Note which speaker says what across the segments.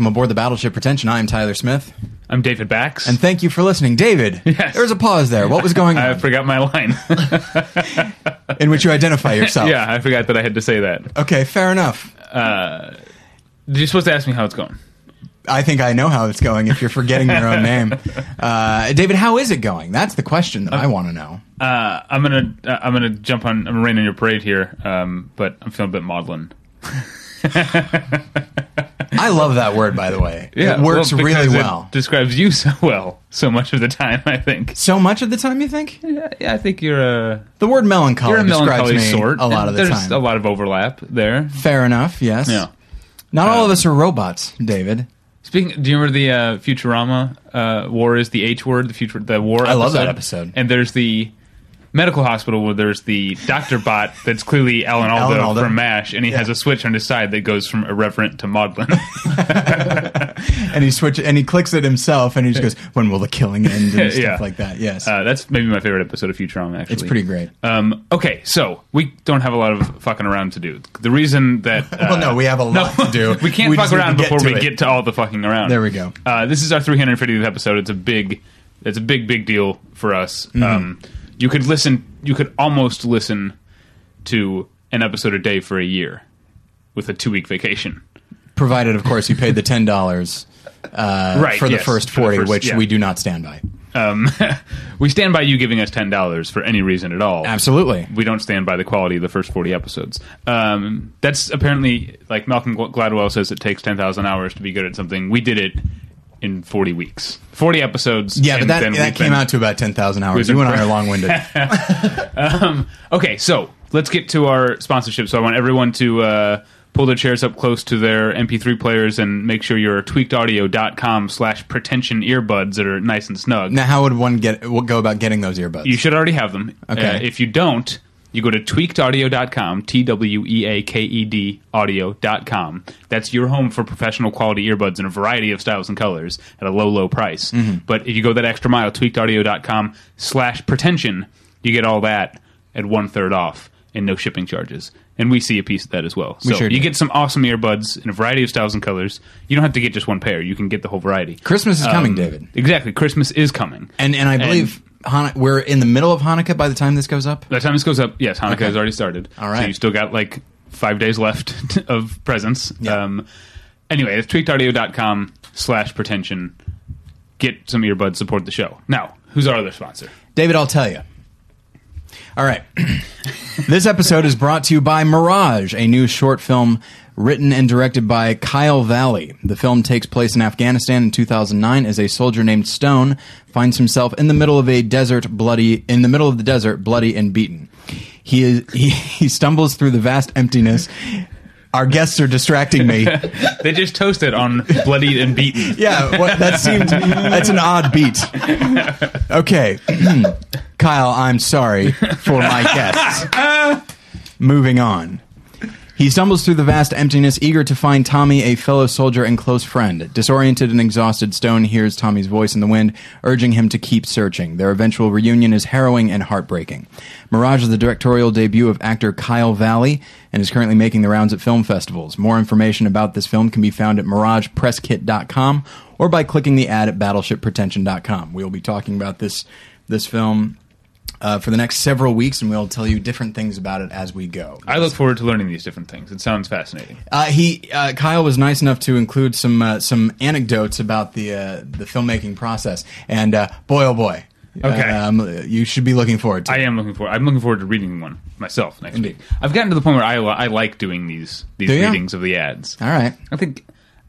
Speaker 1: welcome aboard the Battleship Pretension. I'm Tyler Smith.
Speaker 2: I'm David Bax.
Speaker 1: And thank you for listening. David,
Speaker 2: Yes.
Speaker 1: there was a pause there. What was going
Speaker 2: I
Speaker 1: on?
Speaker 2: forgot my line.
Speaker 1: in which you identify yourself.
Speaker 2: yeah, I forgot that I had to say that.
Speaker 1: Okay, fair enough.
Speaker 2: You're supposed to ask me how it's going.
Speaker 1: I think I know how it's going if you're forgetting your own name. Uh, David, how is it going? That's the question that I want to know.
Speaker 2: Uh, I'm gonna uh, I'm gonna jump on. I'm gonna rain on your parade here, um, but I'm feeling a bit maudlin.
Speaker 1: I love that word, by the way. it works
Speaker 2: well,
Speaker 1: really
Speaker 2: it
Speaker 1: well.
Speaker 2: describes you so well, so much of the time. I think.
Speaker 1: So much of the time, you think?
Speaker 2: Yeah, yeah, I think you're a
Speaker 1: The word melancholy
Speaker 2: you're a
Speaker 1: describes
Speaker 2: melancholy
Speaker 1: me
Speaker 2: sort.
Speaker 1: a lot of the
Speaker 2: There's
Speaker 1: time.
Speaker 2: a lot of overlap there.
Speaker 1: Fair enough, yes.
Speaker 2: Yeah.
Speaker 1: Not all of
Speaker 2: Um,
Speaker 1: us are robots, David.
Speaker 2: Speaking, do you remember the uh, Futurama? Uh, war is the H word. The future, the war.
Speaker 1: I love that episode.
Speaker 2: And there's the medical hospital where there's the doctor bot that's clearly Alan Alda,
Speaker 1: Alan Alda.
Speaker 2: from M*A*S*H, and he
Speaker 1: Yeah.
Speaker 2: has a switch on his side that goes from irreverent to maudlin.
Speaker 1: And he switch and he clicks it himself, and he just goes, "When will the killing end?" and stuff
Speaker 2: Yeah.
Speaker 1: like that. Yes,
Speaker 2: uh, that's maybe my favorite episode of Futurama. Actually,
Speaker 1: it's pretty great.
Speaker 2: Um, okay, so we don't have a lot of fucking around to do. The reason that uh,
Speaker 1: well, no, we have a lot to do.
Speaker 2: we can't fuck around before we
Speaker 1: it.
Speaker 2: get to all the fucking around.
Speaker 1: There we go.
Speaker 2: Uh, this is our 350th episode. It's a big, it's a big, big deal for us.
Speaker 1: Mm-hmm.
Speaker 2: Um, you could listen, you could almost listen to an episode a day for a year with a two week vacation.
Speaker 1: provided, of course, you paid the ten dollars uh,
Speaker 2: Right,
Speaker 1: for the
Speaker 2: yes,
Speaker 1: first
Speaker 2: for the
Speaker 1: forty,
Speaker 2: first-
Speaker 1: which
Speaker 2: yeah.
Speaker 1: we do not stand by.
Speaker 2: Um, we stand by you giving us ten dollars for any reason at all.
Speaker 1: Absolutely.
Speaker 2: we don't stand by the quality of the first 40 episodes. Um, that's apparently, like Malcolm Gladwell says, it takes 10,000 hours to be good at something. We did it in 40 weeks. 40 episodes.
Speaker 1: Yeah, but that that came
Speaker 2: been-
Speaker 1: out to about ten thousand hours.
Speaker 2: We've
Speaker 1: You and I are long winded.
Speaker 2: Okay, so let's get to our sponsorship. So I want everyone to uh, pull their chairs up close to their MP3 players and make sure your tweakedaudio.com slash pretension earbuds that are nice and snug.
Speaker 1: now, how would one get go about getting those earbuds?
Speaker 2: You should already have them.
Speaker 1: Okay.
Speaker 2: Uh, if you don't, you go to tweakedaudio.com, T W E A K E D audio.com. That's your home for professional quality earbuds in a variety of styles and colors at a low, low price.
Speaker 1: Mm-hmm.
Speaker 2: But if you go that extra mile, tweakedaudio.com slash pretension, you get all that at one third off and no shipping charges. And we see a piece of that as well. So
Speaker 1: sure
Speaker 2: you
Speaker 1: do.
Speaker 2: get some awesome earbuds in a variety of styles and colors. You don't have to get just one pair. You can get the whole variety.
Speaker 1: Christmas is coming,
Speaker 2: Um,
Speaker 1: David,
Speaker 2: Exactly. Christmas is coming.
Speaker 1: and and I believe Han- we're in the middle of Hanukkah by the time this goes up.
Speaker 2: By the time this goes up, yes, Hanukkah
Speaker 1: Okay.
Speaker 2: has already started.
Speaker 1: All right.
Speaker 2: So you still got like five days left of presents.
Speaker 1: Yeah.
Speaker 2: Um, anyway, it's tweakedaudio.com slash pretension. Get some earbuds, support the show. Now, who's our other sponsor?
Speaker 1: David, I'll tell you. All right. this episode is brought to you by Mirage, a new short film written and directed by Kyle Valley. The film takes place in Afghanistan in 2009 as a soldier named Stone finds himself in the middle of a desert, bloody, in the middle of the desert, bloody and beaten. He is he, he stumbles through the vast emptiness. Our guests are distracting me.
Speaker 2: They just toasted on bloodied and beaten.
Speaker 1: Yeah, what, that seemed that's an odd beat. Okay, Kyle, I'm sorry for my guests. Moving on. He stumbles through the vast emptiness, eager to find Tommy, a fellow soldier and close friend. Disoriented and exhausted, Stone hears Tommy's voice in the wind, urging him to keep searching. Their eventual reunion is harrowing and heartbreaking. Mirage is the directorial debut of actor Kyle Valley and is currently making the rounds at film festivals. More information about this film can be found at miragepresskit.com or by clicking the ad at battleshippretension.com. We'll be talking about this this film uh, for the next several weeks, and we'll tell you different things about it as we go.
Speaker 2: I look forward to learning these different things. It sounds fascinating.
Speaker 1: Uh, he uh, Kyle was nice enough to include some uh, some anecdotes about the uh, the filmmaking process, and uh, boy oh boy,
Speaker 2: Okay.
Speaker 1: um, you should be looking forward to.
Speaker 2: I am looking forward. I'm looking forward to reading one myself next
Speaker 1: Indeed.
Speaker 2: week. I've gotten to the point where I, I like doing these these
Speaker 1: Do
Speaker 2: readings of the ads.
Speaker 1: All right.
Speaker 2: I think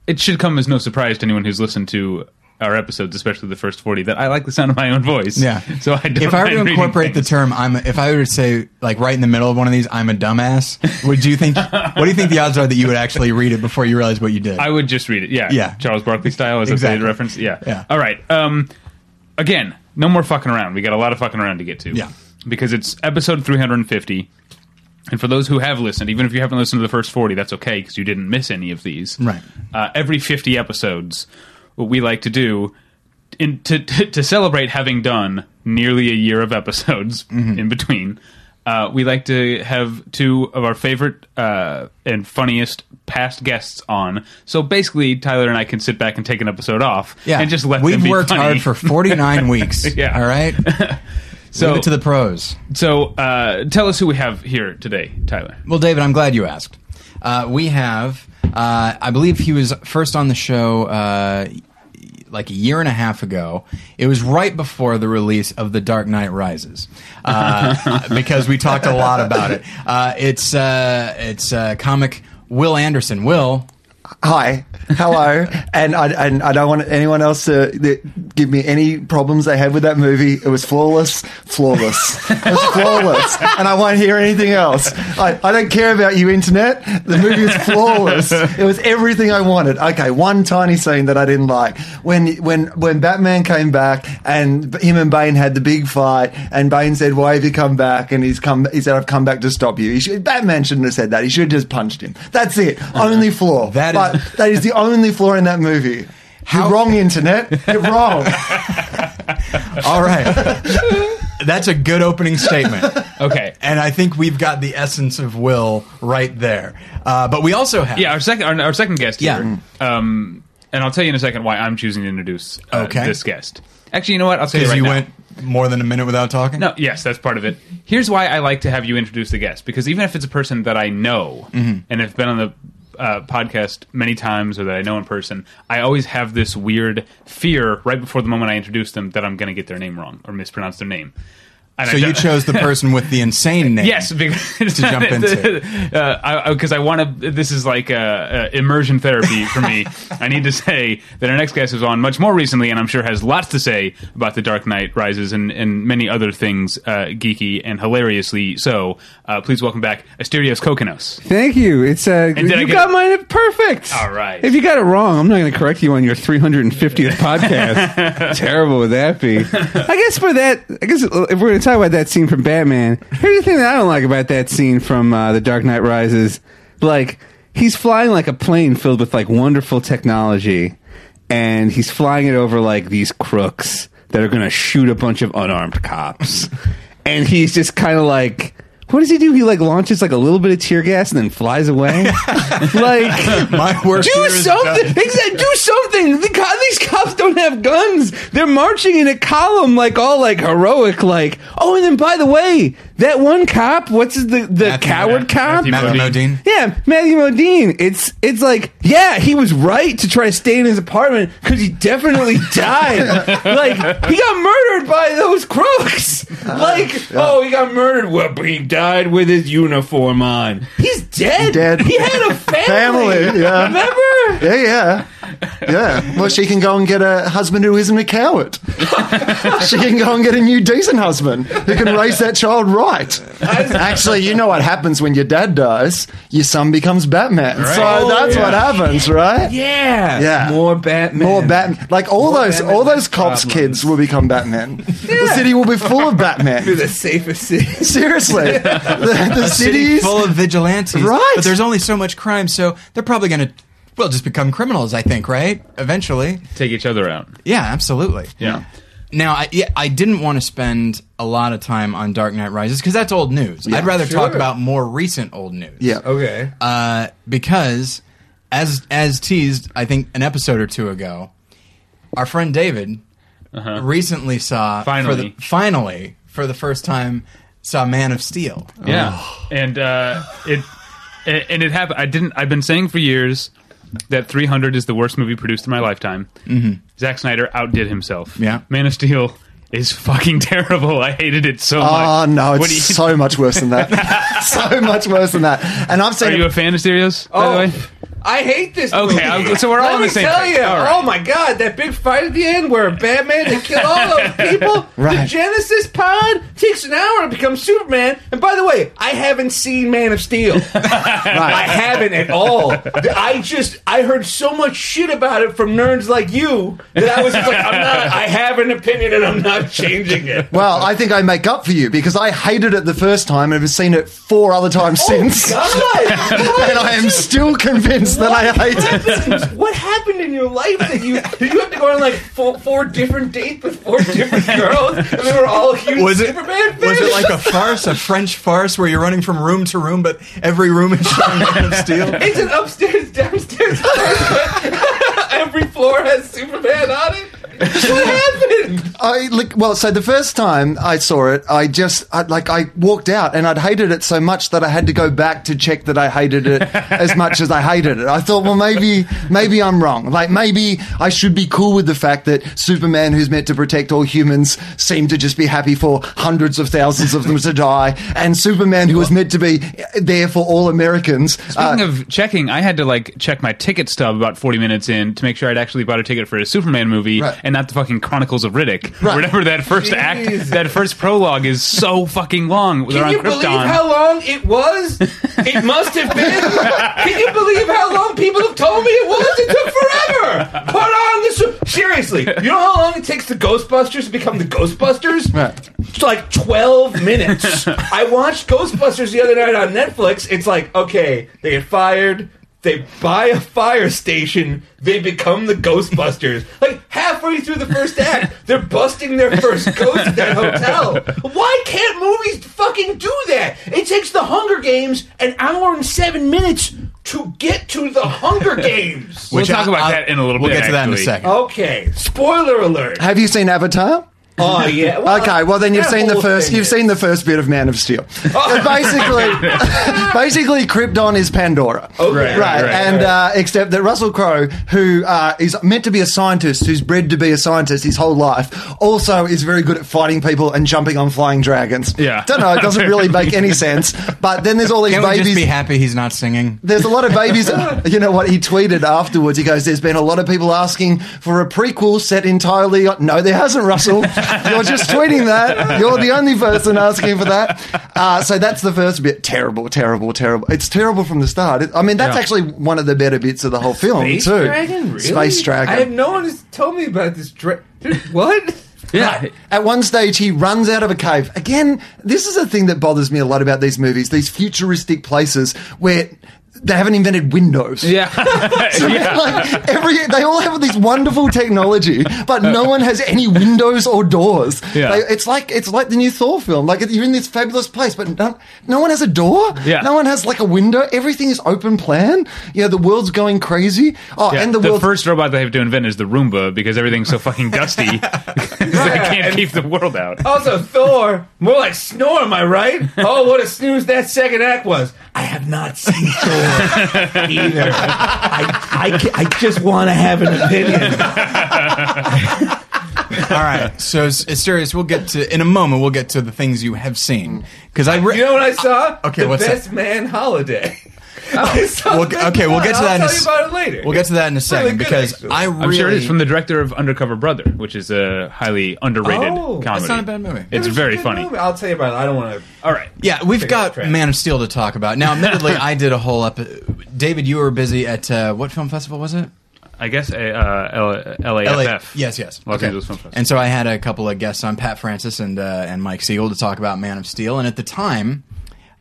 Speaker 2: it should come as no surprise to anyone who's listened to our episodes, especially the first forty, that I like the sound of my own voice.
Speaker 1: Yeah.
Speaker 2: So I don't
Speaker 1: if I were to
Speaker 2: mind reading
Speaker 1: incorporate the
Speaker 2: things.
Speaker 1: term, I'm. If I were to say like right in the middle of one of these, I'm a dumbass. Would you think? what do you think the odds are that you would actually read it before you realize what you did?
Speaker 2: I would just read it. Yeah.
Speaker 1: Yeah.
Speaker 2: Charles Barkley style. Is that
Speaker 1: Exactly.
Speaker 2: the reference? Yeah.
Speaker 1: Yeah.
Speaker 2: All right. Um, again, no more fucking around. We got a lot of fucking around to get to.
Speaker 1: Yeah.
Speaker 2: Because it's episode 350. And for those who have listened, even if you haven't listened to the first 40, that's okay because you didn't miss any of these.
Speaker 1: Right.
Speaker 2: Uh, every 50 episodes, what we like to do in, to, to, to celebrate having done nearly a year of episodes
Speaker 1: Mm-hmm.
Speaker 2: in between, uh, we like to have two of our favorite uh, and funniest past guests on. So basically, Tyler and I can sit back and take an episode off
Speaker 1: Yeah,
Speaker 2: and just let
Speaker 1: we've worked
Speaker 2: funny.
Speaker 1: hard for 49 weeks.
Speaker 2: Yeah.
Speaker 1: all right.
Speaker 2: So-
Speaker 1: Leave it to the pros.
Speaker 2: So uh, tell us who we have here today, Tyler.
Speaker 1: Well, David, I'm glad you asked. Uh, we have, uh, I believe he was first on the show uh, like a year and a half ago. It was right before the release of The Dark Knight Rises, uh, because we talked a lot about it. Uh, it's uh, it's uh, comic Will Anderson. Will,
Speaker 3: Hi, hello, and I and I don't want anyone else to give me any problems they had with that movie. It was flawless, flawless, it was flawless, and I won't hear anything else. I, I don't care about you, internet. The movie was flawless. It was everything I wanted. Okay, one tiny scene that I didn't like when when when Batman came back and him and Bane had the big fight, and Bane said, "Why have you come back?" And he's come. He said, "I've come back to stop you." He should, Batman shouldn't have said that. He should have just punched him. That's it. Only flaw.
Speaker 1: That is-
Speaker 3: But that is the only flaw in that movie.
Speaker 1: How-
Speaker 3: You're wrong, internet. You're wrong.
Speaker 1: all right, that's a good opening statement.
Speaker 2: Okay.
Speaker 1: And I think we've got the essence of Will right there. Uh, but we also have
Speaker 2: Yeah, our second our, our second guest
Speaker 1: Yeah.
Speaker 2: here. Um, and I'll tell you in a second why I'm choosing to introduce uh,
Speaker 1: Okay.
Speaker 2: this guest. Actually, you know what? I'll tell you right
Speaker 1: you
Speaker 2: now.
Speaker 1: went more than a minute without talking.
Speaker 2: No, yes, that's part of it. Here's why I like to have you introduce the guest because even if it's a person that I know
Speaker 1: Mm-hmm.
Speaker 2: and have been on the uh, podcast many times or that I know in person, I always have this weird fear right before the moment I introduce them that I'm going to get their name wrong or mispronounce their name. And
Speaker 1: So
Speaker 2: I
Speaker 1: you chose the person with the insane name.
Speaker 2: Yes, because
Speaker 1: To jump into.
Speaker 2: because I, want to. This is like uh, uh, immersion therapy for me. I need to say that our next guest was on much more recently, and I'm sure has lots to say about the Dark Knight Rises and, and many other things, uh, geeky and hilariously so. Uh, please welcome back Asterios Kokkinos.
Speaker 4: Thank you. It's uh, you
Speaker 2: get
Speaker 4: got
Speaker 2: it?
Speaker 4: mine perfect.
Speaker 2: All right.
Speaker 4: If you got it wrong, I'm not going to correct you on your 350th podcast. Terrible would that be? I guess for that, I guess if we're going to talk about that scene from Batman, here's the thing that I don't like about that scene from uh, The Dark Knight Rises. Like he's flying like a plane filled with like wonderful technology, and he's flying it over like these crooks that are going to shoot a bunch of unarmed cops, and he's just kind of like. What does he do? He like launches like a little bit of tear gas and then flies away. like
Speaker 1: My work
Speaker 4: do something. Exactly. Do something. The co- these cops don't have guns. They're marching in a column, like all like heroic. Like oh, and then by the way, that one cop. What's the the
Speaker 1: Matthew-
Speaker 4: coward cop?
Speaker 2: Matthew
Speaker 1: Matthew Modine.
Speaker 4: Yeah, Matthew Modine. It's it's like yeah, he was right to try to stay in his apartment because he definitely died. like he got murdered by those crooks. Like oh, he got murdered. Well, but he died with his uniform on. He's dead.
Speaker 3: Dead.
Speaker 4: He had a family.
Speaker 3: Family, yeah.
Speaker 4: Remember?
Speaker 3: Yeah, yeah. Yeah. Well, she can go and get a husband who isn't a coward. she can go and get a new decent husband who can raise that child right. Actually, you know what happens when your dad dies? Your son becomes Batman. So
Speaker 4: Oh,
Speaker 3: that's
Speaker 4: yeah.
Speaker 3: what happens, right?
Speaker 4: Yeah.
Speaker 3: Yeah.
Speaker 4: More Batman.
Speaker 3: More Batman. Like all
Speaker 4: More
Speaker 3: those,
Speaker 4: Batman
Speaker 3: all those cops'
Speaker 4: problems.
Speaker 3: kids will become Batman. The city will be full of Batman.
Speaker 4: They're the safest city.
Speaker 3: Seriously, the, the
Speaker 1: a city full of vigilantes.
Speaker 3: Right.
Speaker 1: But there's only so much crime, so they're probably going to, well, just become criminals, I think, right? Eventually.
Speaker 2: Take each other out.
Speaker 1: Yeah, absolutely.
Speaker 2: Yeah.
Speaker 1: Now, I, yeah, I didn't want to spend a lot of time on Dark Knight Rises because that's old news. I'd rather talk about more recent old news.
Speaker 3: Yeah.
Speaker 4: Okay.
Speaker 1: Uh, because, as as teased, I think an episode or two ago, our friend David recently saw for
Speaker 2: Uh-huh. Finally.
Speaker 1: the, finally for the first time saw Man of Steel.
Speaker 2: Yeah, and uh, it and and it happened. I didn't. I've been saying for years that 300 is the worst movie produced in my lifetime. Mm-hmm. Zack Snyder outdid himself.
Speaker 1: Yeah.
Speaker 2: Man of Steel is fucking terrible. I hated it so much.
Speaker 3: Oh no, it's
Speaker 2: you-
Speaker 3: so much worse than that. so much worse than that. And I've
Speaker 2: Are
Speaker 3: seen
Speaker 2: you a fan of Stereos? By the way,
Speaker 4: I hate this.
Speaker 2: Okay,
Speaker 4: movie.
Speaker 2: I'm- so we're all
Speaker 4: Let
Speaker 2: on the
Speaker 4: me
Speaker 2: same
Speaker 4: tell
Speaker 2: page.
Speaker 4: you.
Speaker 2: All right.
Speaker 4: Oh my god, that big fight at the end where Batman they kill all those people. The
Speaker 3: Right.
Speaker 4: Genesis pod takes an hour to become Superman. And by the way, I haven't seen Man of Steel. I haven't at all. I just I heard so much shit about it from nerds like you that I was just like, I'm not. I have an opinion and I'm not changing it.
Speaker 3: Well, I think I make up for you because I hated it the first time and have seen it four other times oh, since.
Speaker 4: God.
Speaker 3: and I am still convinced films that I hated.
Speaker 4: what happened in your life that you you have to go on like four, four different dates with four different girls and they were all huge
Speaker 1: Was it
Speaker 4: Superman fans?
Speaker 1: was it like a farce, a French farce, where you're running from room to room, but every room is showing Man of Steel?
Speaker 4: It's an upstairs, downstairs. Every floor has Superman on it. What happened?
Speaker 3: I like well, so the first time I saw it, I just I, like I walked out and I'd hated it so much that I had to go back to check that I hated it as much as I hated it. I thought, well, maybe maybe I'm wrong. Like maybe I should be cool with the fact that Superman, who's meant to protect all humans, seemed to just be happy for hundreds of thousands of them to die, and Superman, who was meant to be there for all Americans. uh,
Speaker 2: of checking, I had to like check my ticket stub about 40 minutes in to make sure I'd actually bought a ticket for a Superman movie
Speaker 3: Right.
Speaker 2: and not the fucking Chronicles of Riddick.
Speaker 3: Right.
Speaker 2: Whatever that first act, that first prologue is so fucking long. They're
Speaker 4: Can
Speaker 2: on
Speaker 4: you believe how long it was? It must have been. Can you believe how long people have told me it was? It took forever. Put on the su- seriously. You know how long it takes the Ghostbusters to become the Ghostbusters?
Speaker 3: Right.
Speaker 4: It's like twelve minutes. I watched Ghostbusters the other night on Netflix. It's like okay, they get fired. They buy a fire station. They become the Ghostbusters. Like halfway through the first act, they're busting their first ghost at that hotel. Why can't movies fucking do that? It takes the Hunger Games an hour and seven minutes to get to the Hunger Games.
Speaker 2: We'll talk about
Speaker 1: I'll-
Speaker 2: that in a little bit.
Speaker 1: we'll get to that in a second.
Speaker 4: Okay, spoiler alert.
Speaker 3: have you seen Avatar?
Speaker 4: Oh yeah. Well,
Speaker 3: Okay, well then you've seen the first you've
Speaker 4: is-
Speaker 3: seen the first bit of Man of Steel.
Speaker 4: Oh.
Speaker 3: basically, basically, Krypton is Pandora.
Speaker 4: Okay.
Speaker 3: Right,
Speaker 2: right,
Speaker 3: and
Speaker 4: right.
Speaker 3: Uh, except that Russell Crowe, who uh, is meant to be a scientist, who's bred to be a scientist his whole life, also is very good at fighting people and jumping on flying dragons.
Speaker 2: Yeah.
Speaker 3: don't know. It doesn't really make any sense. But then there's all these
Speaker 1: Can't we
Speaker 3: babies.
Speaker 1: just be happy he's not singing?
Speaker 3: There's a lot of babies. you know what he tweeted afterwards? He goes, "There's been a lot of people asking for a prequel set entirely." On-. No, there hasn't, Russell. You're just tweeting that. You're the only person asking for that. Uh, so that's the first bit. Terrible, terrible, terrible. It's terrible from the start. It- I mean, that's
Speaker 2: Yeah.
Speaker 3: actually one of the better bits of the whole film
Speaker 4: Space
Speaker 3: too.
Speaker 4: Dragon? Really?
Speaker 3: Space Dragon.
Speaker 4: I have no one has told me about this. Dra- what?
Speaker 2: Yeah.
Speaker 3: At one stage, he runs out of a cave. Again, this is a thing that bothers me a lot about these movies. These futuristic places where they haven't invented windows.
Speaker 2: Yeah. yeah.
Speaker 3: like every they all have this wonderful technology, but no one has any windows or doors.
Speaker 2: Yeah.
Speaker 3: They- it's like it's like the new Thor film. Like you're in this fabulous place, but no, no one has a door.
Speaker 2: Yeah.
Speaker 3: No one has like a window. Everything is open plan. Yeah, the world's going crazy. Oh,
Speaker 2: Yeah,
Speaker 3: and the,
Speaker 2: the
Speaker 3: world.
Speaker 2: first robot they have to invent is the Roomba because everything's so fucking dusty. they can't
Speaker 4: and-
Speaker 2: keep the world out.
Speaker 4: Also, Thor, more like snore, am I right? Oh, what a snooze that second act was. I have not seen Thor either. I, I, I just want to have an opinion.
Speaker 1: All right, so Asterios, uh, we'll get to in a moment. We'll get to the things you have seen because I. Re-
Speaker 4: You know what I saw?
Speaker 1: Okay,
Speaker 4: the
Speaker 1: what's
Speaker 4: Best
Speaker 1: that?
Speaker 4: Man Holiday. I saw
Speaker 1: We'll
Speaker 4: the
Speaker 1: get-
Speaker 4: best
Speaker 1: okay, we'll get to
Speaker 4: I'll
Speaker 1: that in a
Speaker 4: you about it later.
Speaker 1: We'll get to that in a second
Speaker 4: good,
Speaker 1: because
Speaker 4: actually.
Speaker 1: I really.
Speaker 2: I'm sure it is from the director of Undercover Brother, which is a highly underrated
Speaker 4: Oh,
Speaker 2: comedy.
Speaker 1: That's not a bad movie.
Speaker 2: It's
Speaker 4: It
Speaker 2: very funny.
Speaker 4: movie. I'll tell you about it. I don't want to.
Speaker 2: All right.
Speaker 1: Yeah, we've got
Speaker 4: up the track.
Speaker 1: Man of Steel to talk about. Now, admittedly, I did a whole up. David, you were busy at uh, what film festival was it?
Speaker 2: I guess uh, uh, L- LAFF.
Speaker 1: Yes, yes.
Speaker 2: Los Angeles Film Festival.
Speaker 1: And so I had a couple of guests on, Pat Francis and uh, and Mike Siegel, to talk about Man of Steel. And at the time,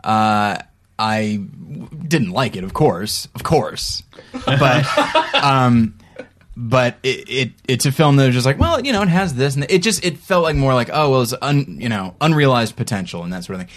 Speaker 1: uh, I w- didn't like it, of course, of course, but um, but it, it it's a film that was just like, well, you know, it has this, and it just it felt like more like, oh, well, it's un, you know unrealized potential and that sort of thing.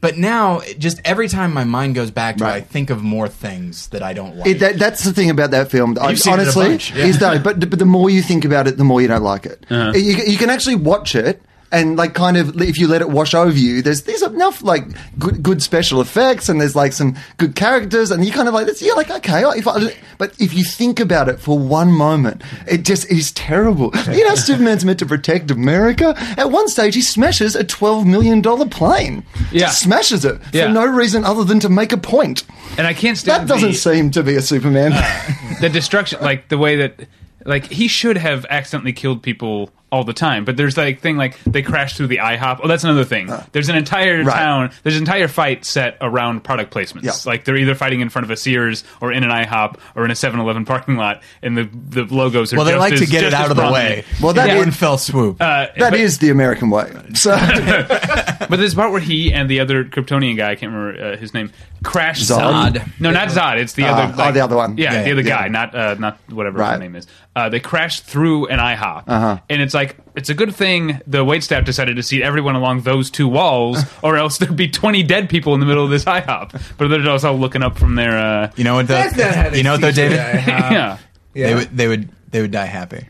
Speaker 1: But now, just every time my mind goes back to it, I think of more things that I don't like.
Speaker 3: It, that, that's the thing about that film. I,
Speaker 1: seen it a
Speaker 3: honestly,
Speaker 1: bunch, yeah.
Speaker 3: is that. But but the more you think about it, the more you don't like it.
Speaker 2: Uh-huh.
Speaker 3: You, you can actually watch it. And like, kind of, if you let it wash over you, there's there's enough like good good special effects, and there's like some good characters, and you kind of like, it's, you're like, okay, if I, but if you think about it for one moment, it just is terrible. You know, Superman's meant to protect America. At one stage, he smashes a twelve million dollar plane.
Speaker 2: Yeah.
Speaker 3: Just smashes it
Speaker 2: Yeah.
Speaker 3: for no reason other than to make a point.
Speaker 2: And I can't stand
Speaker 3: That doesn't
Speaker 2: the,
Speaker 3: seem to be a Superman.
Speaker 2: the destruction, like the way that, like he should have accidentally killed people all the time. But there's like thing like they crash through the IHOP. Oh, that's another thing. There's an entire
Speaker 3: Right.
Speaker 2: town. There's an entire fight set around product placements.
Speaker 3: Yeah.
Speaker 2: Like they're either fighting in front of a Sears or in an IHOP or in a 7-Eleven parking lot, and the the logos are.
Speaker 1: well, they
Speaker 2: just
Speaker 1: like to get it out of the way.
Speaker 3: Well, that
Speaker 1: in one fell swoop.
Speaker 2: Uh,
Speaker 3: That
Speaker 2: but-
Speaker 3: is the American way. So
Speaker 2: But there's a part where he and the other Kryptonian guy, I can't remember uh, his name, crash.
Speaker 3: Zod?
Speaker 2: through- No, not Zod. It's the
Speaker 3: Uh,
Speaker 2: other.
Speaker 3: oh, the other one.
Speaker 2: Yeah,
Speaker 1: Yeah,
Speaker 2: the other
Speaker 1: yeah.
Speaker 2: guy, not uh, not whatever
Speaker 3: Right.
Speaker 2: his name is. Uh, they crashed through an IHOP,
Speaker 3: Uh-huh.
Speaker 2: and it's like it's a good thing the waitstaff decided to seat everyone along those two walls, or else there'd be 20 dead people in the middle of this IHOP. But they're just all looking up from their. Uh,
Speaker 1: You know what? Though,
Speaker 4: That's not how they
Speaker 1: you know what though, David?
Speaker 2: Yeah.
Speaker 4: Yeah.
Speaker 1: They would they would they would die happy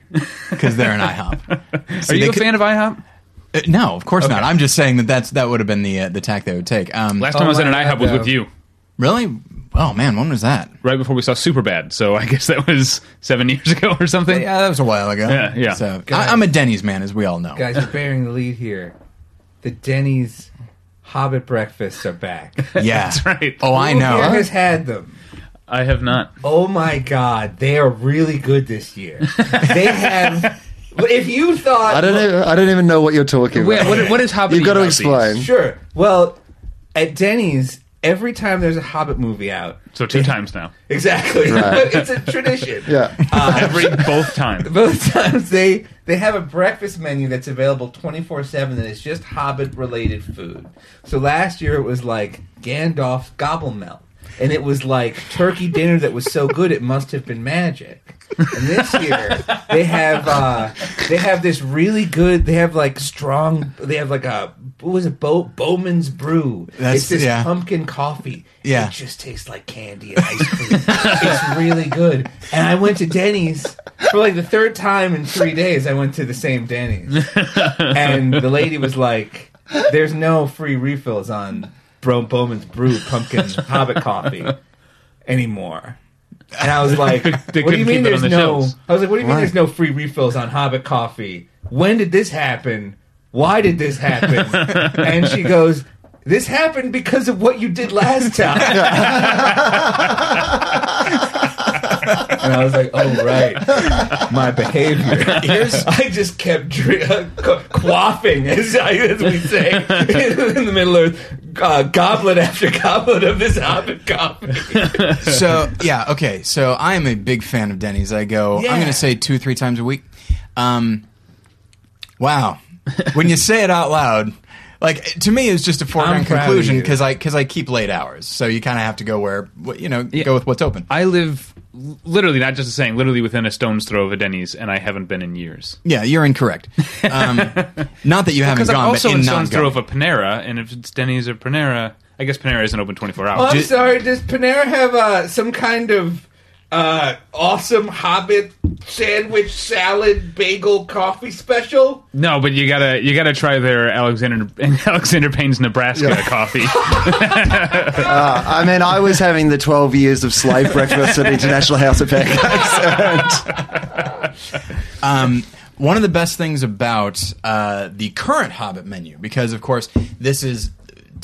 Speaker 1: because they're an IHOP.
Speaker 2: Are you a fan of IHOP?
Speaker 1: Uh, no, of course not. I'm just saying that that's that would have been the uh, the tack they would take. Um,
Speaker 2: Last
Speaker 4: Oh
Speaker 2: time I was at an IHOP
Speaker 4: God,
Speaker 2: was
Speaker 4: no.
Speaker 2: with you.
Speaker 1: really? Oh man, when was that?
Speaker 2: right before we saw Superbad. So I guess that was seven years ago or something.
Speaker 1: Yeah, that was a while ago.
Speaker 2: Yeah, yeah.
Speaker 1: So
Speaker 4: Guys.
Speaker 1: I, I'm a Denny's man, as we all know.
Speaker 4: Guys, you're bearing the lead here. The Denny's Hobbit breakfasts are back.
Speaker 1: Yeah,
Speaker 2: That's right.
Speaker 1: Oh, I
Speaker 4: Who
Speaker 1: know.
Speaker 4: here has had them?
Speaker 2: I have not.
Speaker 4: Oh my god, they are really good this year. they have. If you thought,
Speaker 3: I don't know. I don't even know what you're talking
Speaker 2: Wait,
Speaker 3: about.
Speaker 2: what, what is Hobbit?
Speaker 3: You've got to
Speaker 2: about these?
Speaker 3: explain.
Speaker 4: Sure. Well, at Denny's, every time there's a Hobbit movie out,
Speaker 2: So two times now.
Speaker 4: exactly,
Speaker 3: Right.
Speaker 4: it's a tradition.
Speaker 3: Yeah.
Speaker 2: Uh, every both times.
Speaker 4: Both times they they have a breakfast menu that's available twenty four seven that is just Hobbit related food. So last year it was like Gandalf's gobble melt, and it was like turkey dinner that was so good it must have been magic. And this year they have uh, they have this really good. They have like strong. They have like a what was it? Bo- Bowman's Brew.
Speaker 1: That's-
Speaker 4: it's this
Speaker 1: yeah.
Speaker 4: pumpkin coffee.
Speaker 1: Yeah.
Speaker 4: it just tastes like candy and ice cream. it's really good. And I went to Denny's for like the third time in three days. I went to the same Denny's, and the lady was like, "There's no free refills on Bro- Bowman's Brew pumpkin Hobbit coffee anymore." And I was like,
Speaker 2: They
Speaker 4: "What do you
Speaker 2: couldn't
Speaker 4: mean
Speaker 2: keep it
Speaker 4: there's
Speaker 2: the
Speaker 4: no?"
Speaker 2: shelves.
Speaker 4: I was like, "What do you mean
Speaker 3: Right.
Speaker 4: there's no free refills on Hobbit coffee? When did this happen? Why did this happen?" and she goes. This happened because of what you did last time. And I was like, "Oh right, my behavior."
Speaker 1: Here's-
Speaker 4: I just kept dri- uh, qu- quaffing, as, I, as we say, in the middle of uh, goblet after goblet of this Hobbit coffee.
Speaker 1: so yeah, okay. So I am a big fan of Denny's. I go. I'm going to say two, three times a week. Um, wow, when you say it out loud, like to me, it's just a foregone
Speaker 4: I'm proud of
Speaker 1: conclusion
Speaker 4: you.
Speaker 1: because I because I keep late hours. So you kind of have to go where what- you know go with what's open.
Speaker 2: I live l- literally, not just a saying, literally within a stone's throw of a Denny's, and I haven't been in years.
Speaker 1: yeah, you're incorrect. Um, not that you haven't
Speaker 2: Because I'm
Speaker 1: gone,
Speaker 2: also
Speaker 1: but
Speaker 2: in
Speaker 1: in
Speaker 2: stone's
Speaker 1: not
Speaker 2: throw of a Panera, and if it's Denny's or Panera, I guess Panera isn't open 24
Speaker 4: Oh,
Speaker 2: hours.
Speaker 4: I'm
Speaker 1: Ju-
Speaker 4: sorry. Does Panera have uh, some kind of uh, awesome Hobbit sandwich, salad, bagel, coffee special?
Speaker 2: no, but you gotta you gotta try their Alexander Alexander Payne's Nebraska coffee.
Speaker 3: Uh, I mean, I was having the 12 years of slave breakfast at International House of Pancakes.
Speaker 1: Um, one of the best things about uh, the current Hobbit menu, because of course this is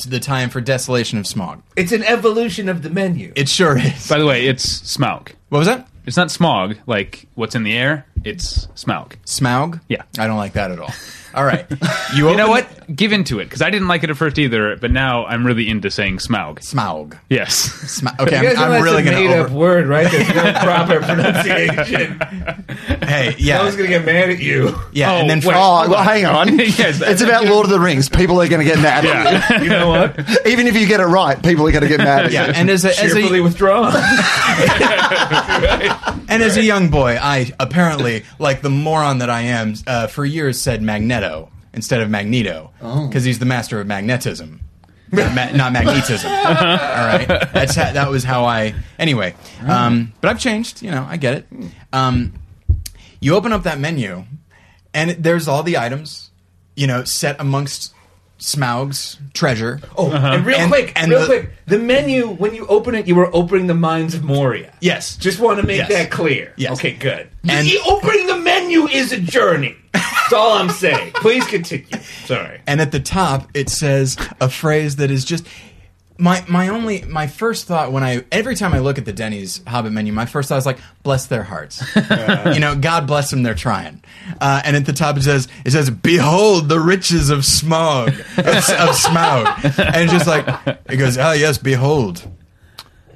Speaker 1: the time for Desolation of Smog.
Speaker 4: It's an evolution of the menu.
Speaker 1: It sure is.
Speaker 2: By the way, it's Smaug.
Speaker 1: What was that?
Speaker 2: It's not smog like what's in the air. It's Smaug.
Speaker 1: Smaug?
Speaker 2: Yeah.
Speaker 1: I don't like that at all. All right. You,
Speaker 2: You know what? Give into it because I didn't like it at first either, but now I'm really into saying Smaug.
Speaker 1: Smaug.
Speaker 2: Yes.
Speaker 1: Sma- okay,
Speaker 4: You guys
Speaker 1: I'm, I'm
Speaker 4: know
Speaker 1: really
Speaker 4: that's a
Speaker 1: going
Speaker 4: made
Speaker 1: to
Speaker 4: up
Speaker 1: over.
Speaker 4: word, right? There's no proper pronunciation.
Speaker 1: Hey, yeah.
Speaker 4: I was
Speaker 1: yeah.
Speaker 4: gonna get mad at you.
Speaker 1: Yeah,
Speaker 2: Oh,
Speaker 1: and then
Speaker 2: wait.
Speaker 3: Oh, well, hang on.
Speaker 2: Yes.
Speaker 3: It's about Lord of the Rings. People are going to get mad at
Speaker 2: Yeah.
Speaker 4: You know what?
Speaker 3: Even if you get it right, people are going to get mad at
Speaker 1: yeah, and as a, as
Speaker 4: Cheerfully
Speaker 1: a
Speaker 4: withdrawn.
Speaker 1: And as a young boy, I apparently, like the moron that I am, uh, for years said Magneto instead of Magneto because he's the master of magnetism. Not ma- not magnetism. All right, that's how, that was how I. Anyway, um, but I've changed. You know, I get it. Um, you open up that menu, and it- there's all the items, you know, set amongst Smaug's treasure.
Speaker 4: Oh, and uh-huh. real
Speaker 1: And-
Speaker 4: quick,
Speaker 1: and
Speaker 4: real
Speaker 1: the-
Speaker 4: quick. The menu when you open it, you were opening the mines of Moria.
Speaker 1: Yes.
Speaker 4: Just want to make
Speaker 1: Yes.
Speaker 4: that clear.
Speaker 1: Yes.
Speaker 4: Okay, good.
Speaker 1: And-
Speaker 4: the opening the menu is a journey. That's all I'm saying. Please continue. Sorry.
Speaker 1: and at the top it says a phrase that is just my my only my first thought when I every time I look at the Denny's Hobbit menu, my first thought is like, bless their hearts. you know, God bless them, they're trying. Uh, and at the top it says it says, behold the riches of smog of, of Smaug, and it's just like it goes, ah yes, behold.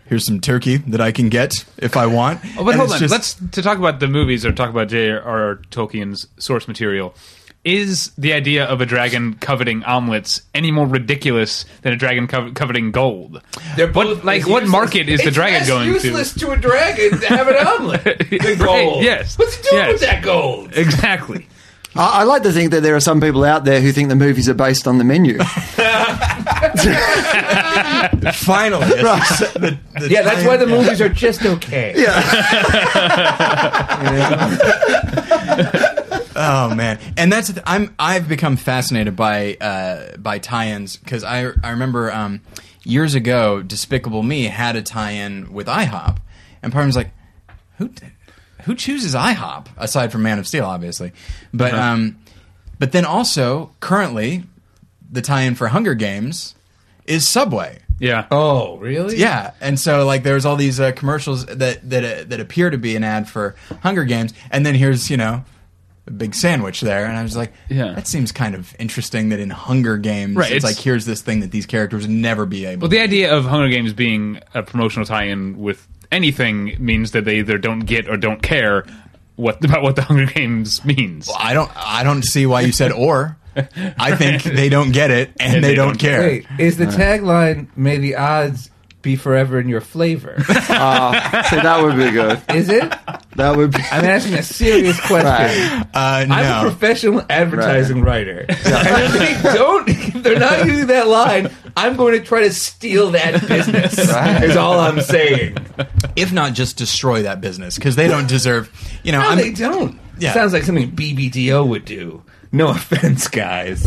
Speaker 1: Here's some turkey that I can get if I want.
Speaker 2: Oh, but
Speaker 1: And
Speaker 2: hold on.
Speaker 1: just-
Speaker 2: Let's to talk about the movies or talk about J.R.R. Tolkien's source material. Is the idea of a dragon coveting omelets any more ridiculous than a dragon co- coveting gold?
Speaker 4: They're
Speaker 2: What-
Speaker 4: both
Speaker 2: like, what
Speaker 4: useless-
Speaker 2: market is the
Speaker 4: It's
Speaker 2: dragon
Speaker 4: less
Speaker 2: going to?
Speaker 4: useless to? a dragon to have an omelet. The
Speaker 2: Right,
Speaker 4: gold.
Speaker 2: yes.
Speaker 4: What's he doing
Speaker 2: Yes.
Speaker 4: with that gold?
Speaker 2: Exactly.
Speaker 3: I, I like to think that there are some people out there who think the movies are based on the menu.
Speaker 1: Finally, it's- the- the
Speaker 4: Yeah, that's why the movies are just okay.
Speaker 1: Oh man, and that's th- I'm I've become fascinated by uh, by tie-ins because I I remember um, years ago Despicable Me had a tie-in with IHOP, and part of me was like, who d- who chooses IHOP aside from Man of Steel, obviously, but um, but then also currently the tie-in for Hunger Games is Subway.
Speaker 2: Yeah.
Speaker 4: Oh, really?
Speaker 1: Yeah, and so like there's all these uh, commercials that that uh, that appear to be an ad for Hunger Games, and then here's you know a big sandwich there, and I was like,
Speaker 2: Yeah.
Speaker 1: that seems kind of interesting that in Hunger Games,
Speaker 2: Right,
Speaker 1: it's,
Speaker 2: it's-
Speaker 1: like here's this thing that these characters never be able.
Speaker 2: Well, the idea of Hunger Games being a promotional tie-in with anything means that they either don't get or don't care what about what the Hunger Games means.
Speaker 1: I don't I don't see why you said or. I think they don't get it and, they, don't, care.
Speaker 4: Wait, is the tagline "May the odds be forever in your flavor"?
Speaker 3: Ah, see, that would be good.
Speaker 4: is it?
Speaker 3: That would be.
Speaker 4: I'm asking a serious question.
Speaker 3: Right.
Speaker 1: Uh, no.
Speaker 4: I'm a professional advertising writer. and if they don't, if they're not using that line, I'm going to try to steal that business. Is all I'm saying.
Speaker 1: if not just destroy that business because they don't deserve. You know,
Speaker 4: No,
Speaker 1: I'm,
Speaker 4: they don't.
Speaker 1: Yeah.
Speaker 4: Sounds like something BBDO would do. No offense, guys.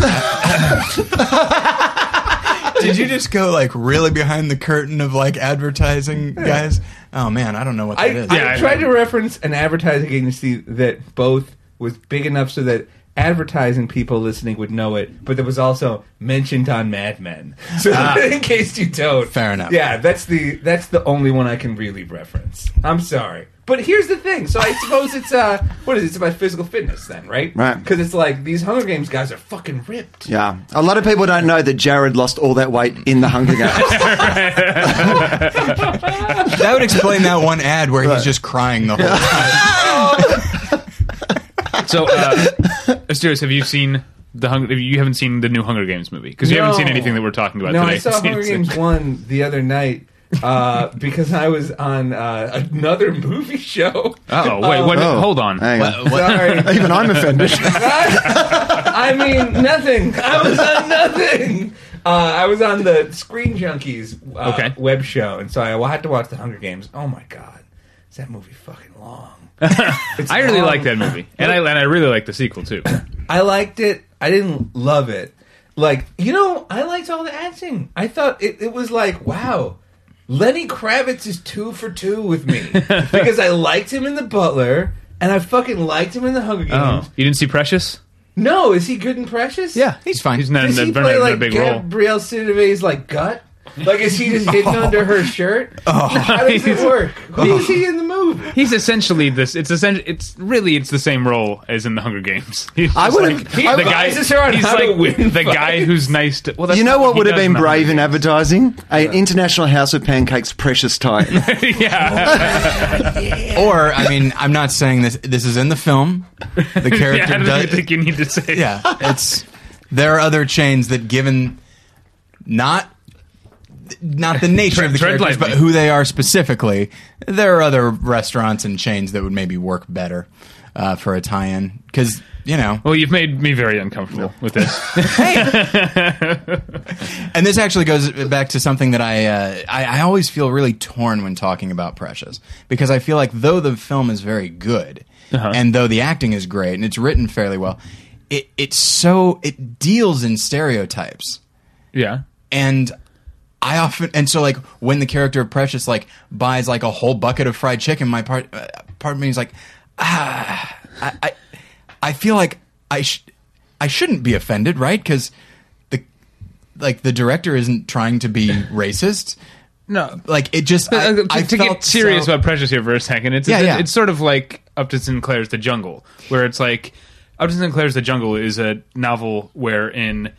Speaker 1: Did you just go like really behind the curtain of like advertising, guys? Oh man, I don't know what
Speaker 4: I,
Speaker 1: that is.
Speaker 4: I
Speaker 2: Yeah, I
Speaker 4: tried
Speaker 2: know.
Speaker 4: to reference an advertising agency that both was big enough so that advertising people listening would know it, but that was also mentioned on Mad Men. So in case you don't,
Speaker 1: Ah. Fair enough.
Speaker 4: Yeah, that's the that's the only one I can really reference. I'm sorry. But here's the thing. So I suppose it's uh, what is it? It's about physical fitness, then, right?
Speaker 3: Right.
Speaker 4: Because it's like these Hunger Games guys are fucking ripped.
Speaker 3: Yeah. A lot of people don't know that Jared lost all that weight in the Hunger Games.
Speaker 1: That would explain that one ad where he's just crying the whole time.
Speaker 2: So, uh, Asterios, have you seen the Hunger? You haven't seen the new Hunger Games movie because you haven't
Speaker 4: No.
Speaker 2: seen anything that we're talking about
Speaker 4: No,
Speaker 2: today.
Speaker 4: I saw Hunger Games one the other night uh, because I was on uh, another movie show.
Speaker 2: Oh wait, what?
Speaker 3: Oh.
Speaker 2: Hold on.
Speaker 3: Hang on.
Speaker 4: Sorry.
Speaker 3: Even I'm offended.
Speaker 4: I mean, nothing. I was on nothing. Uh, I was on the Screen Junkies uh,
Speaker 2: Okay.
Speaker 4: web show, and so I had to watch the Hunger Games. Oh my god, is that movie fucking long?
Speaker 2: I really like that movie, and I and I really like the sequel too.
Speaker 4: I liked it. I didn't love it. Like, you know, I liked all the acting. I thought it, it was like, wow, Lenny Kravitz is two for two with me. because I liked him in The Butler, and I fucking liked him in The Hunger oh. Games.
Speaker 2: Oh, you didn't see Precious?
Speaker 4: No, is he good in Precious?
Speaker 1: Yeah, he's fine.
Speaker 2: He's not,
Speaker 4: Does he
Speaker 2: not,
Speaker 4: play
Speaker 2: not
Speaker 4: like
Speaker 2: a big role.
Speaker 4: Gabrielle like gut? Like, is he just hidden oh. under her shirt?
Speaker 2: Oh.
Speaker 4: How does it work? Who is he in the movie?
Speaker 2: He's essentially this. It's essentially. It's really. It's the same role as in the Hunger Games. He's
Speaker 3: I would've-
Speaker 2: like,
Speaker 3: he
Speaker 2: the guy.
Speaker 4: her on
Speaker 2: He's
Speaker 4: how to
Speaker 2: like
Speaker 4: win
Speaker 2: the guy who's nice to. Well, that's
Speaker 3: You know
Speaker 2: not
Speaker 3: what would have been brave in advertising? An International House of Pancakes precious time.
Speaker 2: Games. yeah.
Speaker 1: Or I mean, I'm not saying this. This is in the film. The
Speaker 2: yeah.
Speaker 1: character
Speaker 2: I don't
Speaker 1: does.
Speaker 2: think you need to say.
Speaker 1: yeah, it's there are other chains that, given not not the nature
Speaker 2: Tread-
Speaker 1: of the
Speaker 2: tread
Speaker 1: characters, but who they are specifically, there are other restaurants and chains that would maybe work better uh, for a tie-in because you know.
Speaker 2: Well, you've made me very uncomfortable with this.
Speaker 1: And this actually goes back to something that I, uh, I I always feel really torn when talking about Precious because I feel like though the film is very good
Speaker 2: Uh-huh.
Speaker 1: and though the acting is great and it's written fairly well, it it's so it deals in stereotypes
Speaker 2: yeah.
Speaker 1: and I often and so like when the character of Precious like buys like a whole bucket of fried chicken, my part uh, part of me is like ah I I, I feel like I sh- I shouldn't be offended, right? Because the like the director isn't trying to be racist.
Speaker 2: No.
Speaker 1: Like it just I,
Speaker 2: Uh, to,
Speaker 1: I
Speaker 2: to get serious
Speaker 1: so-
Speaker 2: about Precious here for a second, it's
Speaker 1: Yeah,
Speaker 2: it's,
Speaker 1: yeah.
Speaker 2: it's sort of like Upton Sinclair's The Jungle, where it's like Upton Sinclair's The Jungle is a novel wherein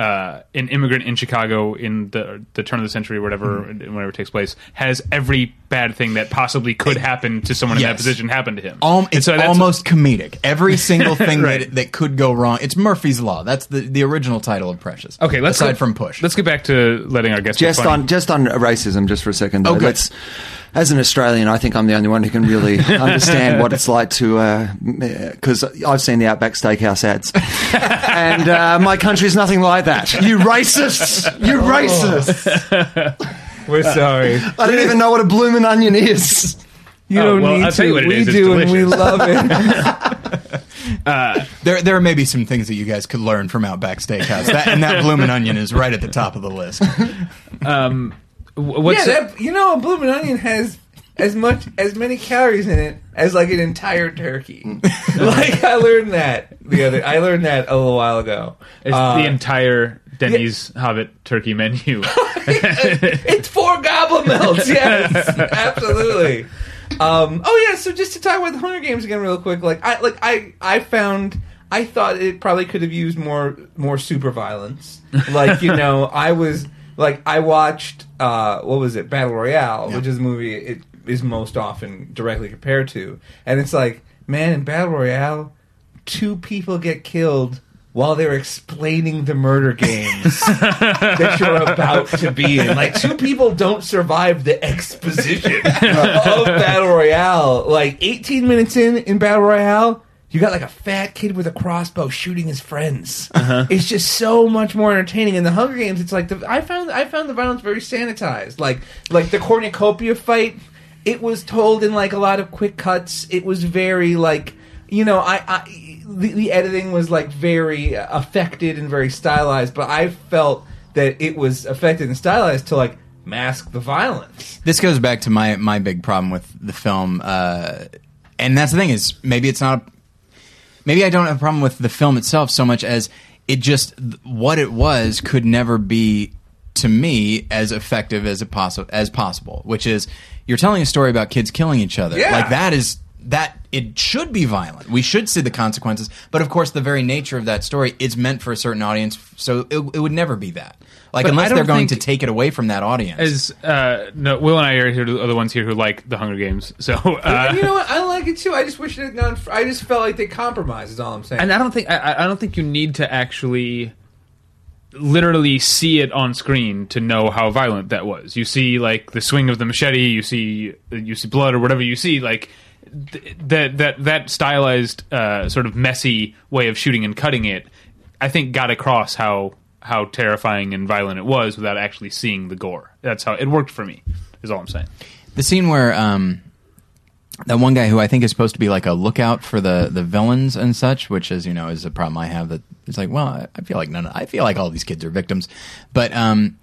Speaker 2: uh, an immigrant in Chicago in the the turn of the century, or whatever, whenever it takes place, has every bad thing that possibly could happen to someone in that position happen to him.
Speaker 1: Al-
Speaker 2: And
Speaker 1: it's
Speaker 2: so that's-
Speaker 1: almost comedic. Every single thing
Speaker 2: Right.
Speaker 1: that, that could go wrong. It's Murphy's Law. That's the, the original title of Precious.
Speaker 2: okay. Let's
Speaker 1: aside
Speaker 2: go-
Speaker 1: from Push.
Speaker 2: Let's get back to letting our guests be
Speaker 3: Just
Speaker 2: funny.
Speaker 3: on just on racism, just for a second. Though.
Speaker 1: Oh, good.
Speaker 3: Let's- as an Australian, I think I'm the only one who can really understand what it's like to, because I've seen the Outback Steakhouse ads, and uh, my country's nothing like that. You racists! You racists!
Speaker 4: We're sorry.
Speaker 3: I don't even know what a bloomin' onion is.
Speaker 5: You
Speaker 2: Oh,
Speaker 5: don't
Speaker 2: well,
Speaker 5: need
Speaker 2: I'll
Speaker 5: to.
Speaker 2: tell you what it
Speaker 5: we
Speaker 2: is, it's
Speaker 5: do, and we love it.
Speaker 1: there, there may be some things that you guys could learn from Outback Steakhouse. That, and that bloomin' onion is right at the top of the list.
Speaker 2: um, wh- what's
Speaker 4: yeah, that, you know, a blooming onion has as much as many calories in it as like an entire turkey. like I learned that the other. I learned that a little while ago.
Speaker 2: it's
Speaker 4: Uh,
Speaker 2: the entire Denny's Hobbit turkey menu.
Speaker 4: it's four goblin melts. Yes, absolutely. Um, oh yeah. So just to talk about the Hunger Games again, real quick. Like I like I I found. I thought it probably could have used more more super violence. Like you know, I was like I watched uh, what was it Battle Royale, which is a movie it is most often directly compared to, and it's like man in Battle Royale, two people get killed while they're explaining the murder games that you're about to be in. Like two people don't survive the exposition of Battle Royale. Like 18 minutes in in Battle Royale, you got like a fat kid with a crossbow shooting his friends. It's just so much more entertaining. In the Hunger Games, it's like the, I found I found the violence very sanitized. Like like the cornucopia fight, it was told in like a lot of quick cuts. It was very like you know I. I the, the editing was like very affected and very stylized, but I felt that it was affected and stylized to like mask the violence.
Speaker 1: this goes back to my my big problem with the film, uh, and that's the thing is maybe it's not. Maybe I don't have a problem with the film itself so much as it just what it was could never be to me as effective as it possi- as possible. Which is you're telling a story about kids killing each other.
Speaker 4: Yeah.
Speaker 1: Like that is that it should be violent. We should see the consequences. But of course, the very nature of that story is meant for a certain audience, so it, it would never be that. Like
Speaker 2: But
Speaker 1: unless they're going to take it away from that audience.
Speaker 2: As uh, no, Will and I are here are the ones here who like the Hunger Games. So uh,
Speaker 4: you know what? I like it too. I just wish it had gone. I just felt like they compromised. Is all I'm saying.
Speaker 2: and I don't think I, I don't think you need to actually literally see it on screen to know how violent that was. You see like the swing of the machete, you see you see blood or whatever you see like th- that that that stylized uh, sort of messy way of shooting and cutting it I think got across how how terrifying and violent it was without actually seeing the gore. That's how it worked for me. Is all I'm saying.
Speaker 1: the scene where um that one guy who I think is supposed to be like a lookout for the the villains and such, which is you know is a problem I have that it's like well I, feel like none of, I feel like all these kids are victims, but um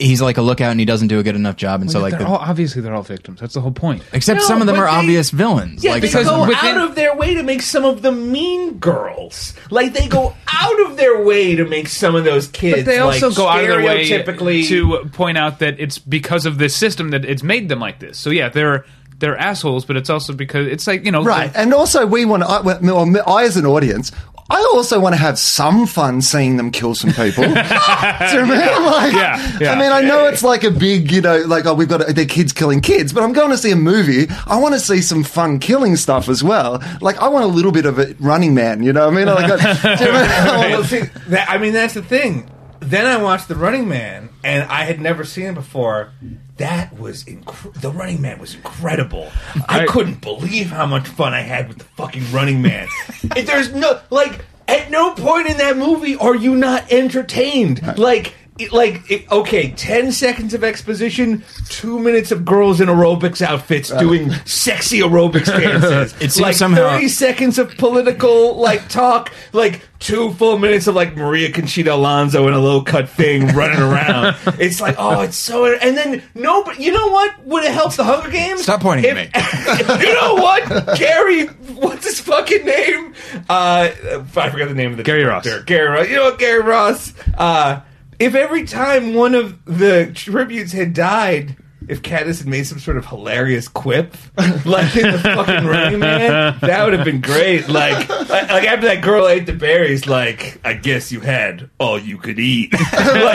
Speaker 1: he's like a lookout and he doesn't do a good enough job and so like
Speaker 2: they're
Speaker 1: the,
Speaker 2: all, obviously they're all victims. That's the whole point.
Speaker 1: except
Speaker 4: No,
Speaker 1: some of them
Speaker 4: but
Speaker 1: are
Speaker 4: they-
Speaker 1: obvious villains
Speaker 4: Yeah,
Speaker 1: like
Speaker 4: they
Speaker 1: some-
Speaker 4: go
Speaker 2: within-
Speaker 4: out of their way to make some of the mean girls. Like they go out of their way to make some of those kids.
Speaker 2: But they also
Speaker 4: like,
Speaker 2: go out of their way
Speaker 4: stereotypically
Speaker 2: to point out that it's because of this system that it's made them like this. So yeah, they're they're assholes, but it's also because it's like you know
Speaker 3: Right, and also we want. Uh, I, well, I as an audience, I also want to have some fun seeing them kill some people. Do you know what I mean? Like,
Speaker 2: Yeah, yeah.
Speaker 3: I mean, I know it's like a big, you know, like oh, we've got their kids killing kids, but I'm going to see a movie. I want to see some fun killing stuff as well. Like, I want a little bit of a Running Man. You know what I mean? Like, I, do you know what I mean? I
Speaker 4: see, that, I mean, that's the thing. Then I watched The Running Man, and I had never seen it before. That was inc- The Running Man was incredible. I,
Speaker 2: I-
Speaker 4: couldn't believe how much fun I had with the fucking Running Man. There's no like at no point in that movie are you not entertained. Like. It, like it, okay, ten seconds of exposition, two minutes of girls in aerobics outfits doing sexy aerobics dances.
Speaker 1: It seems
Speaker 4: like
Speaker 1: somehow-
Speaker 4: thirty seconds of political like talk, like two full minutes of like Maria Conchita Alonso in a low cut thing running around. it's like, oh, it's so. And then no, but you know what would have helped the Hunger Games?
Speaker 1: Stop pointing at
Speaker 4: me. you know what, Gary? What's his fucking name? Uh, I forgot the name of the
Speaker 2: Gary. Ross.
Speaker 4: Gary Ross. You know what, Gary Ross? Uh, if every time one of the tributes had died, if Katniss had made some sort of hilarious quip, like in the fucking Rain Man, that would have been great. Like, like, like after that girl ate the berries, like, I guess you had all you could eat. like,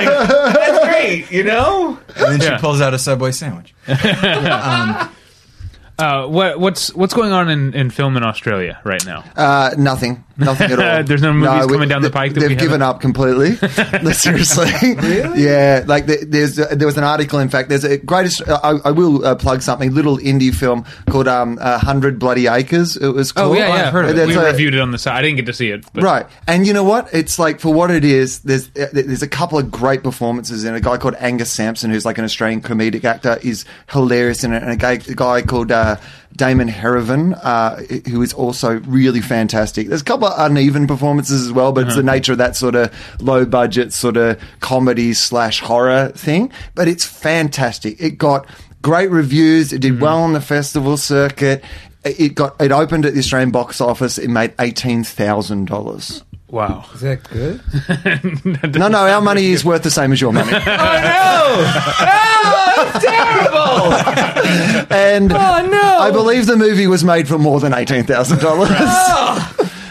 Speaker 4: that's great, you know?
Speaker 1: And then
Speaker 2: Yeah.
Speaker 1: she pulls out a Subway sandwich.
Speaker 2: Um, Uh, what, what's what's going on in, in film in Australia right now?
Speaker 3: Uh, nothing, nothing at all.
Speaker 2: There's no movies coming down the pike that
Speaker 3: they've
Speaker 2: we
Speaker 3: given
Speaker 2: haven't-
Speaker 3: up completely. Seriously, really? Yeah, like the, there's there was an article. In fact, there's a greatest. I, I will uh, plug something. Little indie film called um, Hundred Bloody Acres. It was
Speaker 2: Oh yeah, yeah.
Speaker 1: I've heard of it.
Speaker 2: We
Speaker 3: a-
Speaker 2: reviewed it on the side. I didn't get to see it. But
Speaker 3: Right, and you know what? It's like for what it is. There's uh, there's a couple of great performances in. A guy called Angus Sampson, who's like an Australian comedic actor, is hilarious in it, and a guy, a guy called uh, Uh, Damon Heravan, uh, who is also really fantastic. There's a couple of uneven performances as well, but it's the uh-huh. nature of that sort of low budget sort of comedy slash horror thing. But it's fantastic. It got great reviews. It did mm-hmm. well on the festival circuit. It got it opened at the Australian box office. It made eighteen thousand dollars.
Speaker 2: Wow.
Speaker 4: Is that good?
Speaker 3: No, no, our money is worth the same as your money.
Speaker 4: oh, no! Oh, that's terrible!
Speaker 3: And
Speaker 4: Oh, no.
Speaker 3: I believe the movie was made for more than eighteen thousand oh.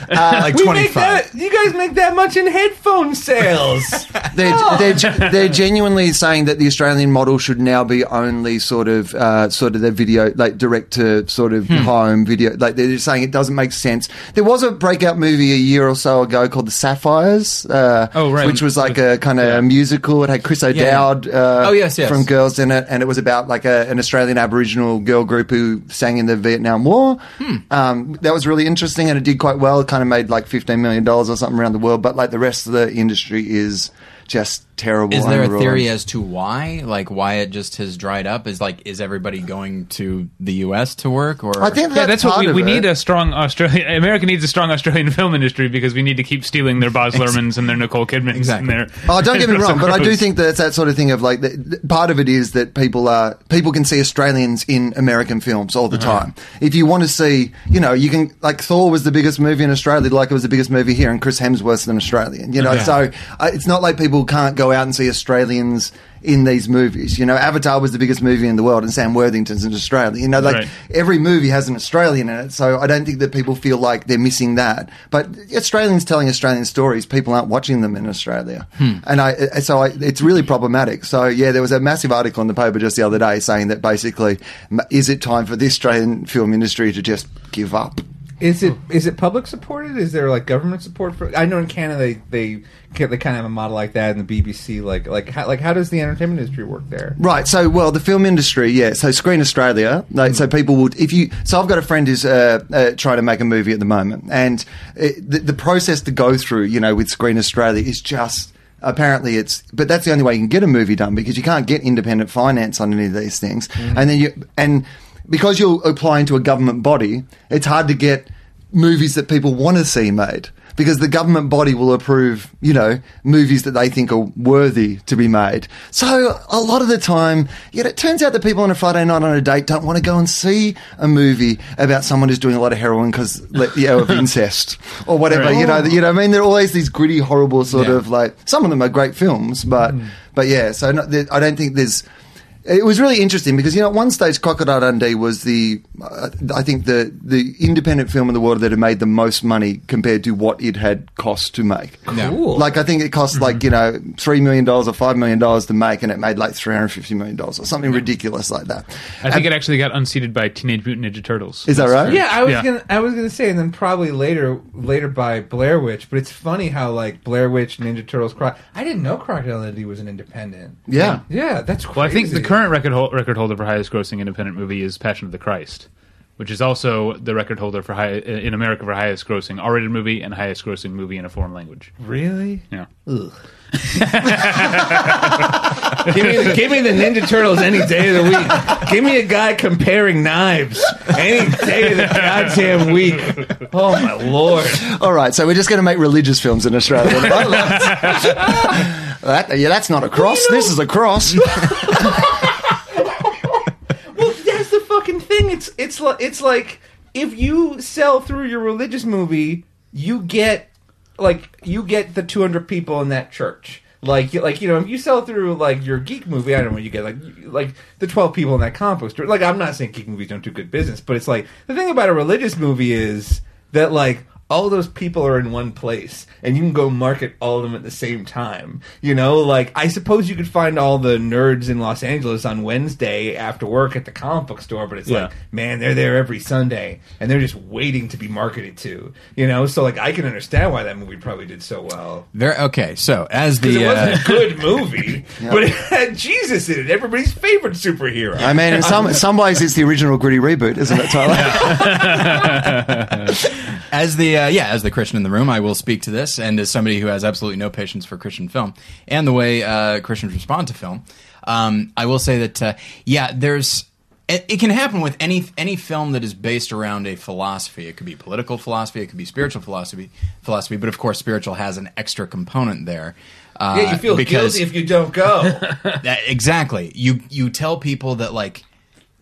Speaker 3: Dollars.
Speaker 1: like
Speaker 4: We
Speaker 1: 25.
Speaker 4: make that, you guys make that much in headphone sales.
Speaker 3: They're, they're, they're genuinely saying that the Australian model should now be only sort of uh, sort of the video, like direct to sort of home video. Like they're just saying it doesn't make sense. There was a breakout movie a year or so ago called The Sapphires. Uh,
Speaker 2: Oh, right.
Speaker 3: which was like a kind of musical. It had Chris O'Dowd. Uh,
Speaker 1: Oh, yes, yes.
Speaker 3: from Girls in it, and it was about like a, an Australian Aboriginal girl group who sang in the Vietnam War.
Speaker 1: Hmm.
Speaker 3: Um, that was really interesting, and it did quite well. It kind of made like fifteen million dollars or something around the world. But like the rest of the industry is just terrible.
Speaker 1: Is there a theory as to why? Like why it just has dried up? Is like is everybody going to the U.S. to work? Or
Speaker 3: I think
Speaker 2: Yeah, that's what we,
Speaker 3: of
Speaker 2: we
Speaker 3: it.
Speaker 2: need a strong Australian. America needs a strong Australian film industry because we need to keep stealing their Baz Luhrmanns and their Nicole Kidmans
Speaker 1: Exactly.
Speaker 2: and their.
Speaker 3: Oh, don't get me wrong, but I do think that it's that sort of thing of like the, the- part of it is that people are people can see Australians in American films all the
Speaker 2: Uh-huh.
Speaker 3: time. If you want to see, you know, you can like Thor was the biggest movie in Australia, like it was the biggest movie here, and Chris Hemsworth's an Australian. You know, so uh, it's not like people can't go out and see Australians in these movies. You know, Avatar was the biggest movie in the world, and Sam Worthington's an Australian. You know, like
Speaker 2: Right.
Speaker 3: every movie has an Australian in it, so I don't think that people feel like they're missing that. But Australians telling Australian stories, people aren't watching them in Australia, hmm. and I uh, so I, it's really problematic. So yeah, there was a massive article in the paper just the other day saying that basically, is it time for the Australian film industry to just give up?
Speaker 4: Is it is it public supported? Is there like government support for? I know in Canada they they they kind of have a model like that, and the BBC like like how, like how does the entertainment industry work there?
Speaker 3: Right. So, well, the film industry, yeah. So, Screen Australia. Like, so people would, if you. So, I've got a friend who's uh, uh, trying to make a movie at the moment, and it, the, the process to go through, you know, with Screen Australia is just. Apparently, it's but that's the only way you can get a movie done because you can't get independent finance on any of these things, and then you and because you're applying to a government body, it's hard to get movies that people want to see made because the government body will approve, you know, movies that they think are worthy to be made. So a lot of the time, yet it turns out that people on a Friday night on a date don't want to go and see a movie about someone who's doing a lot of heroin because, you know, of incest or whatever. You know, you know. I mean, there are always these gritty, horrible sort
Speaker 1: Yeah.
Speaker 3: of like. Some of them are great films, but hmm. but yeah. So there, I don't think there's. It was really interesting because you know at one stage Crocodile Dundee was the uh, I think the the independent film in the world that had made the most money compared to what it had cost to make.
Speaker 4: Cool.
Speaker 3: Like I think it cost like you know three million dollars or five million dollars to make, and it made like three hundred fifty million dollars or something ridiculous like that.
Speaker 2: I think it actually got unseated by Teenage Mutant Ninja Turtles.
Speaker 3: Is that right?
Speaker 4: Yeah, I was
Speaker 2: Yeah.
Speaker 4: gonna I was gonna say, and then probably later later by Blair Witch. But it's funny how like Blair Witch, Ninja Turtles, Cro- I didn't know Crocodile Dundee was an independent.
Speaker 3: Yeah.
Speaker 4: yeah, that's crazy.
Speaker 2: Well, I think the current record hol- record holder for highest grossing independent movie is Passion of the Christ, which is also the record holder for high, in America for highest grossing R-rated movie and highest grossing movie in a foreign language.
Speaker 4: really.
Speaker 2: Yeah.
Speaker 4: give me the, give me the Ninja Turtles any day of the week. Give me a guy comparing knives any day of the goddamn week. Oh my lord!
Speaker 3: All right, so we're just going to make religious films in Australia. that, yeah, that's not a cross. this is a cross.
Speaker 4: Well, that's the fucking thing. It's it's like it's like if you sell through your religious movie, you get like you get the 200 people in that church. Like, like you know, if you sell through like your geek movie, I don't know you get like, like the twelve people in that comic store. Like, I'm not saying geek movies don't do good business, but it's like the thing about a religious movie is that like all those people are in one place and you can go market all of them at the same time you know like i suppose you could find all the nerds in los angeles on wednesday after work at the comic book store but it's
Speaker 2: Yeah.
Speaker 4: like man they're there every sunday and they're just waiting to be marketed to you know so like i can understand why that movie probably did so well
Speaker 1: Very okay. So as the
Speaker 4: it wasn't
Speaker 1: uh,
Speaker 4: a good movie but it had jesus in it everybody's favorite superhero
Speaker 3: I mean, in some some ways, it's the original gritty reboot, isn't it, Tyler?
Speaker 1: as the uh, yeah as the Christian in the room, I will speak to this, and as somebody who has absolutely no patience for Christian film and the way uh, Christians respond to film, um, I will say that uh, yeah, there's. It, it can happen with any any film that is based around a philosophy. It could be political philosophy, it could be spiritual philosophy, philosophy. But of course, spiritual has an extra component there. Uh,
Speaker 4: yeah you feel guilty if you don't go
Speaker 1: that, exactly. You you tell people that like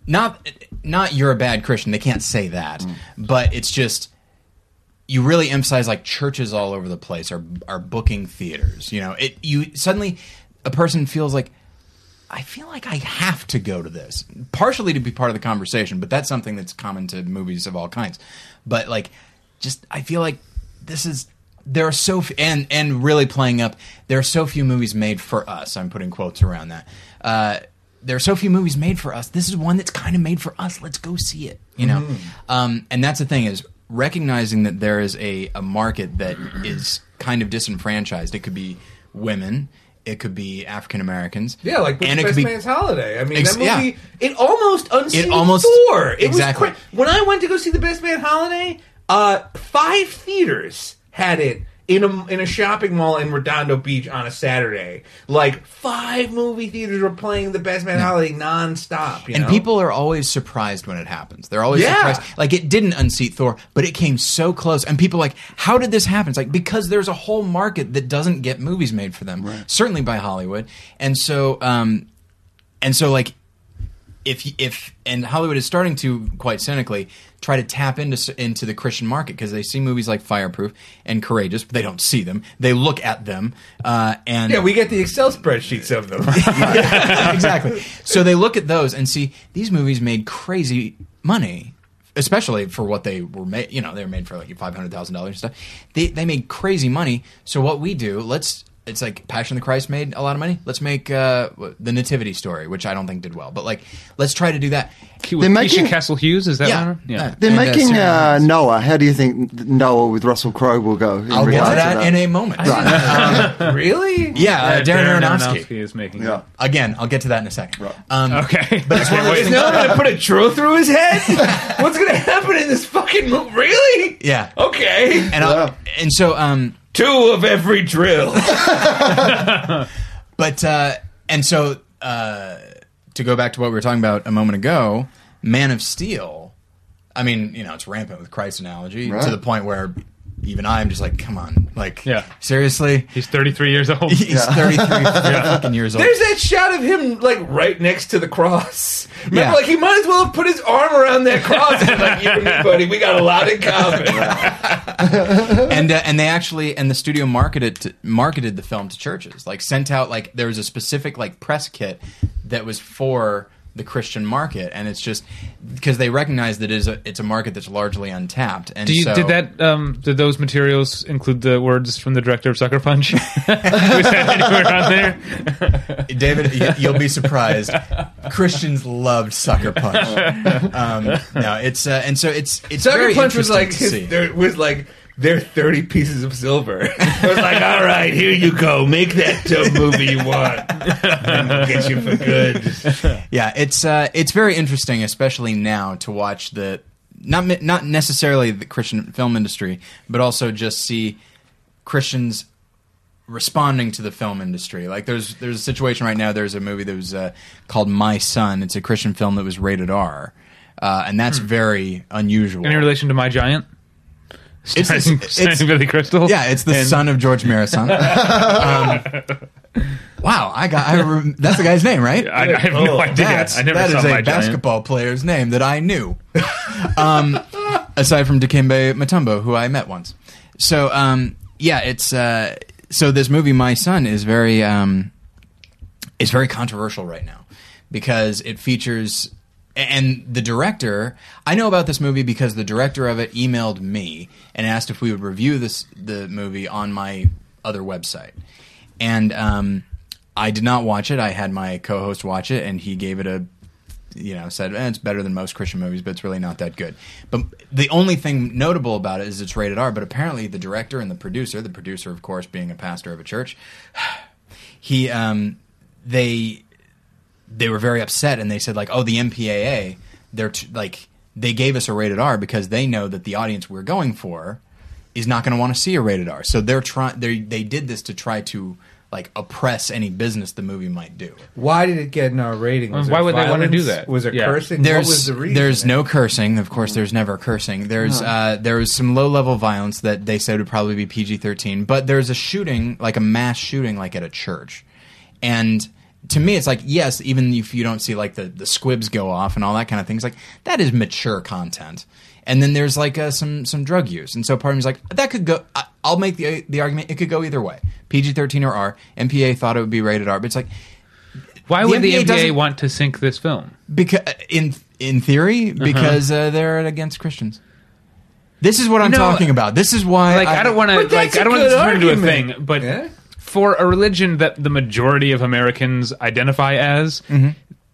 Speaker 1: not not you're a bad Christian. They can't say that, but it's just you really emphasize like churches all over the place are are booking theaters. You know, it you suddenly a person feels like I feel like I have to go to this, partially to be part of the conversation, but that's something that's common to movies of all kinds. But like, just I feel like this is there are so f- and and really playing up there are so few movies made for us. I'm putting quotes around that. Uh, there are so few movies made for us. This is one that's kind of made for us. Let's go see it. You know, um, and that's the thing is recognizing that there is a, a market that is kind of disenfranchised. It could be women. It could be African Americans.
Speaker 4: Yeah, like with
Speaker 1: and it could
Speaker 4: Best
Speaker 1: be
Speaker 4: Man's Holiday. I mean,
Speaker 1: Ex-
Speaker 4: that movie
Speaker 1: yeah.
Speaker 4: it almost unseated
Speaker 1: almost-
Speaker 4: Thor. It
Speaker 1: exactly.
Speaker 4: was cra- when I went to go see the Best Man Holiday. Uh, five theaters had it in a in a shopping mall in Redondo Beach on a Saturday. Like five movie theaters were playing the Best Man Holiday nonstop. You
Speaker 1: and
Speaker 4: know?
Speaker 1: people are always surprised when it happens. They're always
Speaker 4: Yeah.
Speaker 1: surprised. Like it didn't unseat Thor, but it came so close. And people are like, how did this happen? It's like because there's a whole market that doesn't get movies made for them, certainly by Hollywood. And so, um, and so like if if and Hollywood is starting to quite cynically try to tap into into the Christian market because they see movies like Fireproof and Courageous, but they don't see them. They look at them, uh, and
Speaker 4: yeah, we get the Excel spreadsheets of them.
Speaker 1: exactly. So they look at those and see these movies made crazy money, especially for what they were made. You know, they were made for like five hundred thousand dollars and stuff. They they made crazy money. So what we do, let's. It's like Passion of the Christ made a lot of money. Let's make uh, the Nativity story, which I don't think did well, but like let's try to do that.
Speaker 2: With
Speaker 3: They're making-
Speaker 2: Keisha Castle Hughes, is that
Speaker 1: Yeah,
Speaker 2: one?
Speaker 1: yeah.
Speaker 3: They're
Speaker 1: And, uh,
Speaker 3: making
Speaker 1: Sarah
Speaker 3: uh, Noah. How do you think Noah with Russell Crowe will go? In
Speaker 1: I'll get
Speaker 3: regards
Speaker 1: to that, in a moment.
Speaker 4: really?
Speaker 1: Yeah, uh, Darren, Aronofsky.
Speaker 2: is making.
Speaker 3: Yeah.
Speaker 1: Again, I'll get to that in a second. Um,
Speaker 2: Okay,
Speaker 1: But it's one of those
Speaker 4: Is
Speaker 1: things-
Speaker 4: no one gonna put a drill through his head? What's gonna happen in this fucking movie? Really?
Speaker 1: Yeah.
Speaker 4: Okay.
Speaker 1: And I'll, and so um,
Speaker 4: Two of every drill.
Speaker 1: But uh, and so uh, to go back to what we were talking about a moment ago, Man of Steel. I mean, you know, it's rampant with Christ analogy
Speaker 3: Right.
Speaker 1: to the point where even I'm just like, come on, like,
Speaker 2: Yeah.
Speaker 1: seriously.
Speaker 2: He's 33 years old.
Speaker 1: He's 33 fucking years old.
Speaker 4: There's that shot of him like right next to the cross. Remember,
Speaker 1: Yeah.
Speaker 4: like he might as well have put his arm around that cross and like, you and me, buddy, we got a lot in common.
Speaker 1: and uh, and they actually and the studio marketed to, marketed the film to churches. Like sent out like there was a specific like press kit that was for the Christian market, and it's just because they recognize that it is a, it's a market that's largely untapped. And
Speaker 2: Do you,
Speaker 1: so,
Speaker 2: did that? Um, did those materials include the words from the director of Sucker Punch? Was that anywhere on there?
Speaker 1: David, you'll be surprised. Christians loved Sucker Punch. Um, no, it's uh, and so it's it's
Speaker 4: Sucker
Speaker 1: very
Speaker 4: Punch was like his, there was like their thirty pieces of silver. it was like, all right, here you go, make that dumb movie you want, and we'll get you for good.
Speaker 1: Yeah, it's uh, it's very interesting, especially now, to watch the not not necessarily the Christian film industry, but also just see Christians responding to the film industry. Like there's there's a situation right now. There's a movie that was uh, called My Son. It's a Christian film that was rated R, uh, and that's very unusual.
Speaker 2: Any relation to My Giant?
Speaker 1: It's the-
Speaker 2: Starring,
Speaker 1: it's-
Speaker 2: starring Billy Crystal.
Speaker 1: Yeah, it's the
Speaker 2: And-
Speaker 1: son of George Marason. um, wow, I got I rem- that's the guy's name, right?
Speaker 2: I, I have no
Speaker 4: Oh,
Speaker 2: idea.
Speaker 1: That's,
Speaker 2: I never
Speaker 1: that
Speaker 2: saw
Speaker 1: is
Speaker 2: My
Speaker 1: a
Speaker 2: Giant.
Speaker 1: basketball player's name that I knew. um, aside from Dikembe Mutombo, who I met once. So um, yeah, it's uh, so this movie, My Son, is very um, is very controversial right now because it features and the director. I know about this movie because the director of it emailed me and asked if we would review this the movie on my other website, and um, I did not watch it. I had my co-host watch it, and he gave it a you know, said eh, it's better than most Christian movies, but it's really not that good. But the only thing notable about it is it's rated R. But apparently, the director and the producer, the producer, of course, being a pastor of a church, he, um, they, they were very upset, and they said like, oh, the MPAA, they're t- like, they gave us a rated R because they know that the audience we're going for is not going to want to see a rated R. So they're trying. They they did this to try to like oppress any business the movie might do.
Speaker 4: Why did it get an R rating? Was
Speaker 2: Why
Speaker 4: there
Speaker 2: would they wanna do that?
Speaker 4: Was it
Speaker 2: Yeah.
Speaker 4: cursing?
Speaker 1: There's
Speaker 4: what was the reason?
Speaker 1: there's no cursing. Of course, there's never cursing. There's uh, there was some low level violence that they said would probably be PG thirteen, but there's a shooting like a mass shooting like at a church, and to me it's like yes, even if you don't see like the the squibs go off and all that kind of things, like that is mature content. And then there's like uh, some some drug use, and so part of me's like that could go. I, I'll make the the argument it could go either way, PG thirteen or R. MPA thought it would be rated R, but it's like
Speaker 2: Why
Speaker 1: The
Speaker 2: would the
Speaker 1: MPA
Speaker 2: MPA want to sink this film?
Speaker 1: because in in theory because uh, they're against Christians. This is what I'm
Speaker 2: know,
Speaker 1: talking about. This is why
Speaker 2: Like I, don't want to like I don't want
Speaker 4: good
Speaker 2: to turn into a thing, but
Speaker 4: Yeah.
Speaker 2: For a religion that the majority of Americans identify as,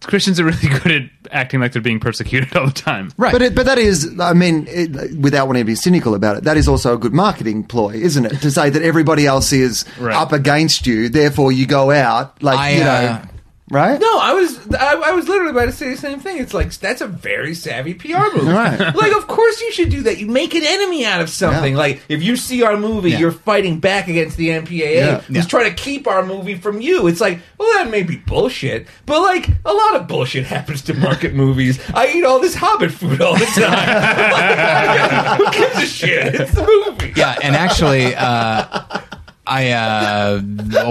Speaker 2: Christians are really good at acting like they're being persecuted all the time.
Speaker 1: right.
Speaker 3: But it, but that is, I mean, it, without wanting to be cynical about it, that is also a good marketing ploy, isn't it? To say that everybody else is
Speaker 2: Right.
Speaker 3: up against you, therefore you go out like
Speaker 1: I,
Speaker 3: you know,
Speaker 1: uh,
Speaker 3: right?
Speaker 4: No, I was I, I was literally about to say the same thing. It's like that's a very savvy PR move.
Speaker 3: Right.
Speaker 4: Like, of course you should do that. You make an enemy out of something.
Speaker 3: Yeah.
Speaker 4: Like, if you see our movie,
Speaker 1: Yeah.
Speaker 4: you're fighting back against the MPAA,
Speaker 3: Yeah.
Speaker 4: who's
Speaker 1: Yeah.
Speaker 4: trying to keep our movie from you. It's like, well, that may be bullshit, but like a lot of bullshit happens to market movies. I eat all this Hobbit food all the time. Who gives a shit? It's the movie.
Speaker 1: yeah, and actually, uh, I uh,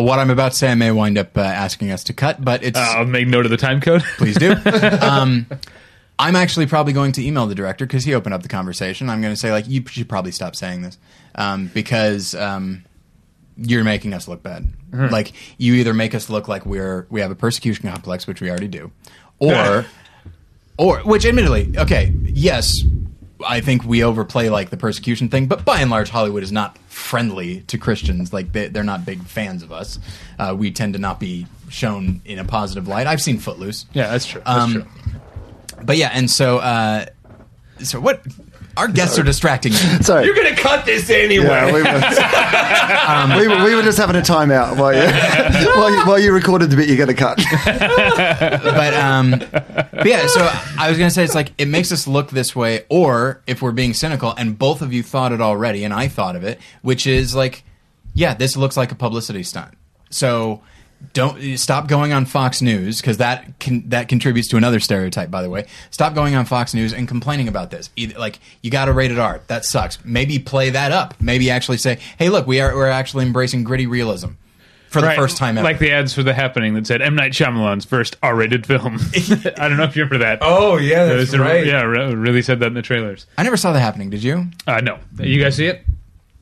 Speaker 1: what I'm about to say, I may wind up uh, asking us to cut, but it's
Speaker 2: I'll make note of the time code.
Speaker 1: please do. Um, I'm actually probably going to email the director because he opened up the conversation. I'm going to say like, you should probably stop saying this um, because um, you're making us look bad. Like you either make us look like we're we have a persecution complex, which we already do, or or which admittedly, okay, yes, I think we overplay like the persecution thing, but by and large, Hollywood is not friendly to Christians. Like they, they're not big fans of us. Uh, we tend to not be shown in a positive light. I've seen Footloose.
Speaker 2: Yeah, that's true. That's
Speaker 1: Um,
Speaker 2: true.
Speaker 1: But yeah, and so uh, so what? Our guests are distracting me.
Speaker 3: Sorry.
Speaker 4: You're gonna cut this anyway.
Speaker 3: yeah, we were, we, were, we were just having a timeout while you, while you, while you recorded the bit you're going to cut.
Speaker 1: but um, but yeah. So I was gonna say it's like it makes us look this way, or if we're being cynical, and both of you thought it already, and I thought of it, which is like, yeah, this looks like a publicity stunt. So don't stop going on Fox News because that can, that contributes to another stereotype. By the way, stop going on Fox News and complaining about this. Either, like you got to rated R. That sucks. Maybe play that up. Maybe actually say, hey, look, we are we're actually embracing gritty realism for the
Speaker 2: Right,
Speaker 1: first time ever.
Speaker 2: Like the ads for The Happening that said M. Night Shyamalan's first R-rated film. I don't know if you remember that.
Speaker 4: Oh yeah, that's
Speaker 2: a-
Speaker 4: right.
Speaker 2: Yeah, really said that in the trailers.
Speaker 1: I never saw that happening. Did you?
Speaker 2: Uh, no. You guys see it?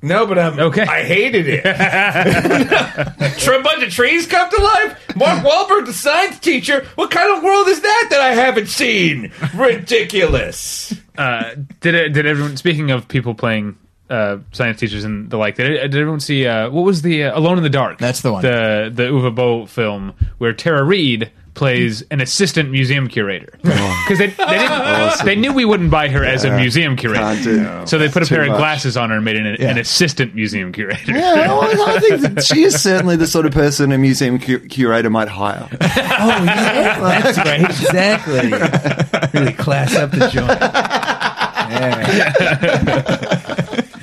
Speaker 4: No, but I'm
Speaker 2: Okay.
Speaker 4: I hated it. a bunch of trees come to life. Mark Wahlberg, the science teacher. What kind of world is that that I haven't seen? Ridiculous.
Speaker 2: Uh, did it, did everyone? Speaking of people playing uh, science teachers and the like, did, did everyone see uh, what was the uh, Alone in the Dark?
Speaker 1: That's the one.
Speaker 2: The the Uwe Boll film where Tara Reid plays an assistant museum curator oh. because they they, didn't, they knew we wouldn't buy her as a museum curator,
Speaker 3: Can't do.
Speaker 2: so they put a
Speaker 3: Too
Speaker 2: pair of
Speaker 3: much.
Speaker 2: glasses on her and made an, an assistant museum curator.
Speaker 3: Yeah, well, I think that she is certainly the sort of person a museum cu- curator might hire.
Speaker 4: Oh yeah, that's right. Exactly. really class up the joint.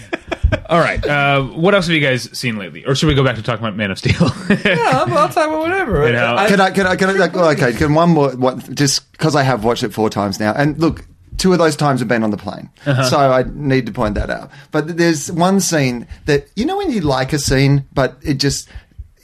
Speaker 2: All right, uh, what else have you guys seen lately, or should we go back to talking about Man of Steel?
Speaker 4: Yeah, well, I'll talk about whatever.
Speaker 2: You know,
Speaker 4: I-
Speaker 3: Can I? Can I? Can I? Like, okay. Can one more? What? Just because I have watched it four times now, and look, two of those times have been on the plane, so I need to point that out. But there's one scene that you know when you like a scene, but it just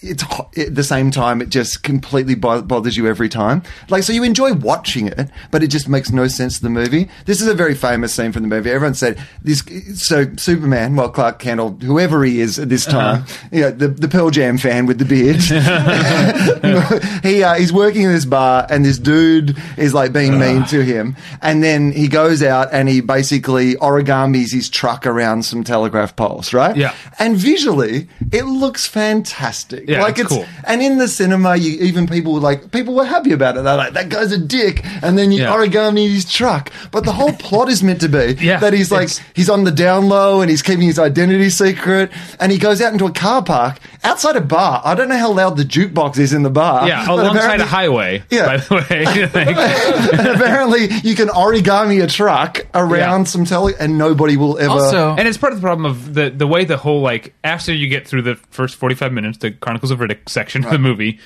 Speaker 3: it's at the same time it just completely bo- bothers you every time. Like so, you enjoy watching it, but it just makes no sense to the movie. This is a very famous scene from the movie. Everyone said this. So Superman, well Clark Kent or whoever he is at this time, you know, the the Pearl Jam fan with the beard. he uh, he's working in this bar, and this dude is like being mean to him, and then he goes out and he basically origamis his truck around some telegraph poles, right?
Speaker 2: Yeah.
Speaker 3: And visually, it looks fantastic.
Speaker 2: Yeah,
Speaker 3: like
Speaker 2: it's cool.
Speaker 3: And in the cinema, you, even people were like people were happy about it. They're like, "That guy's a dick," and then you
Speaker 2: Yeah.
Speaker 3: origami his truck. But the whole plot is meant to be
Speaker 2: Yeah,
Speaker 3: that he's like he's on the down low and he's keeping his identity secret, and he goes out into a car park outside a bar. I don't know how loud the jukebox is in the bar.
Speaker 2: Yeah,
Speaker 3: but
Speaker 2: alongside a highway.
Speaker 3: Yeah.
Speaker 2: By the way, Like,
Speaker 3: and apparently, you can origami a truck around
Speaker 2: Yeah.
Speaker 3: some tele, and nobody will ever.
Speaker 1: Also,
Speaker 2: and it's part of the problem of the the way the whole like after you get through the first forty five minutes, the Chronicles of Riddick section of the movie,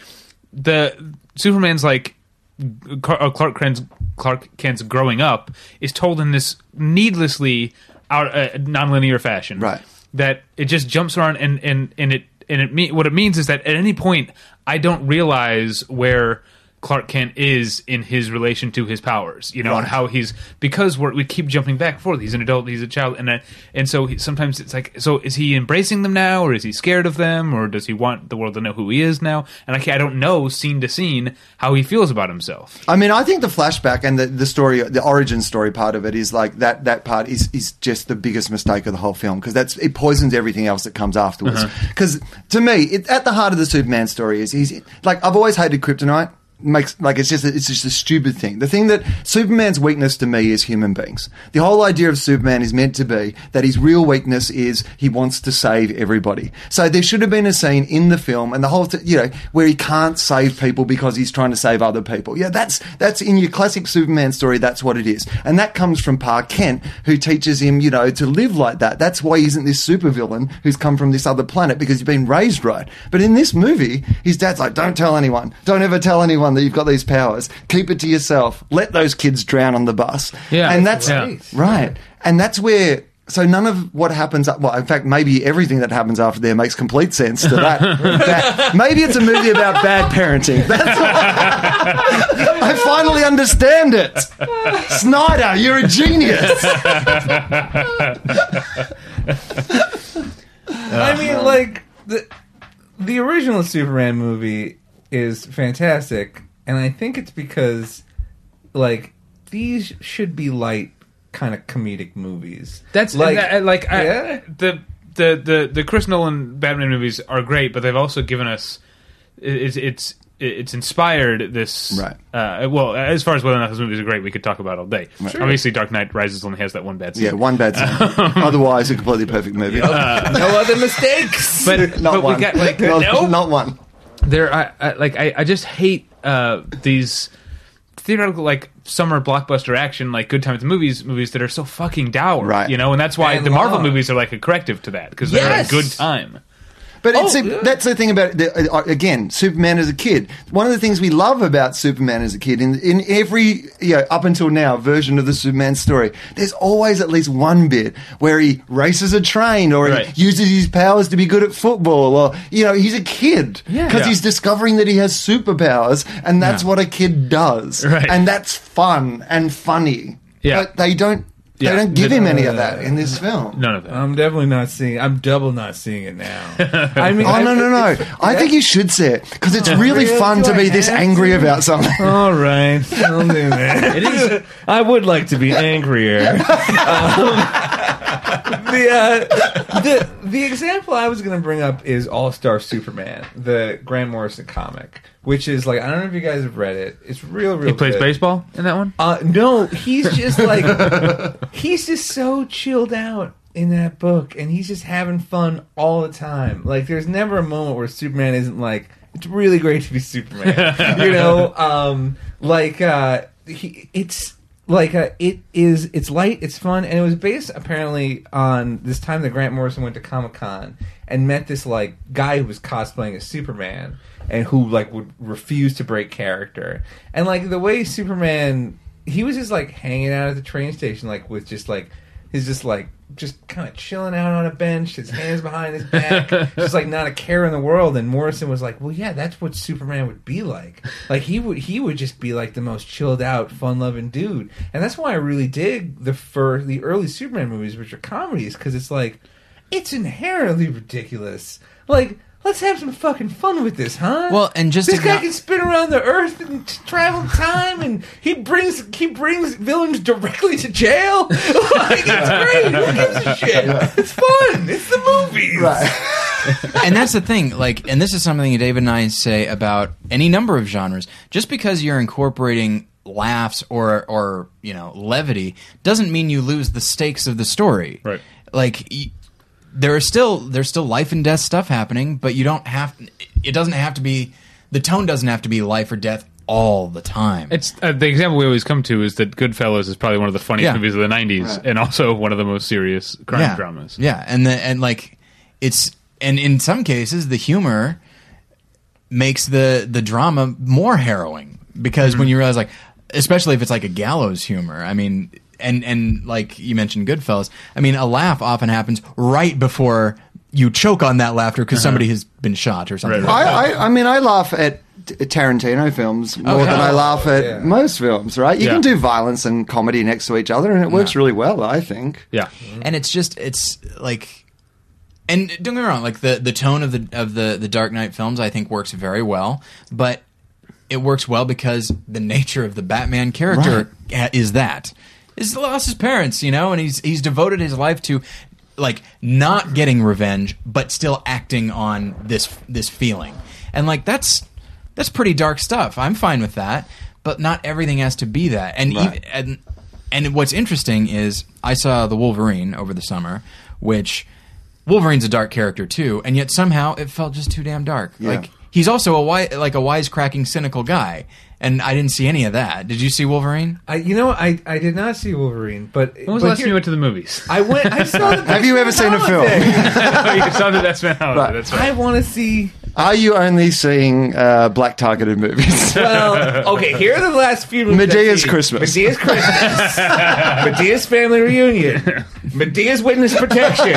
Speaker 2: the Superman's like uh, Clark Kent's Clark Kent's growing up is told in this needlessly out uh, nonlinear fashion,
Speaker 3: Right.
Speaker 2: That it just jumps around and and and it and it me- what it means is that at any point I don't realize where. Clark Kent is in his relation to his powers, you know, and how he's because we're, we keep jumping back and forth. He's an adult, he's a child, and uh, and so he, sometimes it's like, so is he embracing them now, or is he scared of them, or does he want the world to know who he is now? And I, I don't know scene to scene how he feels about himself.
Speaker 3: I mean, I think the flashback and the, the story, the origin story part of it is like that. That part is is just the biggest mistake of the whole film because that's it poisons everything else that comes afterwards. Because to me, it, at the heart of the Superman story is he's like I've always hated kryptonite. Makes like it's just a, it's just a stupid thing. The thing that Superman's weakness to me is human beings. The whole idea of Superman is meant to be that his real weakness is he wants to save everybody. So there should have been a scene in the film and the whole th- you know where he can't save people because he's trying to save other people. Yeah, that's that's in your classic Superman story. That's what it is, and that comes from Pa Kent, who teaches him you know to live like that. That's why he isn't this supervillain who's come from this other planet because he's been raised right. But in this movie, his dad's like, "Don't tell anyone. Don't ever tell anyone that you've got these powers. Keep it to yourself. Let those kids drown on the bus."
Speaker 2: Yeah,
Speaker 3: and that's
Speaker 2: yeah.
Speaker 3: right, and that's where. So none of what happens, well, in fact, maybe everything that happens after there makes complete sense to that. that- maybe it's a movie about bad parenting. That's I finally understand it. Snyder, you're a genius.
Speaker 4: I mean, like the the original Superman movie is fantastic, and I think it's because like these should be light kind of comedic movies.
Speaker 2: That's
Speaker 4: like uh, uh,
Speaker 2: like uh, like I, the the the the Chris Nolan Batman movies are great, but they've also given us it's it's it's inspired this
Speaker 3: Right.
Speaker 2: Uh, well, as far as whether or not those movies are great, we could talk about all day. Obviously, Dark Knight Rises only has that one bad scene.
Speaker 3: Yeah, one bad scene. Um, Otherwise, a completely perfect movie.
Speaker 4: no other mistakes.
Speaker 2: but
Speaker 3: not
Speaker 2: but
Speaker 3: one.
Speaker 2: we got like
Speaker 3: not,
Speaker 2: no,
Speaker 3: not one.
Speaker 2: There I, I like I, I just hate uh these theoretical like summer blockbuster action like good time at the movies movies that are so fucking dour
Speaker 3: Right.
Speaker 2: you know and that's why
Speaker 4: And
Speaker 2: the marvel
Speaker 4: long.
Speaker 2: movies are like a corrective to that because they're
Speaker 4: Yes.
Speaker 2: a good time
Speaker 3: But it's
Speaker 4: Oh,
Speaker 3: a,
Speaker 4: yeah.
Speaker 3: that's the thing about the, uh, again Superman as a kid. One of the things we love about Superman as a kid in in every you know, up until now version of the Superman story, there's always at least one bit where he races a train or
Speaker 2: Right.
Speaker 3: he uses his powers to be good at football or you know he's a kid
Speaker 2: Yeah.
Speaker 3: because
Speaker 2: Yeah.
Speaker 3: he's discovering that he has superpowers and that's what a kid does
Speaker 2: Right.
Speaker 3: and that's fun and funny.
Speaker 2: Yeah.
Speaker 3: but they don't. They don't give him any of that in this film.
Speaker 2: none of that
Speaker 4: I'm definitely not seeing. I'm double not seeing it now. I mean,
Speaker 3: Oh
Speaker 4: I-
Speaker 3: no no no!
Speaker 4: it's-
Speaker 3: I think you should see it because it's really
Speaker 4: Really?
Speaker 3: fun to
Speaker 4: I
Speaker 3: be this
Speaker 4: have
Speaker 3: angry
Speaker 4: to?
Speaker 3: about something.
Speaker 4: All right, I'll do that.
Speaker 2: it is
Speaker 4: I would like to be angrier. Um, the, uh, the the example I was going to bring up is All Star Superman, the Grant Morrison comic, which is like I don't know if you guys have read it. It's real, real.
Speaker 2: he plays
Speaker 4: good.
Speaker 2: baseball in that one
Speaker 4: Uh, no, he's just like he's just so chilled out in that book, and he's just having fun all the time. Like, there's never a moment where Superman isn't like, "It's really great to be Superman," you know. Um, like, uh, he, it's like uh, it is. It's light. It's fun, and it was based apparently on this time that Grant Morrison went to Comic Con and met this like guy who was cosplaying as Superman and who like would refuse to break character, and like the way Superman he was just like hanging out at the train station, like with just like is just like just kind of chilling out on a bench, his hands behind his back, just like not a care in the world. And Morrison was like, "Well, yeah, that's what Superman would be like. Like he would he would just be like the most chilled out, fun loving dude." And that's why I really dig the for the early Superman movies, which are comedies, because it's like it's inherently ridiculous. Like. Let's have some fucking fun with this, huh?
Speaker 1: Well, and just
Speaker 4: this
Speaker 1: to
Speaker 4: guy
Speaker 1: not-
Speaker 4: can spin around the earth and t- travel time, and he brings he brings villains directly to jail. like it's great. Who gives a shit? It's fun. It's the movies.
Speaker 1: and that's the thing like and this is something david and i say about any number of genres just because you're incorporating laughs or or you know levity doesn't mean you lose the stakes of the story
Speaker 2: Right.
Speaker 1: like y- there is still there's still life and death stuff happening but you don't have it doesn't have to be the tone doesn't have to be life or death all the time
Speaker 2: It's uh, the example we always come to is that Goodfellas is probably one of the funniest
Speaker 1: Yeah.
Speaker 2: movies of the '90s,
Speaker 3: Right.
Speaker 2: and also one of the most serious crime
Speaker 1: yeah.
Speaker 2: dramas.
Speaker 1: Yeah, and the, and like it's and in some cases the humor makes the the drama more harrowing because when you realize like especially if it's like a gallows humor. I mean and and like you mentioned Goodfellas. I mean a laugh often happens right before you choke on that laughter because uh-huh. somebody has been shot or something.
Speaker 2: Right,
Speaker 1: like that.
Speaker 3: I, I, I mean, I laugh at Tarantino films more
Speaker 1: Okay.
Speaker 3: than I oh, laugh at
Speaker 4: Yeah.
Speaker 3: most films, right? You
Speaker 2: Yeah.
Speaker 3: can do violence and comedy next to each other, and it works really well, I think.
Speaker 2: Yeah, mm-hmm.
Speaker 1: and it's just it's like and don't get me wrong like the the tone of the of the the dark knight films i think works very well but it works well because the nature of the batman character ha- is that is lost his parents you know and he's he's devoted his life to like not getting revenge but still acting on this this feeling and like that's that's pretty dark stuff i'm fine with that but not everything has to be that and
Speaker 3: Right.
Speaker 1: even, and and what's interesting is I saw the Wolverine over the summer, which Wolverine's a dark character too, and yet somehow it felt just too damn dark.
Speaker 3: Yeah.
Speaker 1: Like he's also a wi- like a wisecracking, cynical guy, and I didn't see any of that. Did you see Wolverine?
Speaker 4: I, you know, I, I did not see Wolverine, but
Speaker 2: when was
Speaker 4: but
Speaker 2: the last
Speaker 4: here-
Speaker 2: time you went to the movies?
Speaker 4: I went. I saw the.
Speaker 3: Have you ever seen a film?
Speaker 2: you saw the That's Been Holiday.
Speaker 3: Right.
Speaker 4: I want to see.
Speaker 3: Are you only seeing uh, black targeted movies?
Speaker 4: Well, okay. Here are the last few. movies I've
Speaker 3: Madea's
Speaker 4: seen.
Speaker 3: Christmas.
Speaker 4: Madea's Christmas. Madea's family reunion. Madea's witness protection.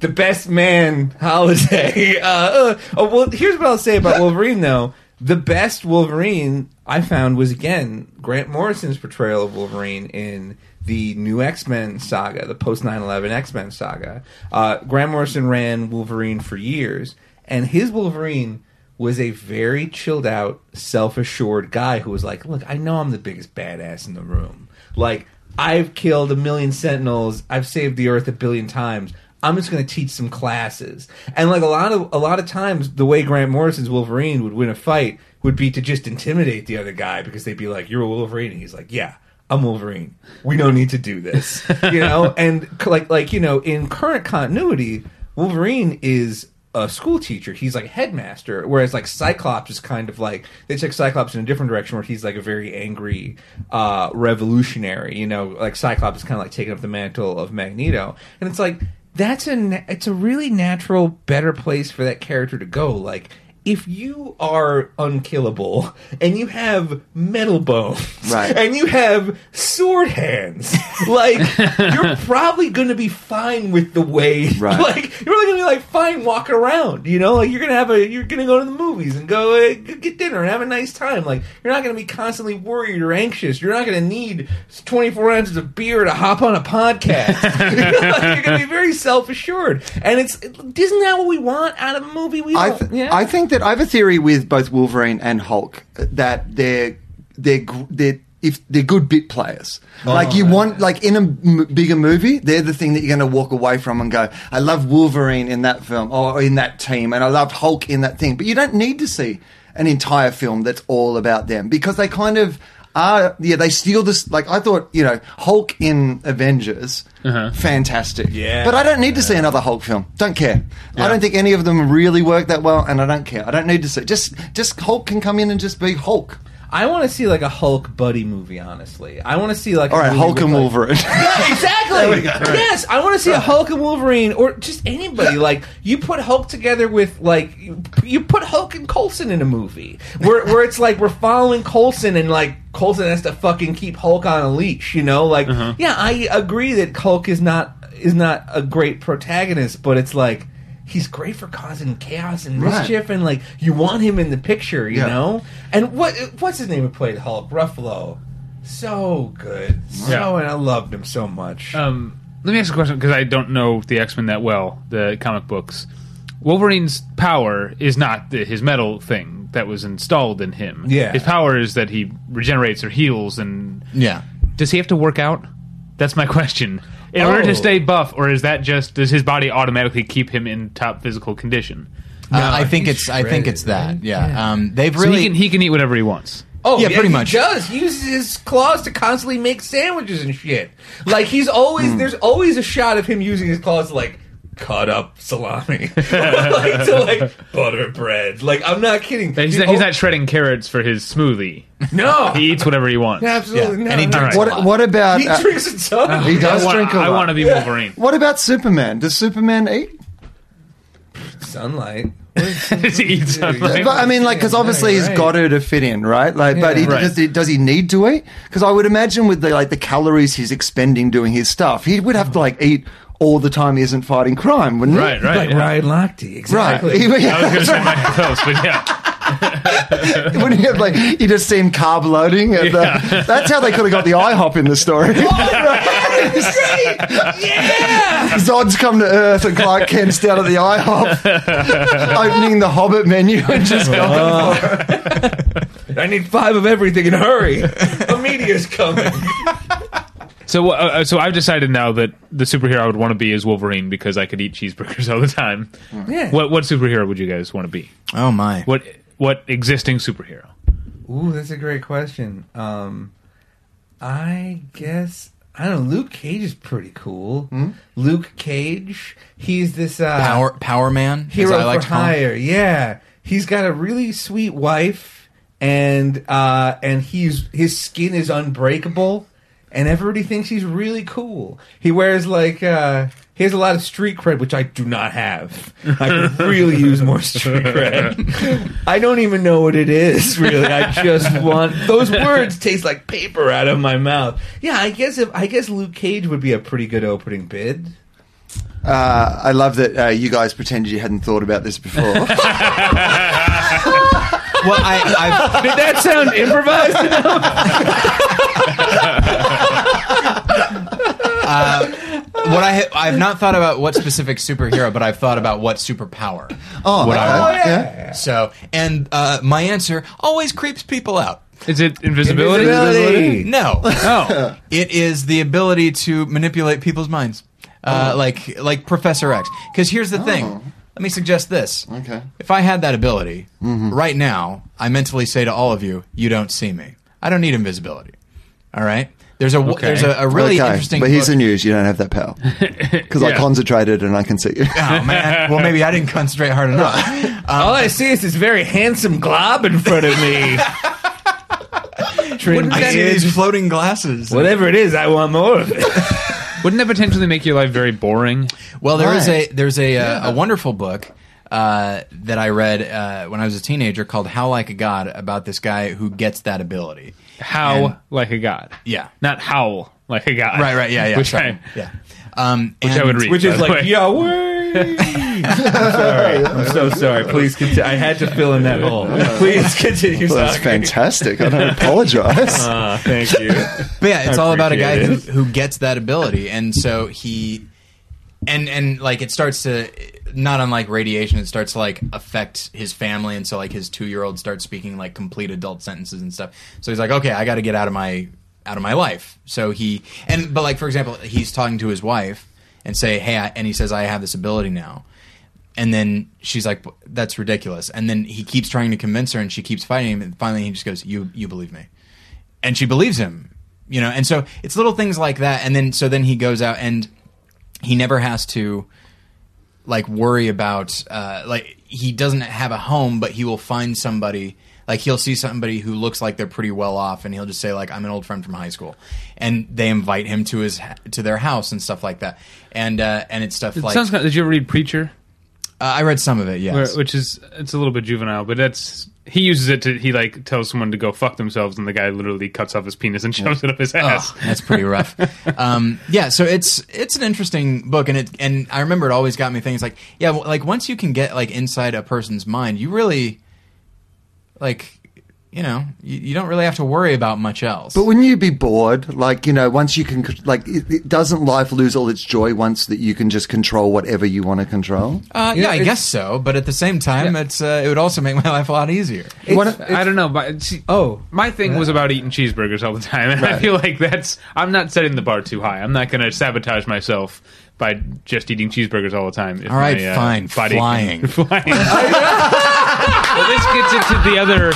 Speaker 4: the best man holiday. Uh, uh, oh well, here's what I'll say about Wolverine though. The best Wolverine I found was again Grant Morrison's portrayal of Wolverine in the new X Men saga, the post 9/11 X Men saga. Uh, Grant Morrison ran Wolverine for years, and his Wolverine was a very chilled out, self assured guy who was like, "Look, I know I'm the biggest badass in the room. Like, I've killed a million Sentinels. I've saved the Earth a billion times." I'm just going to teach some classes, and like a lot of a lot of times, the way Grant Morrison's Wolverine would win a fight would be to just intimidate the other guy because they'd be like, "You're a Wolverine," and he's like, "Yeah, I'm Wolverine. We don't need to do this," you know. And like like you know, in current continuity, Wolverine is a school teacher. He's like headmaster, whereas like Cyclops is kind of like they took Cyclops in a different direction, where he's like a very angry uh, revolutionary. You know, like Cyclops is kind of like taking up the mantle of Magneto, and it's like that's a it's a really natural, better place for that character to go. Like if you are unkillable and you have metal bones
Speaker 3: Right.
Speaker 4: and you have sword hands, like you're probably going to be fine with the way,
Speaker 3: Right.
Speaker 4: like you're really going to be like fine walking around, you know, like you're going to have a, you're going to go to the movies and go uh, get dinner and have a nice time. Like you're not going to be constantly worried or anxious. You're not going to need 24 ounces of beer to hop on a podcast. Like, you're going to be very self assured, and it's isn't that what we want out of a movie? We
Speaker 3: I, th-
Speaker 4: yeah.
Speaker 3: I think that I have a theory with both Wolverine and Hulk that they're they're they're if they're good bit players. Oh, like you want like in a m- bigger movie, they're the thing that you're going to walk away from and go, I love Wolverine in that film or in that team, and I loved Hulk in that thing. But you don't need to see an entire film that's all about them because they kind of are. Yeah, they steal this. Like I thought, you know, Hulk in Avengers, uh-huh. fantastic.
Speaker 4: Yeah.
Speaker 3: but I don't need to see another Hulk film. Don't care. I don't think any of them really work that well, and I don't care. I don't need to see. Just just Hulk can come in and just be Hulk.
Speaker 4: I want to see like a Hulk buddy movie. Honestly, I want to see like
Speaker 3: all right,
Speaker 4: a
Speaker 3: Hulk
Speaker 4: with,
Speaker 3: and
Speaker 4: like-
Speaker 3: Wolverine.
Speaker 4: Yeah, exactly. Yes, I want to see a Hulk and Wolverine, or just anybody. Like you put Hulk together with like you, you put Hulk and Coulson in a movie where where it's like we're following Coulson and like Coulson has to fucking keep Hulk on a leash. You know, like yeah, I agree that Hulk is not is not a great protagonist, but it's like. He's great for causing chaos and
Speaker 3: Right.
Speaker 4: mischief, and like you want him in the picture, you
Speaker 3: Yeah.
Speaker 4: know. And what what's his name who played Hulk? Ruffalo, so good, so
Speaker 2: Yeah.
Speaker 4: and I loved him so much.
Speaker 2: Um, let me ask a question because I don't know the X Men that well, the comic books. Wolverine's power is not the, his metal thing that was installed in him.
Speaker 4: Yeah.
Speaker 2: his power is that he regenerates or heals. And
Speaker 1: Yeah.
Speaker 2: does he have to work out? That's my question. In order
Speaker 4: Oh.
Speaker 2: to stay buff, or is that just does his body automatically keep him in top physical condition?
Speaker 1: Uh, I think
Speaker 4: he's
Speaker 1: it's I think it's that.
Speaker 4: right?
Speaker 1: Yeah.
Speaker 4: Yeah.
Speaker 1: Um, they've
Speaker 2: So
Speaker 1: really
Speaker 2: he can he can eat whatever he wants.
Speaker 4: Oh
Speaker 1: Yeah, pretty much.
Speaker 4: He does. He uses his claws to constantly make sandwiches and shit. Like he's always
Speaker 1: Hmm.
Speaker 4: there's always a shot of him using his claws to like cut up salami, like to like butter bread. Like I'm not kidding.
Speaker 2: He's,
Speaker 4: Dude,
Speaker 2: not, he's
Speaker 4: oh,
Speaker 2: not shredding carrots for his smoothie.
Speaker 4: No,
Speaker 2: He eats whatever he wants.
Speaker 4: absolutely
Speaker 1: Yeah,
Speaker 4: not.
Speaker 1: and he drinks
Speaker 2: Alright.
Speaker 1: a
Speaker 3: what
Speaker 1: lot.
Speaker 3: What about
Speaker 4: He
Speaker 3: uh,
Speaker 4: drinks a ton.
Speaker 3: he does
Speaker 2: I want,
Speaker 3: drink a
Speaker 2: I
Speaker 3: lot.
Speaker 2: want to be
Speaker 4: Yeah.
Speaker 2: Wolverine.
Speaker 3: What about Superman? Does Superman eat?
Speaker 4: sunlight.
Speaker 2: Does he eat sunlight.
Speaker 3: But I mean, like, because obviously
Speaker 4: Right,
Speaker 3: he's
Speaker 4: right.
Speaker 3: got her to fit in, right? Like, but he,
Speaker 2: Right.
Speaker 3: does, he, does he need to eat? Because I would imagine with the like the calories he's expending doing his stuff, he would have to like eat all the time he isn't fighting crime, wouldn't he?
Speaker 2: Right, right.
Speaker 4: like
Speaker 2: yeah.
Speaker 4: Ryan Lochte,
Speaker 3: Right.
Speaker 4: exactly.
Speaker 3: He-
Speaker 2: I was going to say Michael Phelps, but yeah.
Speaker 3: Wouldn't he have like you just see him carb loading? And, uh, that's how they could have got the IHOP in the story.
Speaker 4: yeah.
Speaker 3: Zod's come to Earth and Clark Kent's down at the IHOP, opening the Hobbit menu and just going.
Speaker 4: I need five of everything and hurry. A meteor's coming.
Speaker 2: So, uh, so I've decided now that the superhero I would want to be is Wolverine because I could eat cheeseburgers all the time.
Speaker 4: Yeah.
Speaker 2: What what superhero would you guys want to be?
Speaker 1: Oh my.
Speaker 2: What what existing superhero?
Speaker 4: Ooh, that's a great question. Um, I guess I don't know. Luke Cage is pretty cool. Luke Cage, he's this uh,
Speaker 1: Power Power Man. as
Speaker 4: hero
Speaker 1: I like
Speaker 4: for
Speaker 1: to call him.
Speaker 4: hire. Yeah, he's got a really sweet wife, and uh, and he's his skin is unbreakable, and everybody thinks he's really cool. He wears like uh, he has a lot of street cred, which I do not have. I could really use more street cred. I don't even know what it is. Really, I just want those words taste like paper out of my mouth. Yeah, I guess if I guess Luke Cage would be a pretty good opening bid.
Speaker 3: Uh, I love that uh, you guys pretended you hadn't thought about this before.
Speaker 1: Well, I, I've,
Speaker 4: Did that sound improvised enough?
Speaker 1: what I ha- I've not thought about what specific superhero, but I've thought about what superpower.
Speaker 3: Oh,
Speaker 1: would I
Speaker 3: okay.
Speaker 1: want.
Speaker 3: yeah.
Speaker 1: So, and uh, my answer always creeps people out.
Speaker 2: Is it invisibility?
Speaker 4: Invisibility.
Speaker 1: No,
Speaker 2: Oh,
Speaker 1: it is the ability to manipulate people's minds, uh, like like Professor X. Because here's the thing. Let me suggest this.
Speaker 3: Okay.
Speaker 1: If I had that ability right now, I mentally say to all of you, "You don't see me. I don't need invisibility." All right. There's a
Speaker 2: Okay.
Speaker 1: there's a, a really
Speaker 3: okay,
Speaker 1: interesting.
Speaker 3: but here's
Speaker 1: book-
Speaker 3: the news: you don't have that power because I concentrated and I can see you.
Speaker 1: Oh man. Well, maybe I didn't concentrate hard enough.
Speaker 4: All I see is this very handsome glob in front of me. Trin
Speaker 1: I see
Speaker 4: kids.
Speaker 1: these floating glasses.
Speaker 4: Whatever it is, I want more of it.
Speaker 2: wouldn't that potentially make your life very boring?
Speaker 1: Well, there is
Speaker 3: Right.
Speaker 1: a there's a uh, a wonderful book uh, that I read uh, when I was a teenager called How Like a God about this guy who gets that ability.
Speaker 2: How
Speaker 1: And-
Speaker 2: like a god?
Speaker 1: Yeah.
Speaker 2: not howl like a god.
Speaker 1: Right. Right. Yeah. Yeah.
Speaker 2: Which
Speaker 1: sorry.
Speaker 2: I,
Speaker 1: yeah. Um,
Speaker 2: which
Speaker 1: and-
Speaker 2: I would read.
Speaker 4: Which is like
Speaker 2: way.
Speaker 4: Yahweh. I'm sorry. I'm so sorry. Please continue. I had to fill in that hole. Please continue.
Speaker 3: Well, that's fantastic. I don't apologize.
Speaker 4: Ah, thank you.
Speaker 1: But yeah, it's all about a guy who, who gets that ability, and so he, and and like it starts to, not unlike radiation, it starts to like affect his family, and so like his two year old starts speaking like complete adult sentences and stuff. So he's like, okay, I got to get out of my out of my life. So he and but like for example, he's talking to his wife and say, hey, I, and he says, I have this ability now. And then she's like, "That's ridiculous." And then he keeps trying to convince her, and she keeps fighting him. And finally, he just goes, "You, you believe me." and she believes him you know and so it's little things like that and then so then he goes out and he never has to like worry about uh like he doesn't have a home but he will find somebody Like he'll see somebody who looks like they're pretty well off, and he'll just say like, "I'm an old friend from high school," and they invite him to his to their house and stuff like that. And uh, and it's stuff
Speaker 2: It
Speaker 1: like
Speaker 2: sounds kind did you ever read Preacher?
Speaker 1: uh, I read some of it. Yes.
Speaker 2: Where, which is it's a little bit juvenile, but that's he uses it to he like tells someone to go fuck themselves, and the guy literally cuts off his penis and shoves it up his ass.
Speaker 1: Oh, that's pretty rough. um, yeah, so it's it's an interesting book, and it and I remember it always got me things like, yeah, like once you can get like inside a person's mind, you really like, you know, you, you don't really have to worry about much else.
Speaker 3: But wouldn't you be bored? Like, you know, once you can, like, it, it, doesn't life lose all its joy once that you can just control whatever you want to control?
Speaker 1: uh,
Speaker 4: You
Speaker 1: yeah, I guess so. But at the same time, it's uh, it would also make my life a lot easier.
Speaker 4: It's-
Speaker 3: What-
Speaker 4: it's-
Speaker 2: I don't know, but see,
Speaker 4: Oh.
Speaker 2: my thing was about eating cheeseburgers all the time, and I feel like that's I'm not setting the bar too high. I'm not going to sabotage myself by just eating cheeseburgers all the time.
Speaker 1: All right,
Speaker 2: my, uh,
Speaker 1: fine,
Speaker 2: body-
Speaker 1: flying.
Speaker 2: flying. well, this gets into the other.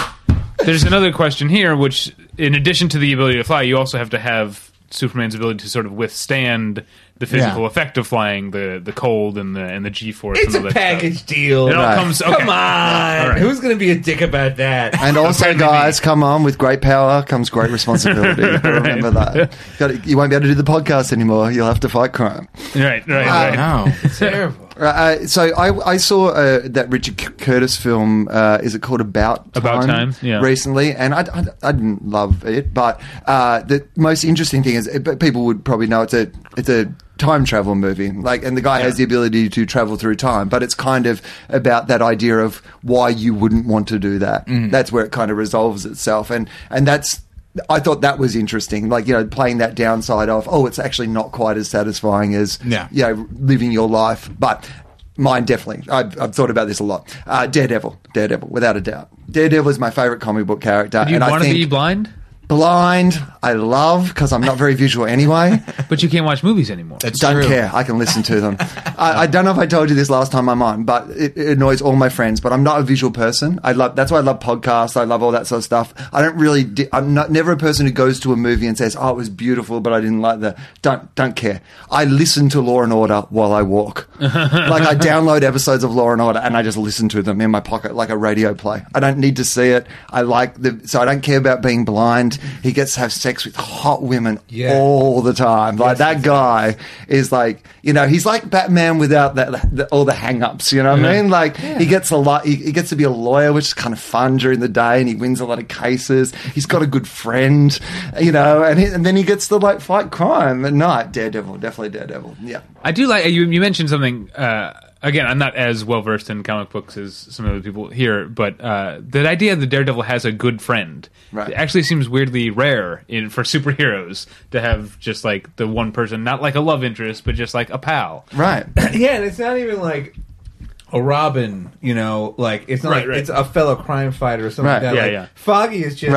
Speaker 2: There's another question here, which, in addition to the ability to fly, you also have to have Superman's ability to sort of withstand the physical
Speaker 1: Yeah.
Speaker 2: effect of flying, the the cold and the and the G force.
Speaker 4: It's
Speaker 2: and
Speaker 4: a
Speaker 2: that stuff.
Speaker 4: package deal.
Speaker 2: It all
Speaker 3: Right.
Speaker 2: comes. Okay.
Speaker 4: Come on.
Speaker 2: right.
Speaker 4: Who's going to be a dick about that?
Speaker 3: And also,
Speaker 2: Apparently
Speaker 3: guys, come on, with great power comes great responsibility. Remember that. You won't be able to do the podcast anymore. You'll have to fight crime.
Speaker 2: Right. Right.
Speaker 1: I
Speaker 2: right.
Speaker 1: know.
Speaker 4: Terrible.
Speaker 3: Uh, so I, I saw uh, that Richard C- Curtis film. Uh, is it called About Time?
Speaker 2: About Time, yeah.
Speaker 3: Recently, and I, I, I didn't love it, but uh, the most interesting thing is, uh, but people would probably know it's a it's a time travel movie. Like, and the guy has the ability to travel through time, but it's kind of about that idea of why you wouldn't want to do that. That's where it kind of resolves itself, and and that's. I thought that was interesting, like you know, playing that downside of oh, it's actually not quite as satisfying as
Speaker 1: Yeah.
Speaker 3: you know, living your life. But mine definitely. I've, I've thought about this a lot. Uh, Daredevil, Daredevil, without a doubt. Daredevil is my favorite comic book character.
Speaker 2: Do you
Speaker 3: and I
Speaker 2: want to be blind?
Speaker 3: Blind. I love because I'm not very visual anyway.
Speaker 2: But you can't watch movies anymore.
Speaker 1: That's
Speaker 3: don't
Speaker 1: true.
Speaker 3: care. I can listen to them. I, I don't know if I told you this last time I'm on, but it, it annoys all my friends. But I'm not a visual person. I love that's why I love podcasts. I love all that sort of stuff. I don't really. Di- I'm not never a person who goes to a movie and says, "Oh, it was beautiful, but I didn't like the." Don't don't care. I listen to Law and Order while I walk. like I download episodes of Law and Order and I just listen to them in my pocket like a radio play. I don't need to see it. I like the so I don't care about being blind. He gets to have sex with hot women
Speaker 4: Yeah.
Speaker 3: all the time. Like that guy is like, you know, he's like Batman without that the, all the hang-ups, you know what I mean? Like he gets a lot he, he gets to be a lawyer, which is kind of fun during the day and he wins a lot of cases. He's got a good friend, you know, and, he, and then he gets to like fight crime at night. Daredevil, definitely Daredevil. Yeah.
Speaker 2: I do like you. You mentioned something. Uh, again, I'm not as well versed in comic books as some of the people here, but uh, the idea that Daredevil has a good friend
Speaker 3: Right.
Speaker 2: it actually seems weirdly rare in for superheroes to have just like the one person, not like a love interest, but just like a pal.
Speaker 3: Right.
Speaker 4: Yeah, and it's not even like a Robin, you know, like it's not
Speaker 2: Right,
Speaker 4: like
Speaker 2: right.
Speaker 4: it's a fellow crime fighter or something
Speaker 3: Right.
Speaker 4: like that.
Speaker 2: Yeah,
Speaker 4: like,
Speaker 2: yeah.
Speaker 4: Foggy is just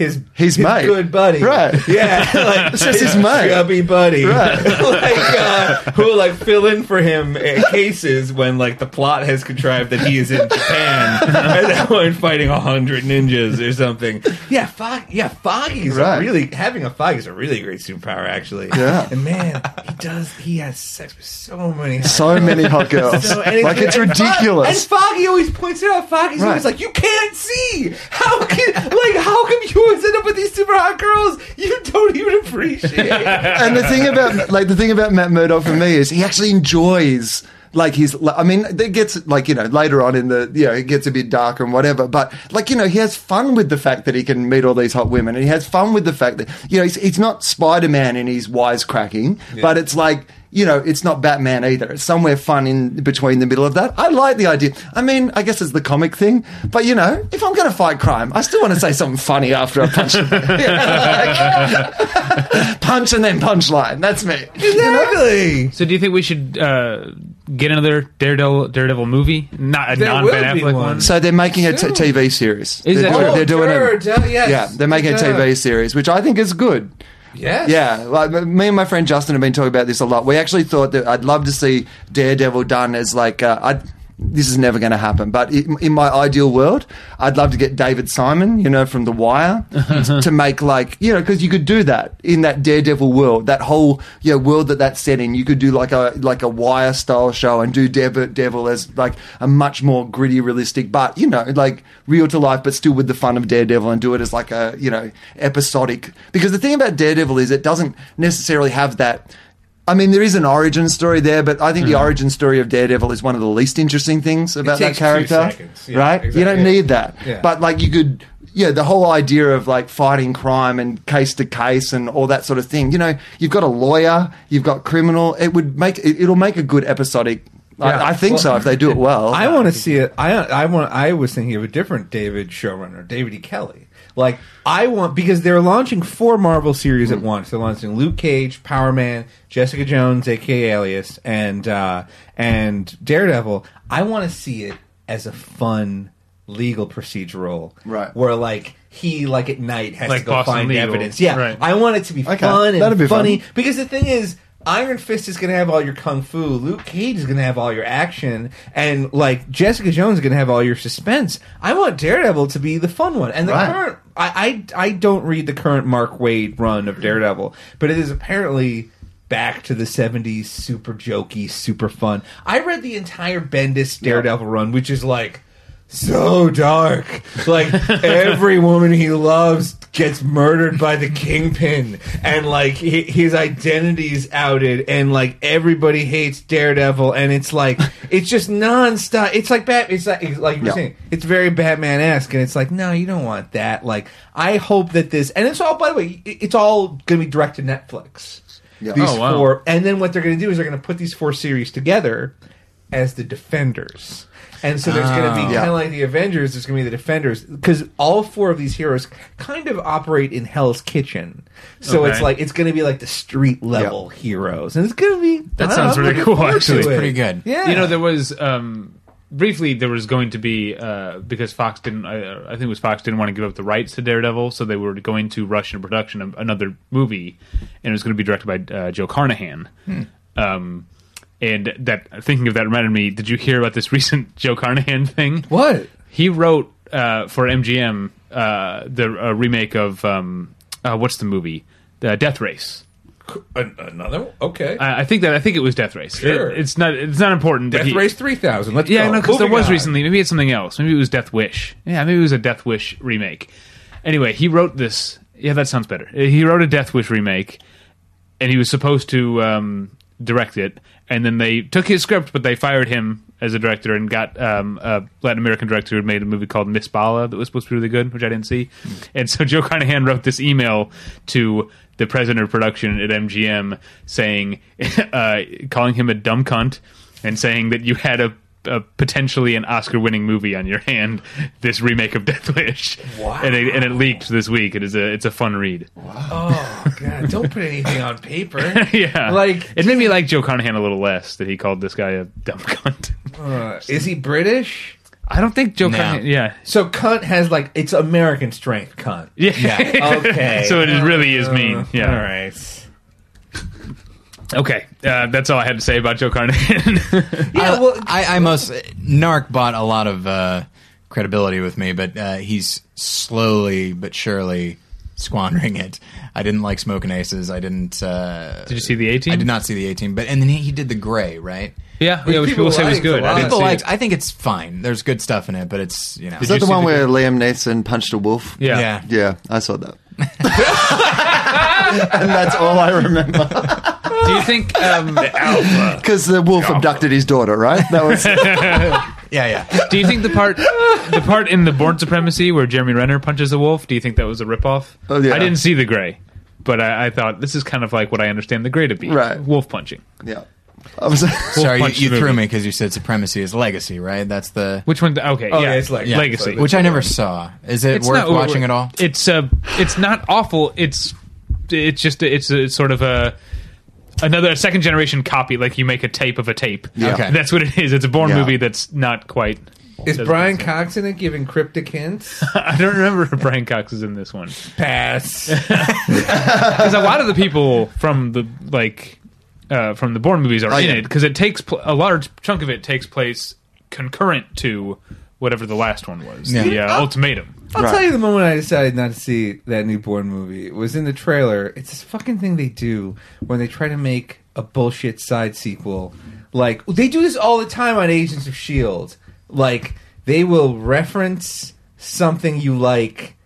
Speaker 3: Right.
Speaker 4: his
Speaker 3: His mate.
Speaker 4: good buddy,
Speaker 3: Right.
Speaker 4: Yeah, like
Speaker 3: It's just his mate.
Speaker 4: chubby buddy,
Speaker 3: Right.
Speaker 4: like uh, who will like fill in for him in cases when like the plot has contrived that he is in Japan at that point fighting a hundred ninjas or something. Yeah, Fog. Yeah, Foggy's
Speaker 3: Right.
Speaker 4: really having a Foggy is a really great superpower actually.
Speaker 3: Yeah.
Speaker 4: and man, he does. He has sex with so many. hot
Speaker 3: So many hot girls.
Speaker 4: so,
Speaker 3: like it's
Speaker 4: and
Speaker 3: ridiculous.
Speaker 4: And Foggy always points it out. Foggy's
Speaker 3: Right.
Speaker 4: always like, "You can't see. How can like how come you always end up with these super hot girls you don't even appreciate?"
Speaker 3: and the thing about like the thing about Matt Murdock for me is he actually enjoys like he's I mean it gets like you know later on in the you know it gets a bit darker and whatever but like you know he has fun with the fact that he can meet all these hot women and he has fun with the fact that you know he's, he's not Spider-Man in his wisecracking but it's like you know, it's not Batman either. It's somewhere fun in between the middle of that. I like the idea. I mean, I guess it's the comic thing, but you know, if I'm going to fight crime, I still want to say something funny after I punch. You know, like- punch and then punchline. That's me.
Speaker 4: exactly.
Speaker 2: So, do you think we should uh, get another Daredevil Daredevil movie? Not a
Speaker 4: There
Speaker 2: non Ben Affleck
Speaker 4: one.
Speaker 2: one.
Speaker 3: So they're making a t- TV series.
Speaker 2: Is
Speaker 3: they're,
Speaker 2: that
Speaker 3: doing-
Speaker 2: true?
Speaker 3: they're doing
Speaker 4: sure,
Speaker 3: it.
Speaker 4: yes.
Speaker 3: Yeah, they're making a TV series, which I think is good.
Speaker 4: Yes.
Speaker 3: Yeah, like me and my friend Justin have been talking about this a lot. We actually thought that I'd love to see Daredevil done as like uh, I'd. This is never going to happen. But in, in my ideal world, I'd love to get David Simon, you know, from The Wire, to make like you know, because you could do that in that Daredevil world, that whole you know, world that that's set in. You could do like a like a Wire style show and do Daredevil as like a much more gritty, realistic, but you know, like real to life, but still with the fun of Daredevil, and do it as like a you know episodic. Because the thing about Daredevil is it doesn't necessarily have that. I mean, there is an origin story there, but I think the hmm. origin story of Daredevil is one of the least interesting things about that
Speaker 4: takes two
Speaker 3: character.
Speaker 4: seconds. Yeah,
Speaker 3: right? You don't need that.
Speaker 4: Yeah.
Speaker 3: But like you could yeah, the whole idea of like fighting crime and case to case and all that sort of thing. You know, you've got a lawyer, you've got criminal. It would make it, it'll make a good episodic.
Speaker 4: Yeah.
Speaker 3: I, I think so if they do it well.
Speaker 4: I want to see it. I I want. I was thinking of a different David showrunner, David E. Kelley. Like I want because they're launching four Marvel series at once. They're launching Luke Cage, Power Man, Jessica Jones, aka Alias, and uh, and Daredevil. I want to see it as a fun legal procedural,
Speaker 3: Right.
Speaker 4: Where like he like at night has
Speaker 2: Like
Speaker 4: to go
Speaker 2: Boston
Speaker 4: find
Speaker 2: Legal.
Speaker 4: evidence. Yeah,
Speaker 2: Right.
Speaker 4: I want it to be
Speaker 3: Okay,
Speaker 4: fun and
Speaker 3: that'd be
Speaker 4: funny
Speaker 3: fun.
Speaker 4: because the thing is. Iron Fist is going to have all your kung fu. Luke Cage is going to have all your action, and like Jessica Jones is going to have all your suspense. I want Daredevil to be the fun one. And the
Speaker 3: Right.
Speaker 4: current, I, I I don't read the current Mark Waid run of Daredevil, but it is apparently back to the '70s, super jokey, super fun. I read the entire Bendis Daredevil run, which is like so dark. Like every woman he loves gets murdered by the kingpin, and like hi- his identity's outed, and like everybody hates Daredevil, and it's like it's just nonstop. It's like Bat. It's like it's like you're
Speaker 3: Yeah.
Speaker 4: saying. It's very Batman esque, and it's like no, you don't want that. Like I hope that this, and it's all by the way, it's all going to be direct to Netflix.
Speaker 3: Yeah.
Speaker 4: These
Speaker 2: Oh, wow.
Speaker 4: four, and then what they're going to do is they're going to put these four series together as the Defenders. And so there's going to be
Speaker 3: Oh.
Speaker 4: kind
Speaker 3: Yeah.
Speaker 4: of like the Avengers. There's going to be the Defenders because all four of these heroes kind of operate in Hell's Kitchen. So
Speaker 2: Okay.
Speaker 4: it's like it's going to be like the street level heroes, and it's going to be
Speaker 2: That sounds
Speaker 4: know,
Speaker 2: really cool,
Speaker 4: forward to
Speaker 2: actually. It's
Speaker 4: it.
Speaker 1: pretty good.
Speaker 4: Yeah,
Speaker 2: You know, there was um, briefly there was going to be uh, because Fox didn't. I, I think it was Fox didn't want to give up the rights to Daredevil, so they were going to rush into production of another movie, and it was going to be directed by uh, Joe Carnahan. Um, and that thinking of that reminded me. Did you hear about this recent Joe Carnahan thing?
Speaker 4: what.
Speaker 2: He wrote uh, for MGM uh, the uh, remake of um, uh, what's the movie? Uh, Death Race.
Speaker 4: Another one? okay.
Speaker 2: I, I think that I think it was Death Race.
Speaker 4: Sure.
Speaker 2: It- it's not. It's not important.
Speaker 4: Death
Speaker 2: he-
Speaker 4: Race three thousand. Let's go
Speaker 2: Yeah,
Speaker 4: go.
Speaker 2: no, because there was
Speaker 4: on.
Speaker 2: recently. Maybe it's something else. Maybe it was Death Wish. Yeah, maybe it was a Death Wish remake. Anyway, he wrote this. Yeah, that sounds better. He wrote a Death Wish remake, and he was supposed to um, direct it. And then they took his script, but they fired him as a director and got um, a Latin American director who had made a movie called Miss Bala that was supposed to be really good, which I didn't see. And so Joe Carnahan wrote this email to the president of production at MGM saying, uh, calling him a dumb cunt and saying that you had a, a potentially an Oscar-winning movie on your hand, this remake of Death Wish.
Speaker 4: Wow.
Speaker 2: And it, and it leaked this week. It is a it's a fun read.
Speaker 4: Oh god! Don't put anything on paper.
Speaker 2: yeah,
Speaker 4: Like,
Speaker 2: it made me like Joe Carnahan a little less that he called this guy a dumb cunt.
Speaker 4: uh, is he British?
Speaker 2: I don't think Joe
Speaker 1: No.
Speaker 2: Carnahan. Yeah,
Speaker 4: So cunt has like it's American strength cunt.
Speaker 2: yeah.
Speaker 1: Yeah.
Speaker 4: Okay.
Speaker 2: so it really is mean.
Speaker 4: Uh,
Speaker 2: Yeah.
Speaker 4: All right.
Speaker 2: Okay, uh, that's all I had to say about Joe Carnahan.
Speaker 4: Yeah.
Speaker 1: I,
Speaker 4: well,
Speaker 1: I, I most Narc bought a lot of uh, credibility with me, but uh, he's slowly but surely squandering it. I didn't like Smoking Aces. I didn't. Uh,
Speaker 2: Did you see the A Team?
Speaker 1: I did not see the A Team, but and then he, he did the Grey, right?
Speaker 2: Yeah,
Speaker 4: Which
Speaker 2: yeah, which
Speaker 4: people
Speaker 2: people say was good. I didn't
Speaker 1: People
Speaker 2: see
Speaker 1: liked.
Speaker 2: it.
Speaker 1: I think it's fine. There's good stuff in it, but it's you know.
Speaker 3: Is that the one
Speaker 2: the-
Speaker 3: where Liam Neeson punched a wolf?
Speaker 2: Yeah.
Speaker 1: yeah.
Speaker 3: Yeah, I saw that. and that's all I remember.
Speaker 2: Do you think? Um,
Speaker 3: Because the wolf abducted his daughter, right? That was
Speaker 1: Yeah, yeah.
Speaker 2: do you think the part, the part in the Bourne Supremacy where Jeremy Renner punches a wolf? Do you think that was a ripoff?
Speaker 3: Oh, yeah.
Speaker 2: I didn't see the Grey, but I, I thought this is kind of like what I understand the Grey to be.
Speaker 3: Right.
Speaker 2: Wolf punching.
Speaker 3: yeah. I was,
Speaker 1: Sorry, you,
Speaker 2: Punch
Speaker 1: you threw
Speaker 2: movie.
Speaker 1: me because you said Supremacy is Legacy, right? That's the
Speaker 2: Which one? Okay,
Speaker 4: Oh,
Speaker 2: yeah,
Speaker 4: yeah, it's like-
Speaker 1: yeah.
Speaker 2: Legacy.
Speaker 1: which I never saw. Is it
Speaker 2: It's
Speaker 1: worth
Speaker 2: not-
Speaker 1: watching at all?
Speaker 2: It's uh, it's not awful. It's it's just it's a, it's sort of a another second generation copy. Like you make a tape of a tape.
Speaker 3: Yeah.
Speaker 1: Okay.
Speaker 2: that's what it is. It's a Bourne
Speaker 3: Yeah.
Speaker 2: movie that's not quite.
Speaker 4: is
Speaker 2: doesn't
Speaker 4: Brian
Speaker 2: make
Speaker 4: Cox in it giving cryptic hints?
Speaker 2: I don't remember if Brian Cox is in this one
Speaker 4: Pass.
Speaker 2: because a lot of the people from the like uh, from the Bourne movies are
Speaker 3: Oh,
Speaker 2: in
Speaker 3: yeah.
Speaker 2: it because it takes pl- a large chunk of it takes place concurrent to whatever the last one was,
Speaker 1: Yeah.
Speaker 2: the uh, ultimatum.
Speaker 4: I'll
Speaker 3: Right.
Speaker 4: tell you the moment I decided not to see that new Bourne movie. It was in the trailer. It's this fucking thing they do when they try to make a bullshit side sequel. Like they do this all the time on Agents of Shield. Like they will reference something you like.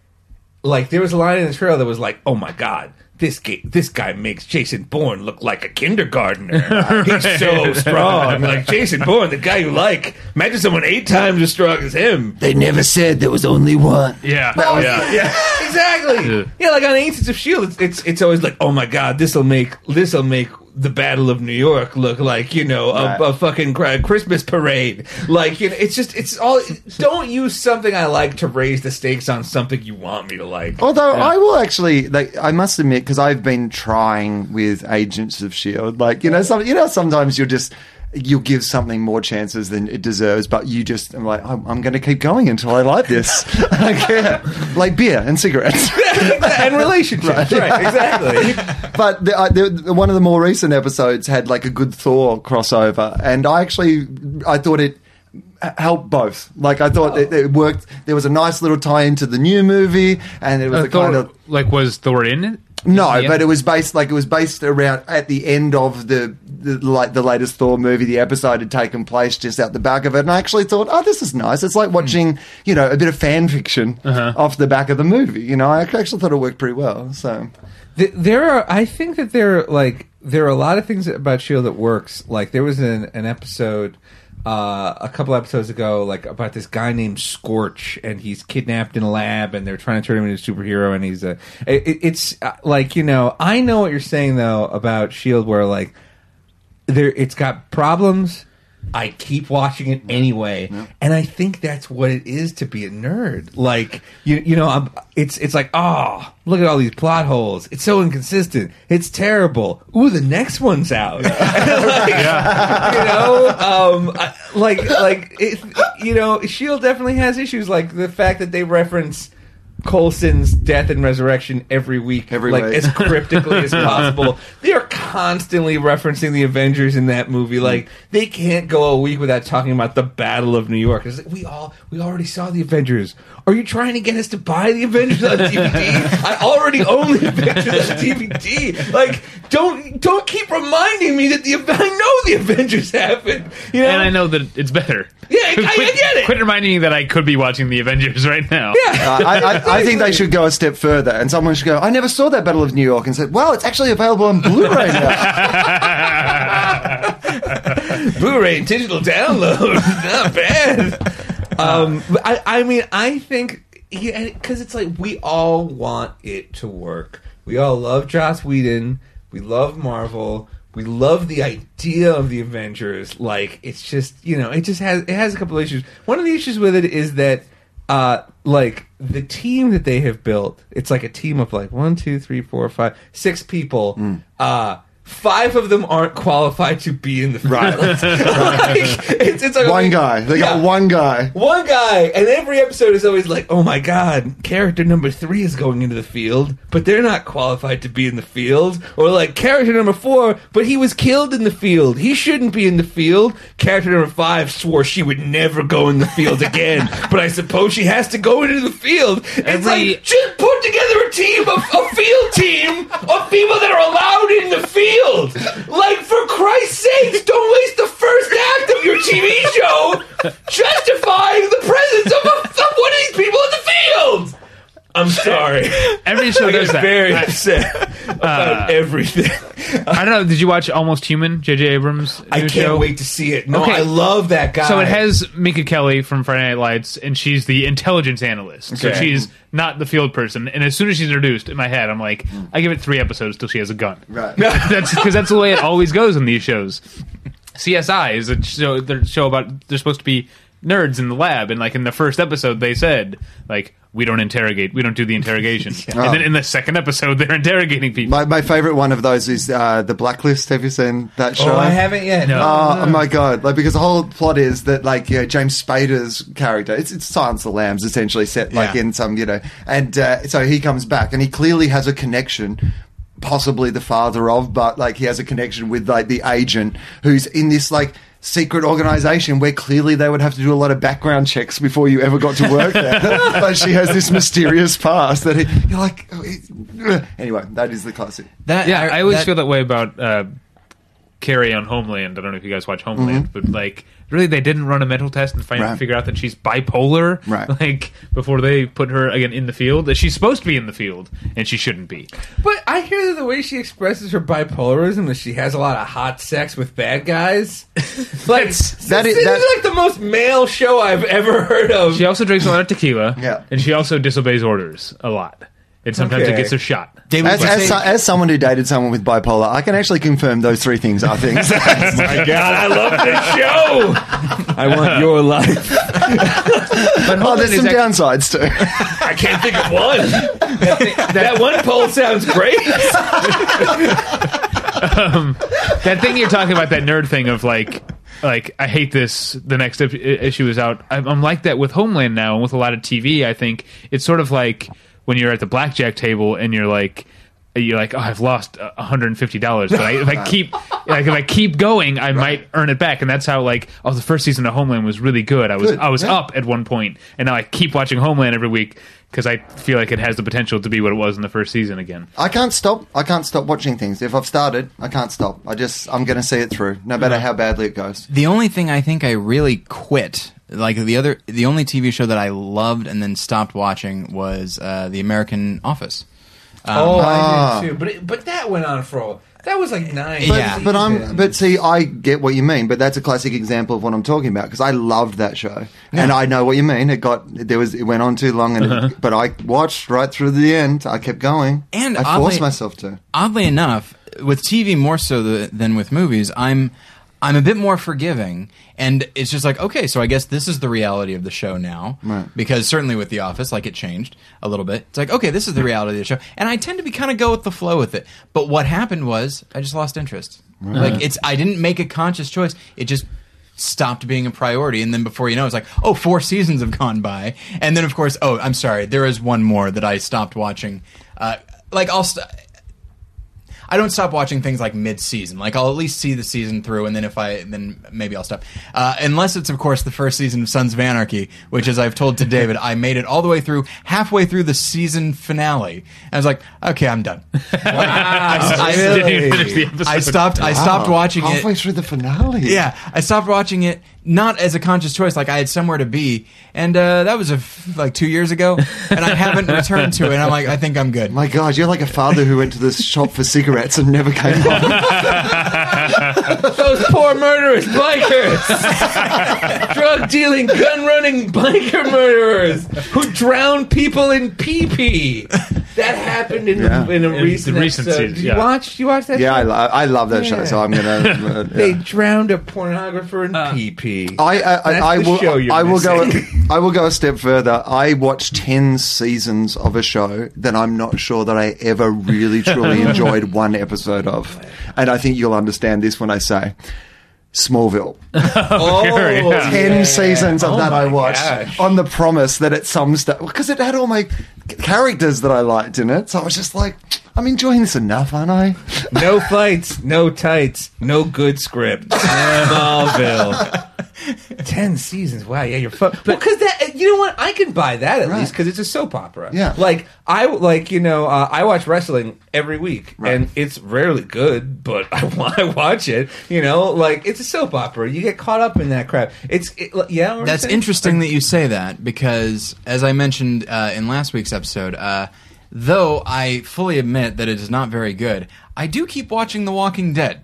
Speaker 4: Like there was a line in the trailer that was like, "Oh my god." This guy, this guy makes Jason Bourne look like a kindergartner. He's so strong. Like Jason Bourne, the guy you like. Imagine someone eight times as strong as him.
Speaker 3: They never said there was only one.
Speaker 2: Yeah,
Speaker 4: Oh,
Speaker 2: yeah.
Speaker 4: yeah, exactly.
Speaker 2: Yeah.
Speaker 4: Yeah, like on Agents of Shield, it's it's, it's always like, oh my god, this will make this will make the Battle of New York look like you know a,
Speaker 3: Right.
Speaker 4: a fucking Christmas parade. Like you know, it's just it's all. Don't use something I like to raise the stakes on something you want me to like.
Speaker 3: Although I will actually, like, I must admit, because I've been trying with Agents of Shield, like, you know, some, you know, sometimes you're just you'll give something more chances than it deserves, but you just I'm like, I'm, I'm going to keep going until I like this. I don't care, like beer and cigarettes.
Speaker 4: and relationships, right? Exactly.
Speaker 3: but the, uh, the, one of the more recent episodes had like a good Thor crossover, and I actually I thought it helped both. Like I thought it, it worked. There was a nice little tie into the new movie, and it was
Speaker 2: Uh, Thor,
Speaker 3: kind of
Speaker 2: like was Thor in it?
Speaker 3: No,
Speaker 2: Yeah.
Speaker 3: but it was based like it was based around at the end of the, the like the latest Thor movie. The episode had taken place just out the back of it, and I actually thought, oh, this is nice. It's like watching you know a bit of fan fiction off the back of the movie. You know, I actually thought it worked pretty well. So
Speaker 4: there are i think that there are like there are a lot of things about shield that works like there was an, an episode uh, a couple episodes ago like about this guy named scorch and he's kidnapped in a lab and they're trying to turn him into a superhero and he's a it, it's uh, like you know i know what you're saying though about shield where like there it's got problems I keep watching it anyway, and I think that's what it is to be a nerd. Like you, you know, I'm, it's it's like, oh, look at all these plot holes. It's so inconsistent. It's terrible. Ooh, the next one's out. Like, You know, um, I- like like it, you know, Shield definitely has issues, like the fact that they reference. Coulson's death and resurrection every week,
Speaker 3: Every
Speaker 4: like
Speaker 3: week.
Speaker 4: as cryptically as possible. They are constantly referencing the Avengers in that movie. Like they can't go a week without talking about the Battle of New York. It's like, we all we already saw the Avengers. Are you trying to get us to buy the Avengers on DVD? I already own the Avengers on DVD. Like don't don't keep reminding me that the I know the Avengers happened. You know?
Speaker 2: And I know that it's better.
Speaker 4: Yeah, I- I
Speaker 2: quit,
Speaker 4: get it.
Speaker 2: Quit reminding me that I could be watching the Avengers right now.
Speaker 4: Yeah.
Speaker 3: Uh, I, I, I think they should go a step further, and someone should go. I never saw that Battle of New York, and said, "Well, it's actually available on Blu-ray now."
Speaker 4: Blu-ray and digital download. Not bad. Um, I, I mean, I think because it's like we all want it to work. We all love Joss Whedon. We love Marvel. We love the idea of the Avengers. Like it's just you know, it just has it has a couple of issues. One of the issues with it is that uh like the team that they have built, it's like a team of like one, two, three, four, five, six people. Uh five of them aren't qualified to be in the field.
Speaker 3: Right.
Speaker 4: Like, it's, it's like
Speaker 3: one guy. They got one guy.
Speaker 4: One guy, and every episode is always like, "Oh my god, character number three is going into the field, but they're not qualified to be in the field." Or like character number four, but he was killed in the field. He shouldn't be in the field. Character number five swore she would never go in the field again, but I suppose she has to go into the field. It's
Speaker 2: Every-
Speaker 4: like just put together a team, of a field team of people that are allowed in the field. Like for Christ's sakes, don't waste the first act of your TV show justifying the presence of, a, of one of these people in the field. I'm sorry.
Speaker 2: Every show
Speaker 4: I
Speaker 2: does that.
Speaker 4: very
Speaker 2: I,
Speaker 4: upset about uh, everything.
Speaker 2: I don't know. Did you watch Almost Human? J.J. Abrams' new
Speaker 4: I can't
Speaker 2: show?
Speaker 4: wait to see it. No,
Speaker 2: Okay.
Speaker 4: I love that guy.
Speaker 2: So it has Minka Kelly from Friday Night Lights, and she's the intelligence analyst. So she's not the field person. And as soon as she's introduced, in my head, I'm like, I give it three episodes till she has a gun.
Speaker 3: Right.
Speaker 2: that's because that's the way it always goes in these shows. CSI is a show. Their show about they're supposed to be nerds in the lab, and like in the first episode, they said like we don't interrogate, we don't do the interrogation, and then in the second episode, they're interrogating people.
Speaker 3: My, my favorite one of those is uh, the Blacklist. Have you seen that show?
Speaker 4: Oh, I haven't yet.
Speaker 2: No.
Speaker 3: Oh, my god! Like because the whole plot is that like you know, James Spader's character, it's, it's Silence of the Lambs essentially set like
Speaker 1: Yeah.
Speaker 3: in some you know, and uh, so he comes back and he clearly has a connection, possibly the father of, but like he has a connection with like the agent who's in this like secret organization where clearly they would have to do a lot of background checks before you ever got to work there. but she has this mysterious past that he, you're like. oh, it- anyway, that is the classic.
Speaker 1: That
Speaker 2: Yeah, I, always
Speaker 1: that-
Speaker 2: feel that way about uh, Carrie on Homeland. I don't know if you guys watch Homeland, mm-hmm. but like, really, they didn't run a mental test and find
Speaker 3: Right.
Speaker 2: figure out that she's bipolar,
Speaker 3: Right.
Speaker 2: Like before they put her again in the field. That she's supposed to be in the field and she shouldn't be.
Speaker 4: But I hear that the way she expresses her bipolarism is she has a lot of hot sex with bad guys. like
Speaker 3: That
Speaker 4: that
Speaker 3: is-
Speaker 4: is,
Speaker 3: that-
Speaker 4: like the most male show I've ever heard of.
Speaker 2: She also drinks a lot of tequila,
Speaker 3: Yeah.
Speaker 2: and she also disobeys orders a lot. And sometimes it
Speaker 4: Okay.
Speaker 2: gets a shot.
Speaker 1: David,
Speaker 3: As,
Speaker 1: you
Speaker 3: as,
Speaker 1: say-
Speaker 3: so- as someone who dated someone with bipolar, I can actually confirm those three things are things.
Speaker 4: Oh my God, I love this show.
Speaker 5: I want your life.
Speaker 2: But
Speaker 3: oh, there's
Speaker 2: Homeland is
Speaker 3: some
Speaker 2: actually-
Speaker 3: downsides too.
Speaker 4: I can't think of one. that, that one poll sounds great.
Speaker 2: Um, that thing you're talking about, that nerd thing of like, like I hate this. The next i- issue is out. I'm, I'm like that with Homeland now, and with a lot of TV. I think it's sort of like when you're at the blackjack table and you're like. You're like, oh, I've lost uh, 150 dollars, but I, if I keep, like, if I keep going, I might earn it back. And that's how, like, oh, the first season of Homeland was really good. I was,
Speaker 3: Good,
Speaker 2: I was
Speaker 3: yeah.
Speaker 2: up at one point, and now I keep watching Homeland every week because I feel like it has the potential to be what it was in the first season again.
Speaker 3: I can't stop. I can't stop watching things. If I've started, I can't stop. I just I'm going to see it through, no matter how badly it goes.
Speaker 1: The only thing I think I really quit, like the other, the only TV show that I loved and then stopped watching was uh, The American Office.
Speaker 4: Oh,
Speaker 3: Ah.
Speaker 4: I did too. But it, but that went on for a that was like nine.
Speaker 1: But-
Speaker 3: But,
Speaker 1: Yeah.
Speaker 3: but I'm but see, I get what you mean. But that's a classic example of what I'm talking about because I loved that show, and I know what you mean. It got there was it went on too long, and it, but I watched right through the end. I kept going,
Speaker 1: And
Speaker 3: I
Speaker 1: oddly-
Speaker 3: forced myself to.
Speaker 1: Oddly enough, with TV more so th- than with movies, I'm I'm a bit more forgiving, and it's just like okay, so I guess this is the reality of the show now.
Speaker 3: Right.
Speaker 1: Because certainly with The Office, like it changed a little bit. It's like okay, this is the reality of the show, and I tend to be kind of go with the flow with it. But what happened was I just lost interest. Like it's I didn't make a conscious choice. It just stopped being a priority and then before you know it's like oh four seasons have gone by and then of course oh i'm sorry there is one more that i stopped watching uh, like i'll st- I don't stop watching things like mid-season. Like I'll at least see the season through, and then if I then maybe I'll stop. Uh, unless it's of course the first season of Sons of Anarchy, which as I've told to David, I made it all the way through, halfway through the season finale. And I was like, okay, I'm done. I, I-
Speaker 2: Didn't even finish the episode.
Speaker 1: I stopped. I stopped
Speaker 3: Wow.
Speaker 1: watching
Speaker 3: halfway
Speaker 1: it.
Speaker 3: through the finale.
Speaker 1: Yeah, I stopped watching it not as a conscious choice, like I had somewhere to be, and uh, that was a f- like two years ago, and I haven't returned to it. And I'm like, I think I'm good.
Speaker 3: My God, you're like a father who went to the shop for cigarettes and never came home.
Speaker 4: Those poor murderous bikers, drug dealing, gun running biker murderers who drown people in pee pee. That happened in,
Speaker 3: Yeah.
Speaker 4: in a
Speaker 2: In
Speaker 4: recent
Speaker 2: the recent
Speaker 4: episode.
Speaker 2: season,
Speaker 4: Did you
Speaker 2: yeah.
Speaker 4: watch? You watch that?
Speaker 3: yeah, I,
Speaker 4: show?
Speaker 3: lo- I love that show, so I'm gonna. Uh,
Speaker 4: They drowned a pornographer in pee pee.
Speaker 3: I, I, I, I will. I will go. I will go a step further. I watched ten seasons of a show that I'm not sure that I ever really truly enjoyed one episode of, and I think you'll understand this when I say Smallville.
Speaker 4: Oh, oh,
Speaker 2: yeah.
Speaker 3: Ten
Speaker 4: yeah.
Speaker 3: seasons of
Speaker 4: Oh
Speaker 3: that I watched
Speaker 4: gosh.
Speaker 3: on the promise that at some stage because it had all my characters that I liked in it, so I was just like, I'm enjoying this enough, aren't I?
Speaker 4: No fights, no tights, no good script. Smallville. Ten seasons. Wow. Yeah, you're fun. Well, because that you know what, I can buy that at
Speaker 3: Right.
Speaker 4: least because it's a soap opera.
Speaker 3: Yeah.
Speaker 4: Like I like you know uh, I watch wrestling every week
Speaker 3: Right.
Speaker 4: and it's rarely good, but I want to watch it. You know, like it's a soap opera. You get caught up in that crap. It's it, yeah. what were you
Speaker 1: That's
Speaker 4: saying?
Speaker 1: interesting that you say that because, as I mentioned uh, in last week's episode, uh, though I fully admit that it is not very good, I do keep watching The Walking Dead.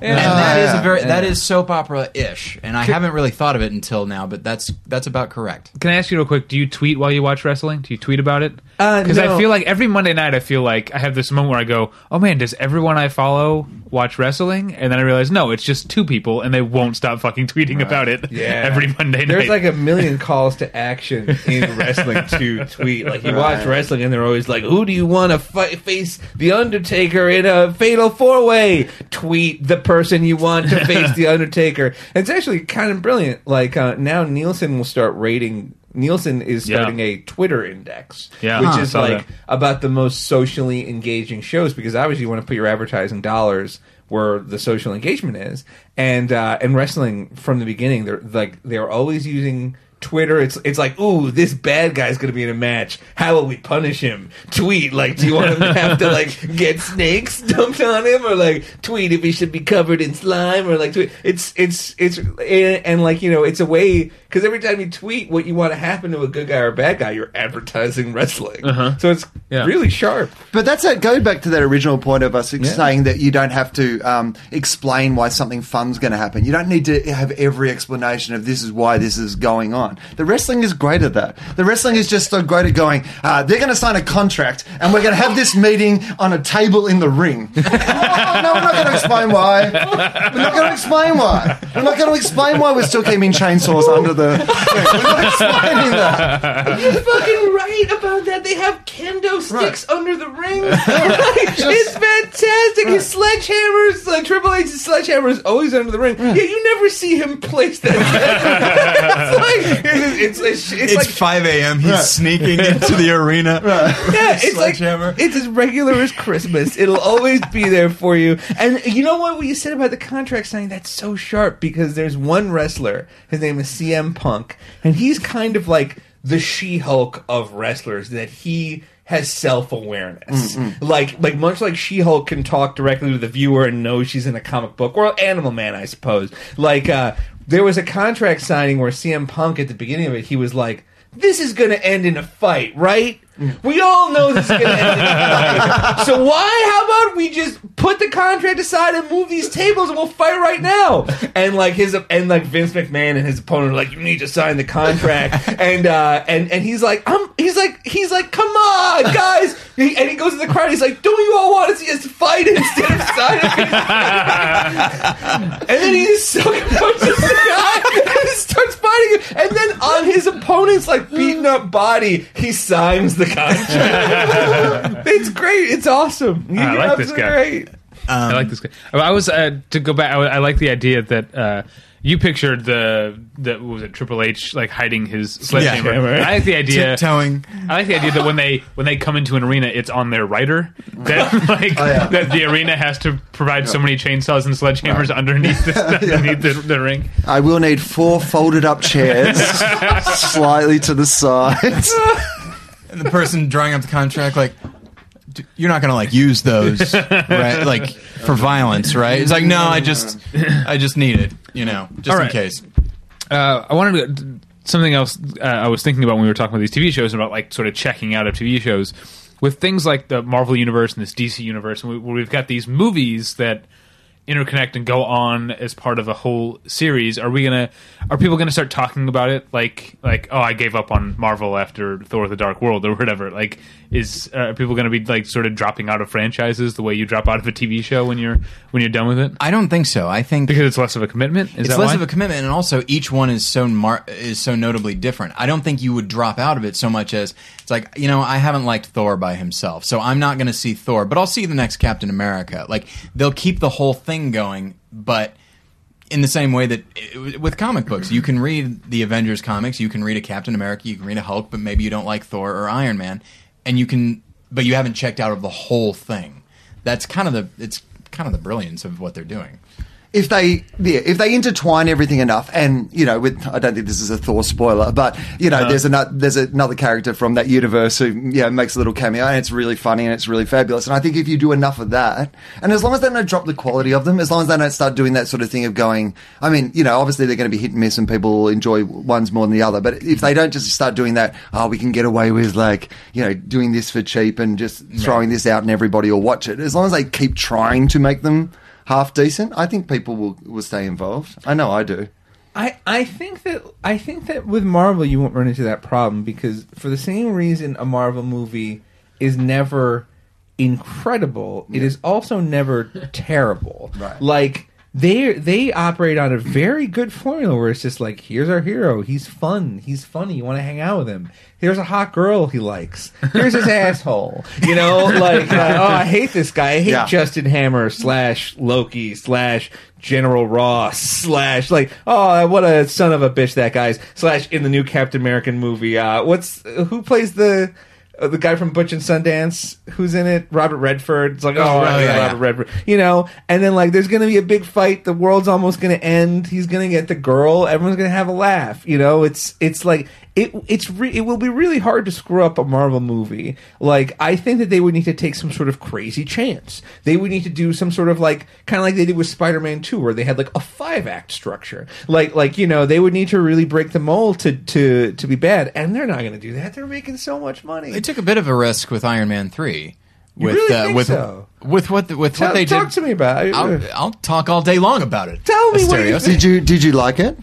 Speaker 1: And that is
Speaker 3: yeah,
Speaker 1: a very
Speaker 4: yeah.
Speaker 1: that is soap opera ish, and I haven't really thought of it until now, but that's that's about correct.
Speaker 2: Can I ask you real quick? Do you tweet while you watch wrestling? Do you tweet about it?
Speaker 4: Uh,
Speaker 2: Because
Speaker 4: no.
Speaker 2: I feel like every Monday night, I feel like I have this moment where I go, "Oh man, does everyone I follow watch wrestling?" And then I realize, no, it's just two people, and they won't stop fucking tweeting about it.
Speaker 4: Yeah.
Speaker 2: every Monday night.
Speaker 4: There's like a million calls to action in wrestling to tweet. Like you watch wrestling and they're always like, "Who do you want to fight, face the Undertaker in a fatal four way?" Tweet the person you want to face the Undertaker. It's actually kind of brilliant. Like uh, now, Nielsen will start rating. Nielsen is
Speaker 2: Yeah.
Speaker 4: starting a Twitter index,
Speaker 2: Yeah.
Speaker 4: which
Speaker 2: Huh.
Speaker 4: is like
Speaker 2: that.
Speaker 4: about the most socially engaging shows because obviously you want to put your advertising dollars where the social engagement is, and uh, and wrestling from the beginning, they're like they're always using. Twitter, it's it's like, ooh, this bad guy's gonna be in a match. How will we punish him? Tweet like, do you want him to have to like get snakes dumped on him, or like tweet if he should be covered in slime, or like tweet. It's it's it's and, and like you know, it's a way because every time you tweet what you want to happen to a good guy or a bad guy, you're advertising wrestling. So it's
Speaker 2: Yeah.
Speaker 4: really sharp.
Speaker 3: But that's it. Going back to that original point of us saying that you don't have to um, explain why something fun's going to happen. You don't need to have every explanation of this is why this is going on. The wrestling is great at that. The wrestling is just so great at going. Uh, they're going to sign a contract, and we're going to have this meeting on a table in the ring. no, no, we're not going to explain why. We're not going to explain why. We're not going to explain why we're still keeping chainsaws under the. We're not explaining that.
Speaker 4: You're fucking right about that. They have kendo sticks under the ring. it's fantastic. His sledgehammers, like Triple H's sledgehammer is always under the ring. Yeah, you never see him place that. it's like it's, it's, it's,
Speaker 1: It's
Speaker 4: like
Speaker 1: 5 a.m. He's sneaking into the arena.
Speaker 4: yeah, it's like it's as regular as Christmas. It'll always be there for you. And you know what? What you said about the contract signing that's so sharp because there's one wrestler. His name is CM Punk, and he's kind of like the She-Hulk of wrestlers. That he has self-awareness. Like like much like she-hulk can talk directly to the viewer and know she's in a comic book or animal man i suppose. Like uh there was a contract signing where cm punk at the beginning of it he was like this is gonna end in a fight right we all know this is gonna end in a so why how about we just put the contract aside and move these tables and we'll fight right now? And like his and like vince mcmahon and his opponent are like you need to sign the contract. And uh and and he's like i'm he's like he's like come on guys. He- and he goes to the crowd he's like don't you all want to see us fight instead of signing? And then he just so punches the guy and starts fighting him. And then on his opponent's like beaten up body he signs the contract it's great it's awesome
Speaker 2: I
Speaker 4: You're
Speaker 2: like this
Speaker 4: absolutely
Speaker 2: guy.
Speaker 4: right.
Speaker 2: I like this guy. I was uh, to go back. I, I like the idea that uh, you pictured the the what was it Triple H like hiding his sledgehammer.
Speaker 1: Yeah.
Speaker 2: I like the idea.
Speaker 1: Tiptoeing.
Speaker 2: I like the idea that when they when they come into an arena, it's on their rider. That like
Speaker 3: yeah.
Speaker 2: that the arena has to provide so many chainsaws and sledgehammers underneath the, underneath the, the ring.
Speaker 3: I will need four folded up chairs, slightly to the side.
Speaker 1: And the person drawing up the contract, like, "D- you're not going to like use those, right? Like for violence, right? It's like, no, I just, I just need it, you know, just
Speaker 2: All
Speaker 1: in
Speaker 2: right.
Speaker 1: case.
Speaker 2: Uh, I wanted to something else. Uh, I was thinking about when we were talking about these TV shows and about like sort of checking out of TV shows with things like the Marvel universe and this DC universe, and we, where we've got these movies that interconnect and go on as part of a whole series. Are we gonna? Are people gonna start talking about it like like oh I gave up on Marvel after Thor: The Dark World or whatever? Like is uh, are people gonna be like sort of dropping out of franchises the way you drop out of a TV show when you're when you're done with it?
Speaker 1: I don't think so. I think
Speaker 2: Because it's less of a commitment. Is
Speaker 1: it's less
Speaker 2: why?
Speaker 1: of a commitment, and also each one is so mar- is so notably different. I don't think you would drop out of it so much as it's like you know I haven't liked Thor by himself, so I'm not to see Thor, but I'll see the next Captain America. Like they'll keep the whole thing going, but in the same way that i- with comic books, you can read the Avengers comics, you can read a Captain America, you can read a Hulk, but maybe you don't like Thor or Iron Man, and you can, but you haven't checked out of the whole thing. That's kind of the it's kind of the brilliance of what they're doing.
Speaker 3: If they yeah, if they intertwine everything enough, and you know, with I don't think this is a Thor spoiler, but you know, there's another there's another character from that universe who yeah makes a little cameo, and it's really funny and it's really fabulous. And I think if you do enough of that, and as long as they don't drop the quality of them, as long as they don't start doing that sort of thing of going, I mean, you know, obviously they're going to be hit and miss, and people will enjoy ones more than the other. But if they don't just start doing that, oh, we can get away with like you know doing this for cheap and just throwing this out and everybody will watch it. As long as they keep trying to make them half decent, I think people will will stay involved. I know I do.
Speaker 4: I, I think that I think that with Marvel you won't run into that problem because for the same reason a Marvel movie is never incredible, it is also never terrible.
Speaker 3: Right.
Speaker 4: Like they they operate on a very good formula where it's just like here's our hero, he's fun, he's funny, you want to hang out with him. Here's a hot girl he likes. Here's his asshole. You know, like uh, oh I hate this guy. I hate
Speaker 3: Yeah.
Speaker 4: Justin Hammer slash Loki slash General Ross slash like oh what a son of a bitch that guy's slash in the new Captain American movie. Uh, what's who plays the uh, the guy from Butch and Sundance, who's in it, Robert Redford. It's like, oh,
Speaker 1: Oh,
Speaker 4: right,
Speaker 1: yeah,
Speaker 4: Robert
Speaker 1: yeah.
Speaker 4: Redford, you know. And then like, there's gonna be a big fight. The world's almost gonna end. He's gonna get the girl. Everyone's gonna have a laugh. You know, it's it's like it it's re- it will be really hard to screw up a Marvel movie. Like, I think that they would need to take some sort of crazy chance. They would need to do some sort of like kind of like they did with Spider-Man Two, where they had like a five act structure. Like like you know, they would need to really break the mold to to to be bad, and they're not going to do that. They're making so much money.
Speaker 1: They took a bit of a risk with Iron Man three.
Speaker 4: You
Speaker 1: With
Speaker 4: really
Speaker 1: uh,
Speaker 4: think
Speaker 1: with
Speaker 4: so?
Speaker 1: with what with
Speaker 4: Tell-
Speaker 1: what they
Speaker 4: talk
Speaker 1: did.
Speaker 4: to me about it.
Speaker 1: I'll, I'll talk all day long about it.
Speaker 4: Tell me what you think.
Speaker 3: Did you did you like it?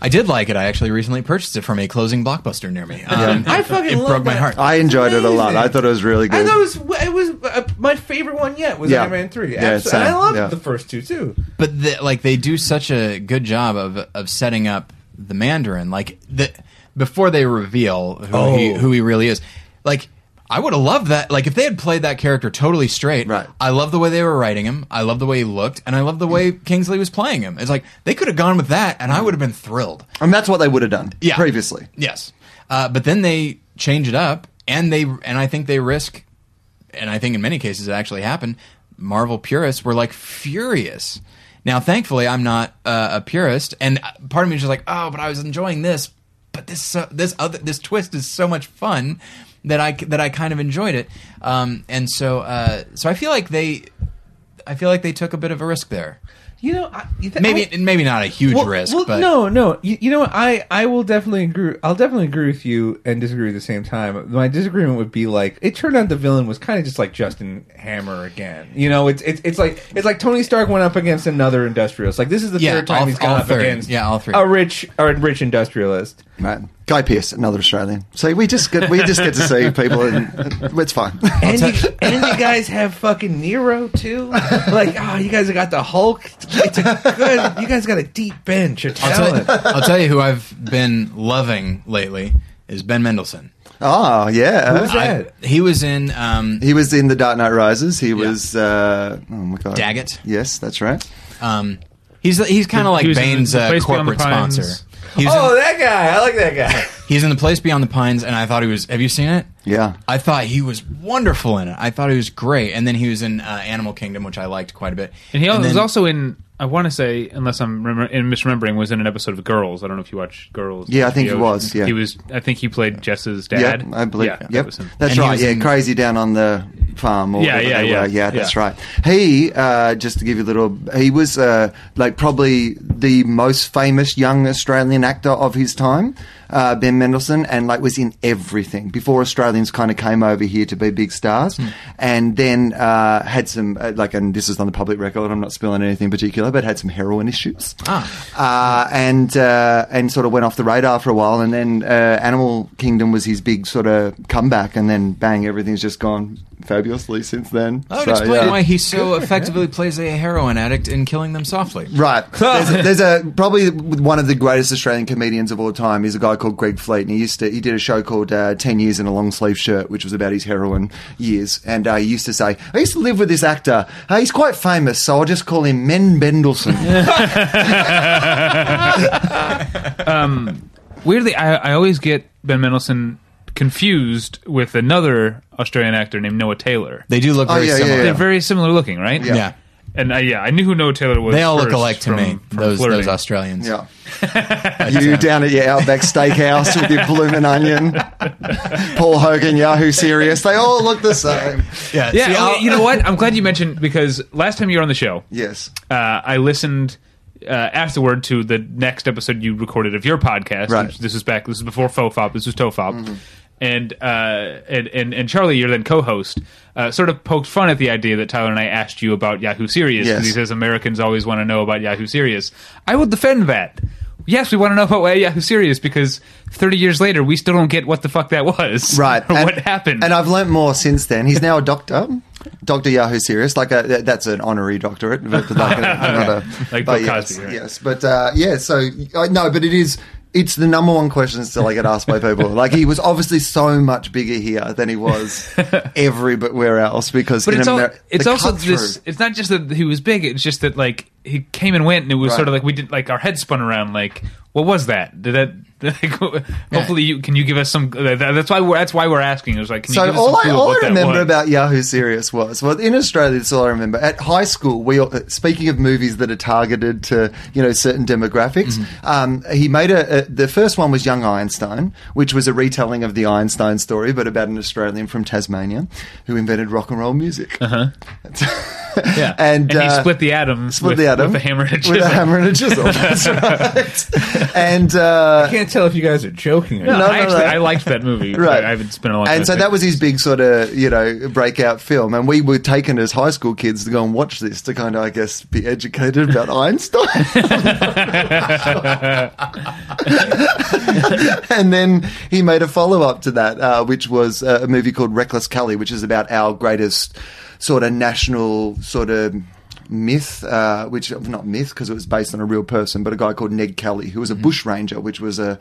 Speaker 1: I did like it. I actually recently purchased it from a closing blockbuster near me. Um,
Speaker 4: I fucking
Speaker 1: it
Speaker 4: love
Speaker 1: broke my
Speaker 4: that.
Speaker 1: heart.
Speaker 3: I enjoyed it a lot. I thought it was really good.
Speaker 4: I
Speaker 3: good.
Speaker 4: thought it was it was uh, my favorite one yet was
Speaker 3: Yeah.
Speaker 4: Iron Man three.
Speaker 3: Yeah,
Speaker 4: Absolutely. and I loved
Speaker 3: Yeah.
Speaker 4: the first two too.
Speaker 1: but the, like they do such a good job of of setting up the Mandarin. Like the before they reveal who he
Speaker 4: Oh.
Speaker 1: who he really is. Like I would have loved that. Like if they had played that character totally straight.
Speaker 3: Right.
Speaker 1: I love the way they were writing him. I love the way he looked, and I love the way Kingsley was playing him. It's like they could have gone with that, and I would have been thrilled.
Speaker 3: and that's what they would have done
Speaker 1: Yeah.
Speaker 3: previously.
Speaker 1: Yes, uh, but then they change it up, and they and I think they risk, and I think in many cases it actually happened. Marvel purists were like furious. Now, thankfully, I'm not uh, a purist, and part of me is just like, oh, but I was enjoying this, but this so, this other this twist is so much fun that I that I kind of enjoyed it, um, and so uh, so I feel like they. I feel like they took a bit of a risk there.
Speaker 4: You know, I, th-
Speaker 1: Maybe
Speaker 4: I-
Speaker 1: maybe not a huge
Speaker 4: well,
Speaker 1: risk,
Speaker 4: well,
Speaker 1: but
Speaker 4: no, no. You, you know what? I I will definitely agree. I'll definitely agree with you and disagree at the same time. My disagreement would be like it turned out the villain was kind of just like Justin Hammer again. You know, it's it's it's like it's like Tony Stark went up against another industrialist. Like this is the
Speaker 1: Yeah,
Speaker 4: third time
Speaker 1: all-
Speaker 4: he's gone up
Speaker 1: three.
Speaker 4: against
Speaker 1: Yeah, all three.
Speaker 4: a rich a rich industrialist.
Speaker 3: Right. Guy Pearce, another Australian. So we just get we just get to see people, and it's fine.
Speaker 4: And you, and you guys have fucking Nero too. Like, oh, you guys have got the Hulk. It's a good. You guys got a deep bench of
Speaker 1: I'll tell,
Speaker 4: talent.
Speaker 1: I'll tell you who I've been loving lately is Ben Mendelsohn.
Speaker 3: Oh yeah,
Speaker 4: Who's that?
Speaker 1: I- he was in um,
Speaker 3: he was in the Dark Knight Rises. He was uh, oh my god,
Speaker 1: Daggett.
Speaker 3: Yes, that's right.
Speaker 1: um he's he's kind of like
Speaker 2: He
Speaker 1: Bane's uh,
Speaker 2: Place Beyond
Speaker 1: corporate
Speaker 2: Pines.
Speaker 1: Sponsor. He's
Speaker 4: Oh,
Speaker 1: in,
Speaker 4: that guy. I like that guy.
Speaker 1: he's in the place beyond the pines, and I thought he was. Have you seen it?
Speaker 3: Yeah.
Speaker 1: I thought he was wonderful in it. I thought he was great, and then he was in uh, Animal Kingdom, which I liked quite a bit.
Speaker 2: And he was
Speaker 1: then-
Speaker 2: also in. I want to say, unless I'm remember, in misremembering, was in an episode of Girls. I don't know if you watch Girls.
Speaker 3: Yeah, I think he was, yeah.
Speaker 2: he was. I think he played Jess's dad.
Speaker 3: Yep, I believe.
Speaker 2: Yeah,
Speaker 3: yep,
Speaker 2: was him.
Speaker 3: that's
Speaker 1: And
Speaker 3: right. Yeah,
Speaker 1: in-
Speaker 3: crazy down on the farm. Or
Speaker 2: Yeah,
Speaker 3: whatever
Speaker 2: yeah, yeah.
Speaker 3: were. yeah. That's
Speaker 2: Yeah.
Speaker 3: right. He, uh, just to give you a little, he was uh, like probably the most famous young Australian actor of his time. Uh, ben Mendelsohn, and like was in everything before Australians kind of came over here to be big stars,
Speaker 2: Hmm.
Speaker 3: and then uh, had some uh, like, and this is on the public record. I'm not spilling anything in particular, but had some heroin issues uh, and uh, and sort of went off the radar for a while, and then uh, Animal Kingdom was his big sort of comeback, and then bang, everything's just gone fabulously since then.
Speaker 1: That would
Speaker 3: So,
Speaker 1: explain
Speaker 3: yeah.
Speaker 1: why he so effectively plays a heroin addict in Killing Them Softly.
Speaker 3: Right. There's, a, there's a probably one of the greatest Australian comedians of all time. He's a guy called Greg Fleet, and he used to he did a show called uh, Ten Years in a Long Sleeve Shirt, which was about his heroin years. And uh, he used to say, "I used to live with this actor. Uh, he's quite famous, so I'll just call him Men Bendelson."
Speaker 2: Um, weirdly, I, I always get Ben Mendelsohn confused with another Australian actor named Noah Taylor.
Speaker 1: They do look
Speaker 3: Oh,
Speaker 1: very
Speaker 3: yeah, yeah,
Speaker 1: similar.
Speaker 3: yeah.
Speaker 2: They're very similar looking, right?
Speaker 1: Yeah.
Speaker 2: And uh, yeah, I knew who Noah Taylor was.
Speaker 1: They all look alike to
Speaker 2: from-
Speaker 1: me.
Speaker 2: from
Speaker 1: Those
Speaker 2: flirting.
Speaker 1: those Australians.
Speaker 3: Yeah. you down at your Outback Steakhouse with your bloomin' onion. Paul Hogan, Yahoo Serious. They all look the same.
Speaker 1: Yeah.
Speaker 2: Yeah,
Speaker 1: see,
Speaker 2: oh, you know what? I'm glad you mentioned because last time you were on the show,
Speaker 3: Yes.
Speaker 2: uh, I listened uh, afterward to the next episode you recorded of your podcast.
Speaker 3: Right.
Speaker 2: Which, this was back. This was before Fofop. This was Tofop. And, uh, and and and Charlie, your then co-host, uh, sort of poked fun at the idea that Tyler and I asked you about Yahoo Serious because
Speaker 3: Yes.
Speaker 2: he says Americans always want to know about Yahoo Serious. I will defend that. Yes, we want to know about Yahoo Serious because 30 years later, we still don't get what the fuck that was.
Speaker 3: Right.
Speaker 2: or
Speaker 3: And-
Speaker 2: what happened.
Speaker 3: And I've learnt more since then. He's now a doctor. Dr. Yahoo Serious, like a, that's an honorary doctorate, but like a, not a,
Speaker 2: Like
Speaker 3: but yes,
Speaker 2: Cosby, right?
Speaker 3: yes, but uh, yeah. So uh, no, but it is. It's the number one question still I get asked by people. Like he was obviously so much bigger here than he was everywhere else because
Speaker 2: But it's, al-
Speaker 3: Ameri-
Speaker 2: it's also this. It's not just that he was big. It's just that like he came and went, and it was
Speaker 3: Right.
Speaker 2: sort of like we did like our head spun around. Like, what was that? Did that? Hopefully, you can you give us some. That's why we're that's why we're asking. It was like, can you
Speaker 3: So
Speaker 2: give us
Speaker 3: all
Speaker 2: some
Speaker 3: I, all I remember about Yahoo Serious was well in Australia. That's all I remember. At high school, we all- speaking of movies that are targeted to you know certain demographics.
Speaker 2: Mm-hmm.
Speaker 3: Um, he made a, a the first one was Young Einstein, which was a retelling of the Einstein story, but about an Australian from Tasmania who invented rock and roll music.
Speaker 2: Uh-huh. yeah,
Speaker 3: and,
Speaker 2: he
Speaker 3: uh,
Speaker 2: split the atom,
Speaker 3: Split
Speaker 2: with,
Speaker 3: the atom
Speaker 2: with a hammer and a chisel.
Speaker 3: with
Speaker 2: chisel.
Speaker 3: a hammer and a chisel. That's right. and uh,
Speaker 5: I can't tell if you guys are joking or
Speaker 2: No,
Speaker 5: not.
Speaker 3: No,
Speaker 2: I
Speaker 3: no,
Speaker 2: actually
Speaker 3: no.
Speaker 2: I liked that movie.
Speaker 3: Right.
Speaker 2: I, I haven't spent a long time.
Speaker 3: and so that was his big sort of you know breakout film and we were taken as high school kids to go and watch this to kind of i guess be educated about einstein and then he made a follow-up to that uh, which was uh, a movie called reckless kelly which is about our greatest sort of national sort of myth, uh, which not myth because it was based on a real person, but a guy called Ned Kelly who was a bushranger, which was a,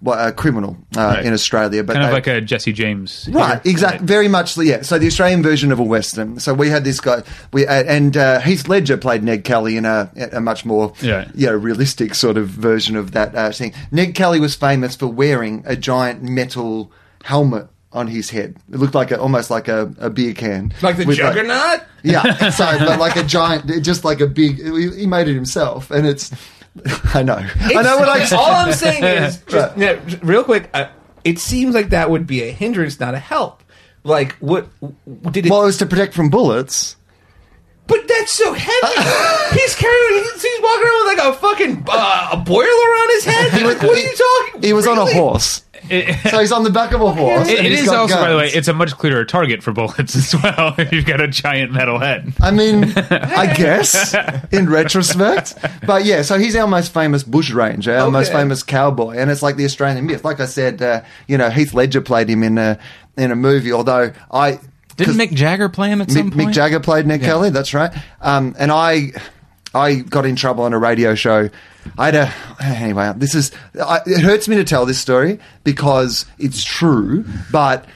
Speaker 3: well, a criminal uh,
Speaker 2: Mm-hmm. Right.
Speaker 3: in Australia. But
Speaker 2: kind of
Speaker 3: they-
Speaker 2: like a Jesse James.
Speaker 3: Right, exactly. Very much, so yeah. So the Australian version of a western. So we had this guy, we uh, and uh, Heath Ledger played Ned Kelly in a, a much more,
Speaker 2: Yeah.
Speaker 3: you know, realistic sort of version of that uh, thing. Ned Kelly was famous for wearing a giant metal helmet on his head. It looked like a, almost like a, a beer can,
Speaker 4: Like the
Speaker 3: With,
Speaker 4: Juggernaut?
Speaker 3: yeah, so but like a giant, just like a big. He made it himself, and it's. I know. I know what I.
Speaker 4: All I'm saying is, just, no, just real quick, uh, it seems like that would be a hindrance, not a help. Like, what did it?
Speaker 3: Well, it was to protect from bullets.
Speaker 4: but that's so heavy. he's carrying. He's, he's walking around with like a fucking uh, a boiler on his head. what are you talking?
Speaker 3: He was on a horse.
Speaker 2: It-
Speaker 3: So he's on the back of a horse.
Speaker 2: It-
Speaker 3: and
Speaker 2: it
Speaker 3: he's
Speaker 2: is
Speaker 3: got
Speaker 2: also, by the way, it's a much clearer target for bullets as well. if you've got a giant metal head.
Speaker 3: I mean, I guess in retrospect, but yeah. So he's our most famous bush ranger, our most famous cowboy, and it's like the Australian myth. Like I said, uh, you know, Heath Ledger played him in a in a movie. Although I
Speaker 1: didn't Mick Jagger play him at some
Speaker 3: Mick,
Speaker 1: point?
Speaker 3: Mick Jagger played Ned Kelly. That's right. Um, and I, I got in trouble on a radio show. I had a anyway. This is I, it hurts me to tell this story because it's true, but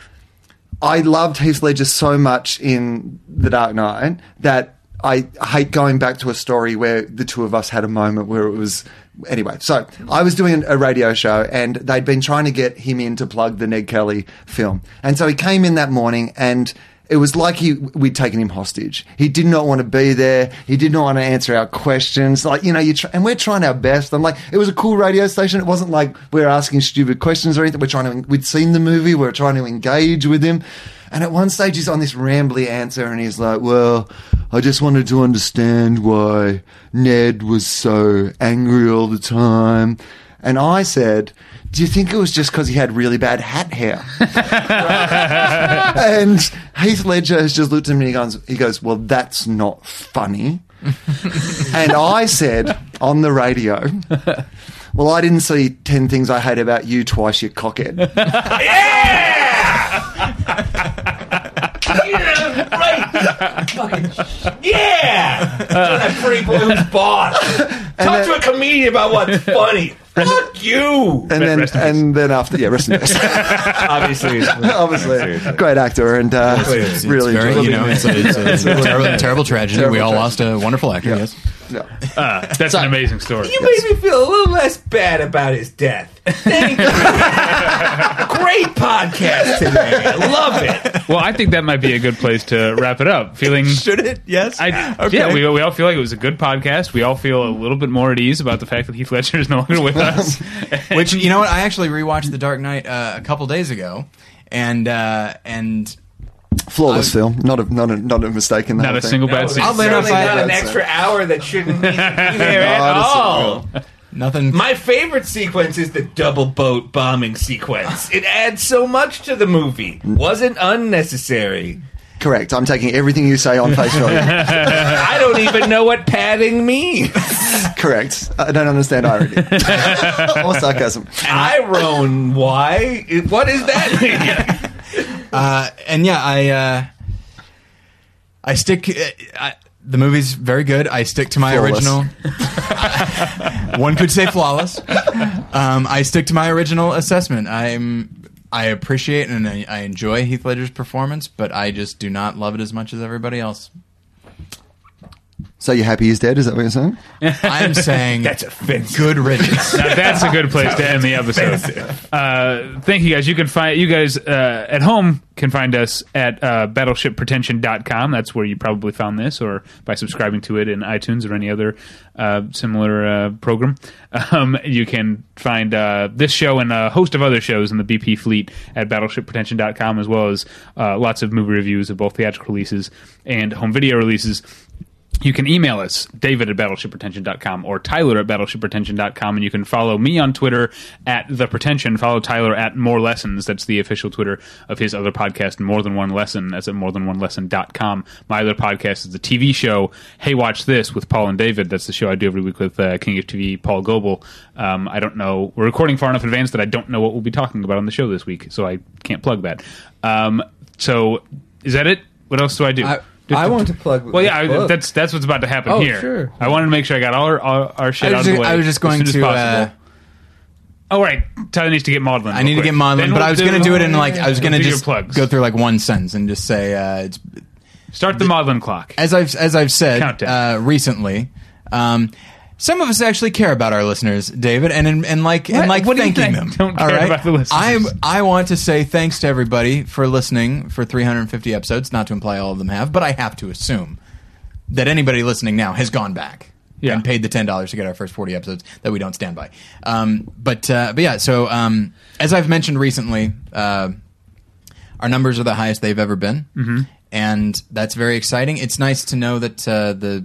Speaker 3: I loved Heath Ledger so much in The Dark Knight that I hate going back to a story where the two of us had a moment where it was. Anyway, so I was doing a radio show and they'd been trying to get him in to plug the Ned Kelly film. And so he came in that morning and it was like he, we'd taken him hostage. He did not want to be there. He did not want to answer our questions. Like, you know, you try, and we're trying our best. I'm like, it was a cool radio station. It wasn't like we're asking stupid questions or anything. We're trying to, we'd seen the movie. We are trying to engage with him. And at one stage, he's on this rambly answer, and he's like, "Well, I just wanted to understand why Ned was so angry all the time." And I said, "Do you think it was just because he had really bad hat hair?" and Heath Ledger has just looked at me and he goes, he goes, Well, that's not funny. and I said on the radio, Well, I didn't see 10 things I hate about you twice, you cockhead.
Speaker 4: Yeah, right. Fucking yeah. that pretty boy who's boss. Talk
Speaker 3: then-
Speaker 4: to a comedian about what's funny. Fuck you.
Speaker 3: And then,
Speaker 2: Rest
Speaker 3: and then after, yeah, rest in peace.
Speaker 4: Obviously,
Speaker 3: Obviously, great actor and uh,
Speaker 1: It's
Speaker 3: really
Speaker 1: very, you know, it's a, it's a terrible, terrible tragedy.
Speaker 3: Terrible
Speaker 1: we all
Speaker 3: tragedy.
Speaker 1: lost a wonderful actor. Yes.
Speaker 3: Yeah.
Speaker 2: Uh, that's an amazing story.
Speaker 4: you made me feel a little less bad about his death. Thank you. Great podcast today. I love it.
Speaker 2: Well, I think that might be a good place to wrap it up. Feeling
Speaker 1: Should it? Yes.
Speaker 2: I,
Speaker 1: okay.
Speaker 2: Yeah, we, we all feel like it was a good podcast. We all feel a little bit more at ease about the fact that Heath Ledger is no longer with us.
Speaker 1: Which you know what? I actually rewatched The Dark Knight uh, a couple days ago, and uh, and
Speaker 3: Flawless
Speaker 1: I-
Speaker 3: film. Not a, not a, not a mistake in that.
Speaker 2: Not a single bad scene.
Speaker 1: I'll let
Speaker 4: Certainly not an
Speaker 3: that's
Speaker 4: extra hour that shouldn't be there at all.
Speaker 1: nothing.
Speaker 4: My favorite sequence is the double boat bombing sequence. It adds so much to the movie. Wasn't unnecessary.
Speaker 3: Correct. I'm taking everything you say on face value.
Speaker 4: I don't even know what padding means.
Speaker 3: Correct. I don't understand irony or sarcasm.
Speaker 4: Iron why? What is that?
Speaker 1: Uh, and yeah, I uh, I stick. Uh, I, the movie's very good. I stick to my
Speaker 3: Flawless.
Speaker 1: original. One could say flawless. Um, I stick to my original assessment. I'm. I appreciate and I, I enjoy Heath Ledger's performance, but I just do not love it as much as everybody else.
Speaker 3: So you're happy he's dead? Is that what you're saying?
Speaker 1: I'm saying
Speaker 6: That's offensive.
Speaker 1: good riddance.
Speaker 2: Now, that's a good place to end the episode. Uh, thank you guys. You can find you guys uh, at home can find us at uh, battleshippretension.com. That's where you probably found this, or by subscribing to it in iTunes or any other uh, similar uh, program. Um, you can find uh, this show and a host of other shows in the BP fleet at battleshippretension.com, as well as uh, lots of movie reviews of both theatrical releases and home video releases you can email us, david at battleshippretension.com or tyler at battleshippretension.com. And you can follow me on Twitter at The Pretension. Follow Tyler at More Lessons. That's the official Twitter of his other podcast, More Than One Lesson. That's at more than one morethanonelesson.com. My other podcast is the TV show, Hey Watch This with Paul and David. That's the show I do every week with uh, King of TV, Paul Goebel. Um, I don't know. We're recording far enough in advance that I don't know what we'll be talking about on the show this week, so I can't plug that. Um, so, is that it? What else do I do?
Speaker 4: I, I want to plug.
Speaker 2: Well, yeah, I, that's that's what's about to happen
Speaker 4: Oh,
Speaker 2: here.
Speaker 4: sure.
Speaker 2: I wanted to make sure I got all our, all our shit
Speaker 1: I
Speaker 2: out
Speaker 1: was
Speaker 2: of the
Speaker 1: ju-
Speaker 2: way.
Speaker 1: I was just
Speaker 2: as
Speaker 1: going
Speaker 2: soon as
Speaker 1: to,
Speaker 2: possible.
Speaker 1: uh,
Speaker 2: oh, right. Tyler needs to get maudlin.
Speaker 1: I need to get maudlin, but I was going to do it in like I was going to
Speaker 2: do your
Speaker 1: just
Speaker 2: plugs.
Speaker 1: go through like one sentence and just say uh, it's
Speaker 2: Start the maudlin clock.
Speaker 1: as I've as I've said
Speaker 2: Countdown.
Speaker 1: uh, recently. Um, some of us actually care about our listeners, David, and and, and like
Speaker 2: What?
Speaker 1: and like
Speaker 2: What do you
Speaker 1: thanking
Speaker 2: think?
Speaker 1: them.
Speaker 2: Don't care about the listeners.
Speaker 1: I I want to say thanks to everybody for listening for 350 episodes. Not to imply all of them have, but I have to assume that anybody listening now has gone back
Speaker 2: Yeah.
Speaker 1: and paid the ten dollars to get our first 40 episodes that we don't stand by. Um, but uh, but yeah, so um, as I've mentioned recently. Uh, our numbers are the highest they've ever been, mm-hmm. and that's very exciting. It's nice to know that uh, the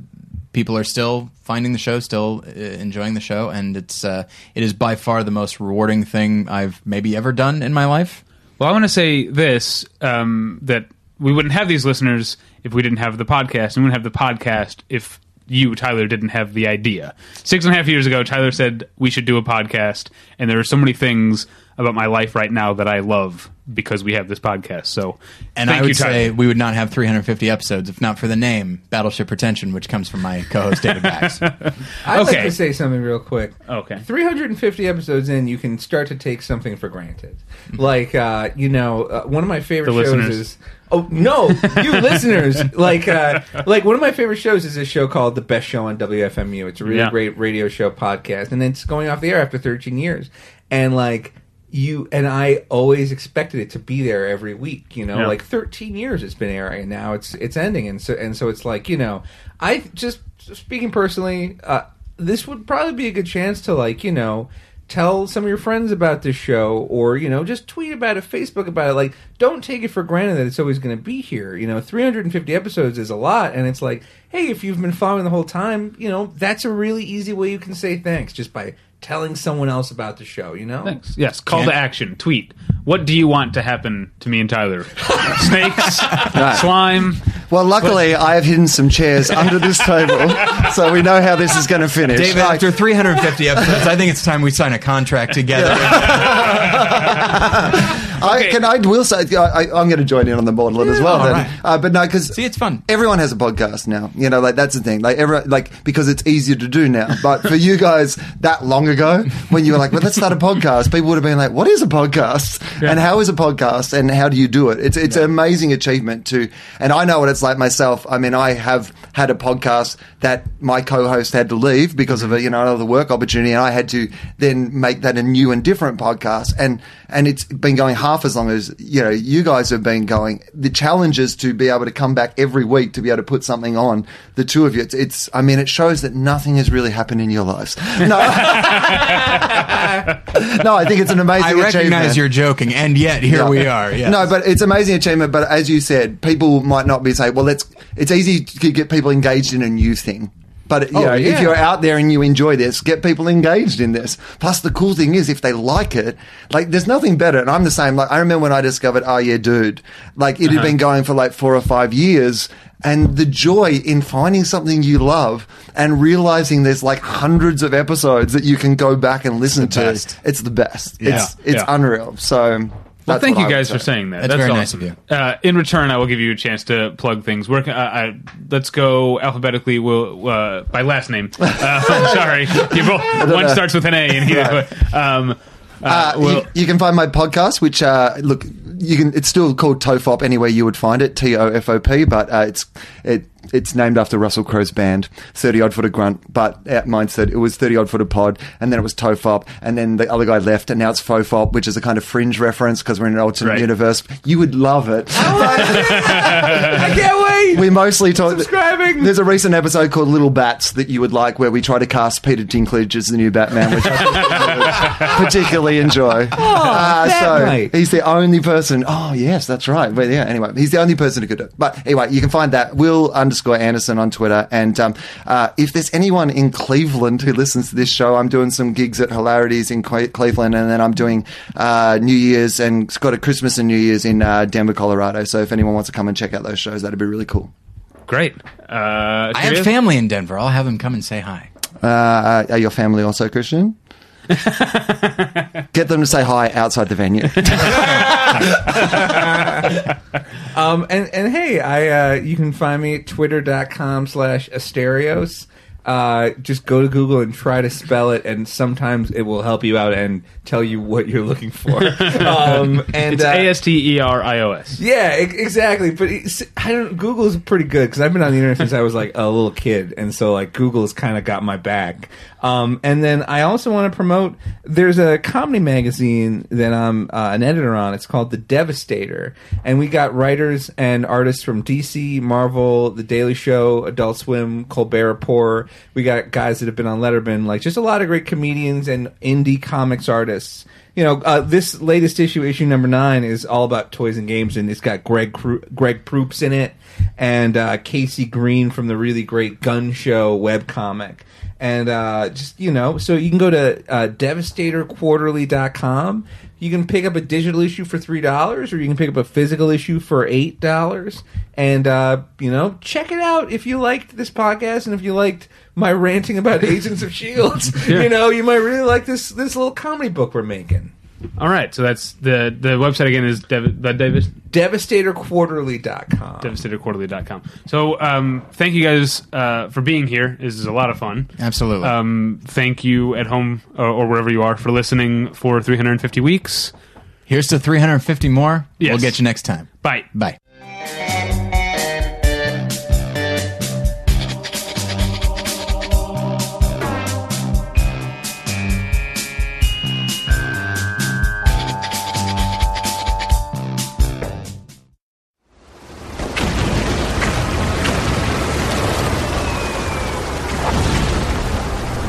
Speaker 1: people are still finding the show, still uh, enjoying the show, and it's uh, it is by far the most rewarding thing I've maybe ever done in my life.
Speaker 2: Well, I want to say this um, that we wouldn't have these listeners if we didn't have the podcast, and we wouldn't have the podcast if you, Tyler, didn't have the idea. Six and a half years ago, Tyler said we should do a podcast, and there are so many things about my life right now that I love because we have this podcast. So,
Speaker 1: And
Speaker 2: thank
Speaker 1: I would
Speaker 2: you,
Speaker 1: say we would not have 350 episodes if not for the name Battleship Pretension, which comes from my co-host David Bax.
Speaker 4: I'd like to say something real quick.
Speaker 2: Okay.
Speaker 4: 350 episodes in, you can start to take something for granted. Like, uh, you know, uh, one of my favorite
Speaker 2: The
Speaker 4: shows
Speaker 2: listeners.
Speaker 4: is. Oh no, you listeners! Like, uh, like one of my favorite shows is a show called The Best Show on WFMU. It's a really
Speaker 2: Yeah.
Speaker 4: great radio show podcast, and it's going off the air after 13 years. And like you and I always expected it to be there every week. You know,
Speaker 2: Yeah.
Speaker 4: like 13 years it's been airing, and now it's it's ending, and so and so it's like you know, I just speaking personally, uh, this would probably be a good chance to like you know tell some of your friends about this show or you know just tweet about it facebook about it like don't take it for granted that it's always going to be here you know 350 episodes is a lot and it's like hey if you've been following the whole time you know that's a really easy way you can say thanks just by telling someone else about the show you know
Speaker 2: Thanks. Yes. Call to action. Tweet. What do you want to happen to me and Tyler? Snakes, slime.
Speaker 3: Well, luckily, I have hidden some chairs under this table, so we know how this is going to finish.
Speaker 1: David,
Speaker 3: Like-
Speaker 1: after 350 episodes, I think it's time we sign a contract together.
Speaker 3: I, can I will say I, I, I'm going to join in on the maudlin as well. Then.
Speaker 1: right.
Speaker 3: Uh, but no, because
Speaker 1: See, it's fun.
Speaker 3: Everyone has a podcast now. You know, like that's the thing. Like everyone, like because it's easier to do now. But for you guys, that long ago, when you were like, "Well, let's start a podcast," people would have been like, "What is a podcast? And how is a podcast? And how do you do it?" It's it's an amazing achievement to. And I know what it's like myself. I mean, I have had a podcast that my co-host had to leave because of a you know another work opportunity, and I had to then make that a new and different podcast. And and it's been going half as long as you know you guys have been going. The challenge is to be able to come back every week to be able to put something on. The two of you, it's, it's I mean, it shows that nothing has really happened in your lives. No, no, I think it's an amazing.
Speaker 1: I
Speaker 3: achievement.
Speaker 1: recognize you're and yet here
Speaker 3: Yeah.
Speaker 1: we are. Yes.
Speaker 3: No, but it's amazing achievement. But as you said, people might not be saying, "Well, it's it's easy to get people engaged in a new thing." But you
Speaker 4: Oh,
Speaker 3: know, if you're out there and you enjoy this, get people engaged in this. Plus, the cool thing is, if they like it, like there's nothing better. And I'm the same. Like I remember when I discovered, oh yeah, dude, like it had uh-huh. been going for like four or five years. And the joy in finding something you love and realizing there's like hundreds of episodes that you can go back and listen
Speaker 1: the
Speaker 3: to.
Speaker 1: best.
Speaker 3: It's the best.
Speaker 1: Yeah.
Speaker 3: It's it's
Speaker 2: Yeah.
Speaker 3: unreal. So
Speaker 2: Well, thank you guys
Speaker 3: say.
Speaker 2: for saying that.
Speaker 1: That's very nice
Speaker 2: awesome.
Speaker 1: of you.
Speaker 2: Uh, in return, I will give you a chance to plug things. Where can, uh, I, let's go alphabetically. We'll uh, by last name. Uh, I'm sorry, you both, one
Speaker 3: know.
Speaker 2: starts with an A, and he. Um, uh,
Speaker 3: Uh,
Speaker 2: well,
Speaker 3: you, you can find my podcast, which uh, look you can. It's still called Tofop anywhere you would find it. T O F O P, but uh, it's it. It's named after Russell Crowe's band, Thirty Odd Foot of Grunt. But at mine said it was Thirty Odd Foot of Pod, and then it was Tofop, and then the other guy left, and now it's Fofop, which is a kind of fringe reference because we're in an alternate
Speaker 2: Right.
Speaker 3: universe. You would love it.
Speaker 4: I can't wait.
Speaker 3: we mostly talk. There's a recent episode called Little Bats that you would like, where we try to cast Peter Dinklage as the new Batman, which I particularly enjoy. uh, so
Speaker 4: Bat-Mite.
Speaker 3: he's the only person. Oh yes, that's right. But yeah, anyway, he's the only person who could do it. But anyway, you can find that Wil underscore Anderson on Twitter. And um, uh, if there's anyone in Cleveland who listens to this show, I'm doing some gigs at Hilarities in Cle- Cleveland, and then I'm doing uh, New Year's and got a Christmas and New Year's in uh, Denver, Colorado. So if anyone wants to come and check out those shows, that'd be really cool.
Speaker 2: Great. Uh,
Speaker 1: I have family in Denver. I'll have them come and say hi.
Speaker 3: Uh, are your family also Christian? Get them to say hi outside the venue.
Speaker 4: Um, and, and hey, I uh, you can find me at twitter.com slash Asterios. Uh, just go to Google and try to spell it, and sometimes it will help you out and tell you what you're looking for. um, and
Speaker 2: It's
Speaker 4: uh,
Speaker 2: A S T E R I O S.
Speaker 4: Yeah, e- exactly. But I don't. Google's pretty good because I've been on the internet since I was like a little kid, and so like Google's kind of got my back. Um, and then I also want to promote. There's a comedy magazine that I'm uh, an editor on. It's called The Devastator, and we got writers and artists from DC, Marvel, The Daily Show, Adult Swim, Colbert Report. We got guys that have been on Letterman, like just a lot of great comedians and indie comics artists. You know, uh, this latest issue, issue number nine, is all about toys and games, and it's got Greg Cru- Greg Proops in it, and uh, KC Green from the really great Gun Show webcomic, and uh, just you know, so you can go to uh, DevastatorQuarterly.com. You can pick up a digital issue for three dollars, or you can pick up a physical issue for eight dollars, and uh, you know, check it out if you liked this podcast and if you liked my ranting about Agents of Shields. You know, you might really like this this little comedy book we're making.
Speaker 2: All right. So that's the the website again is Dev, the Davis
Speaker 4: DevastatorQuarterly.com.
Speaker 2: devastatorquarterly.com. So um, thank you guys uh, for being here. This is a lot of fun.
Speaker 1: Absolutely.
Speaker 2: Um, thank you at home or, or wherever you are for listening for 350 weeks.
Speaker 1: Here's to 350 more.
Speaker 2: Yes.
Speaker 1: We'll get you next time.
Speaker 2: Bye.
Speaker 1: Bye.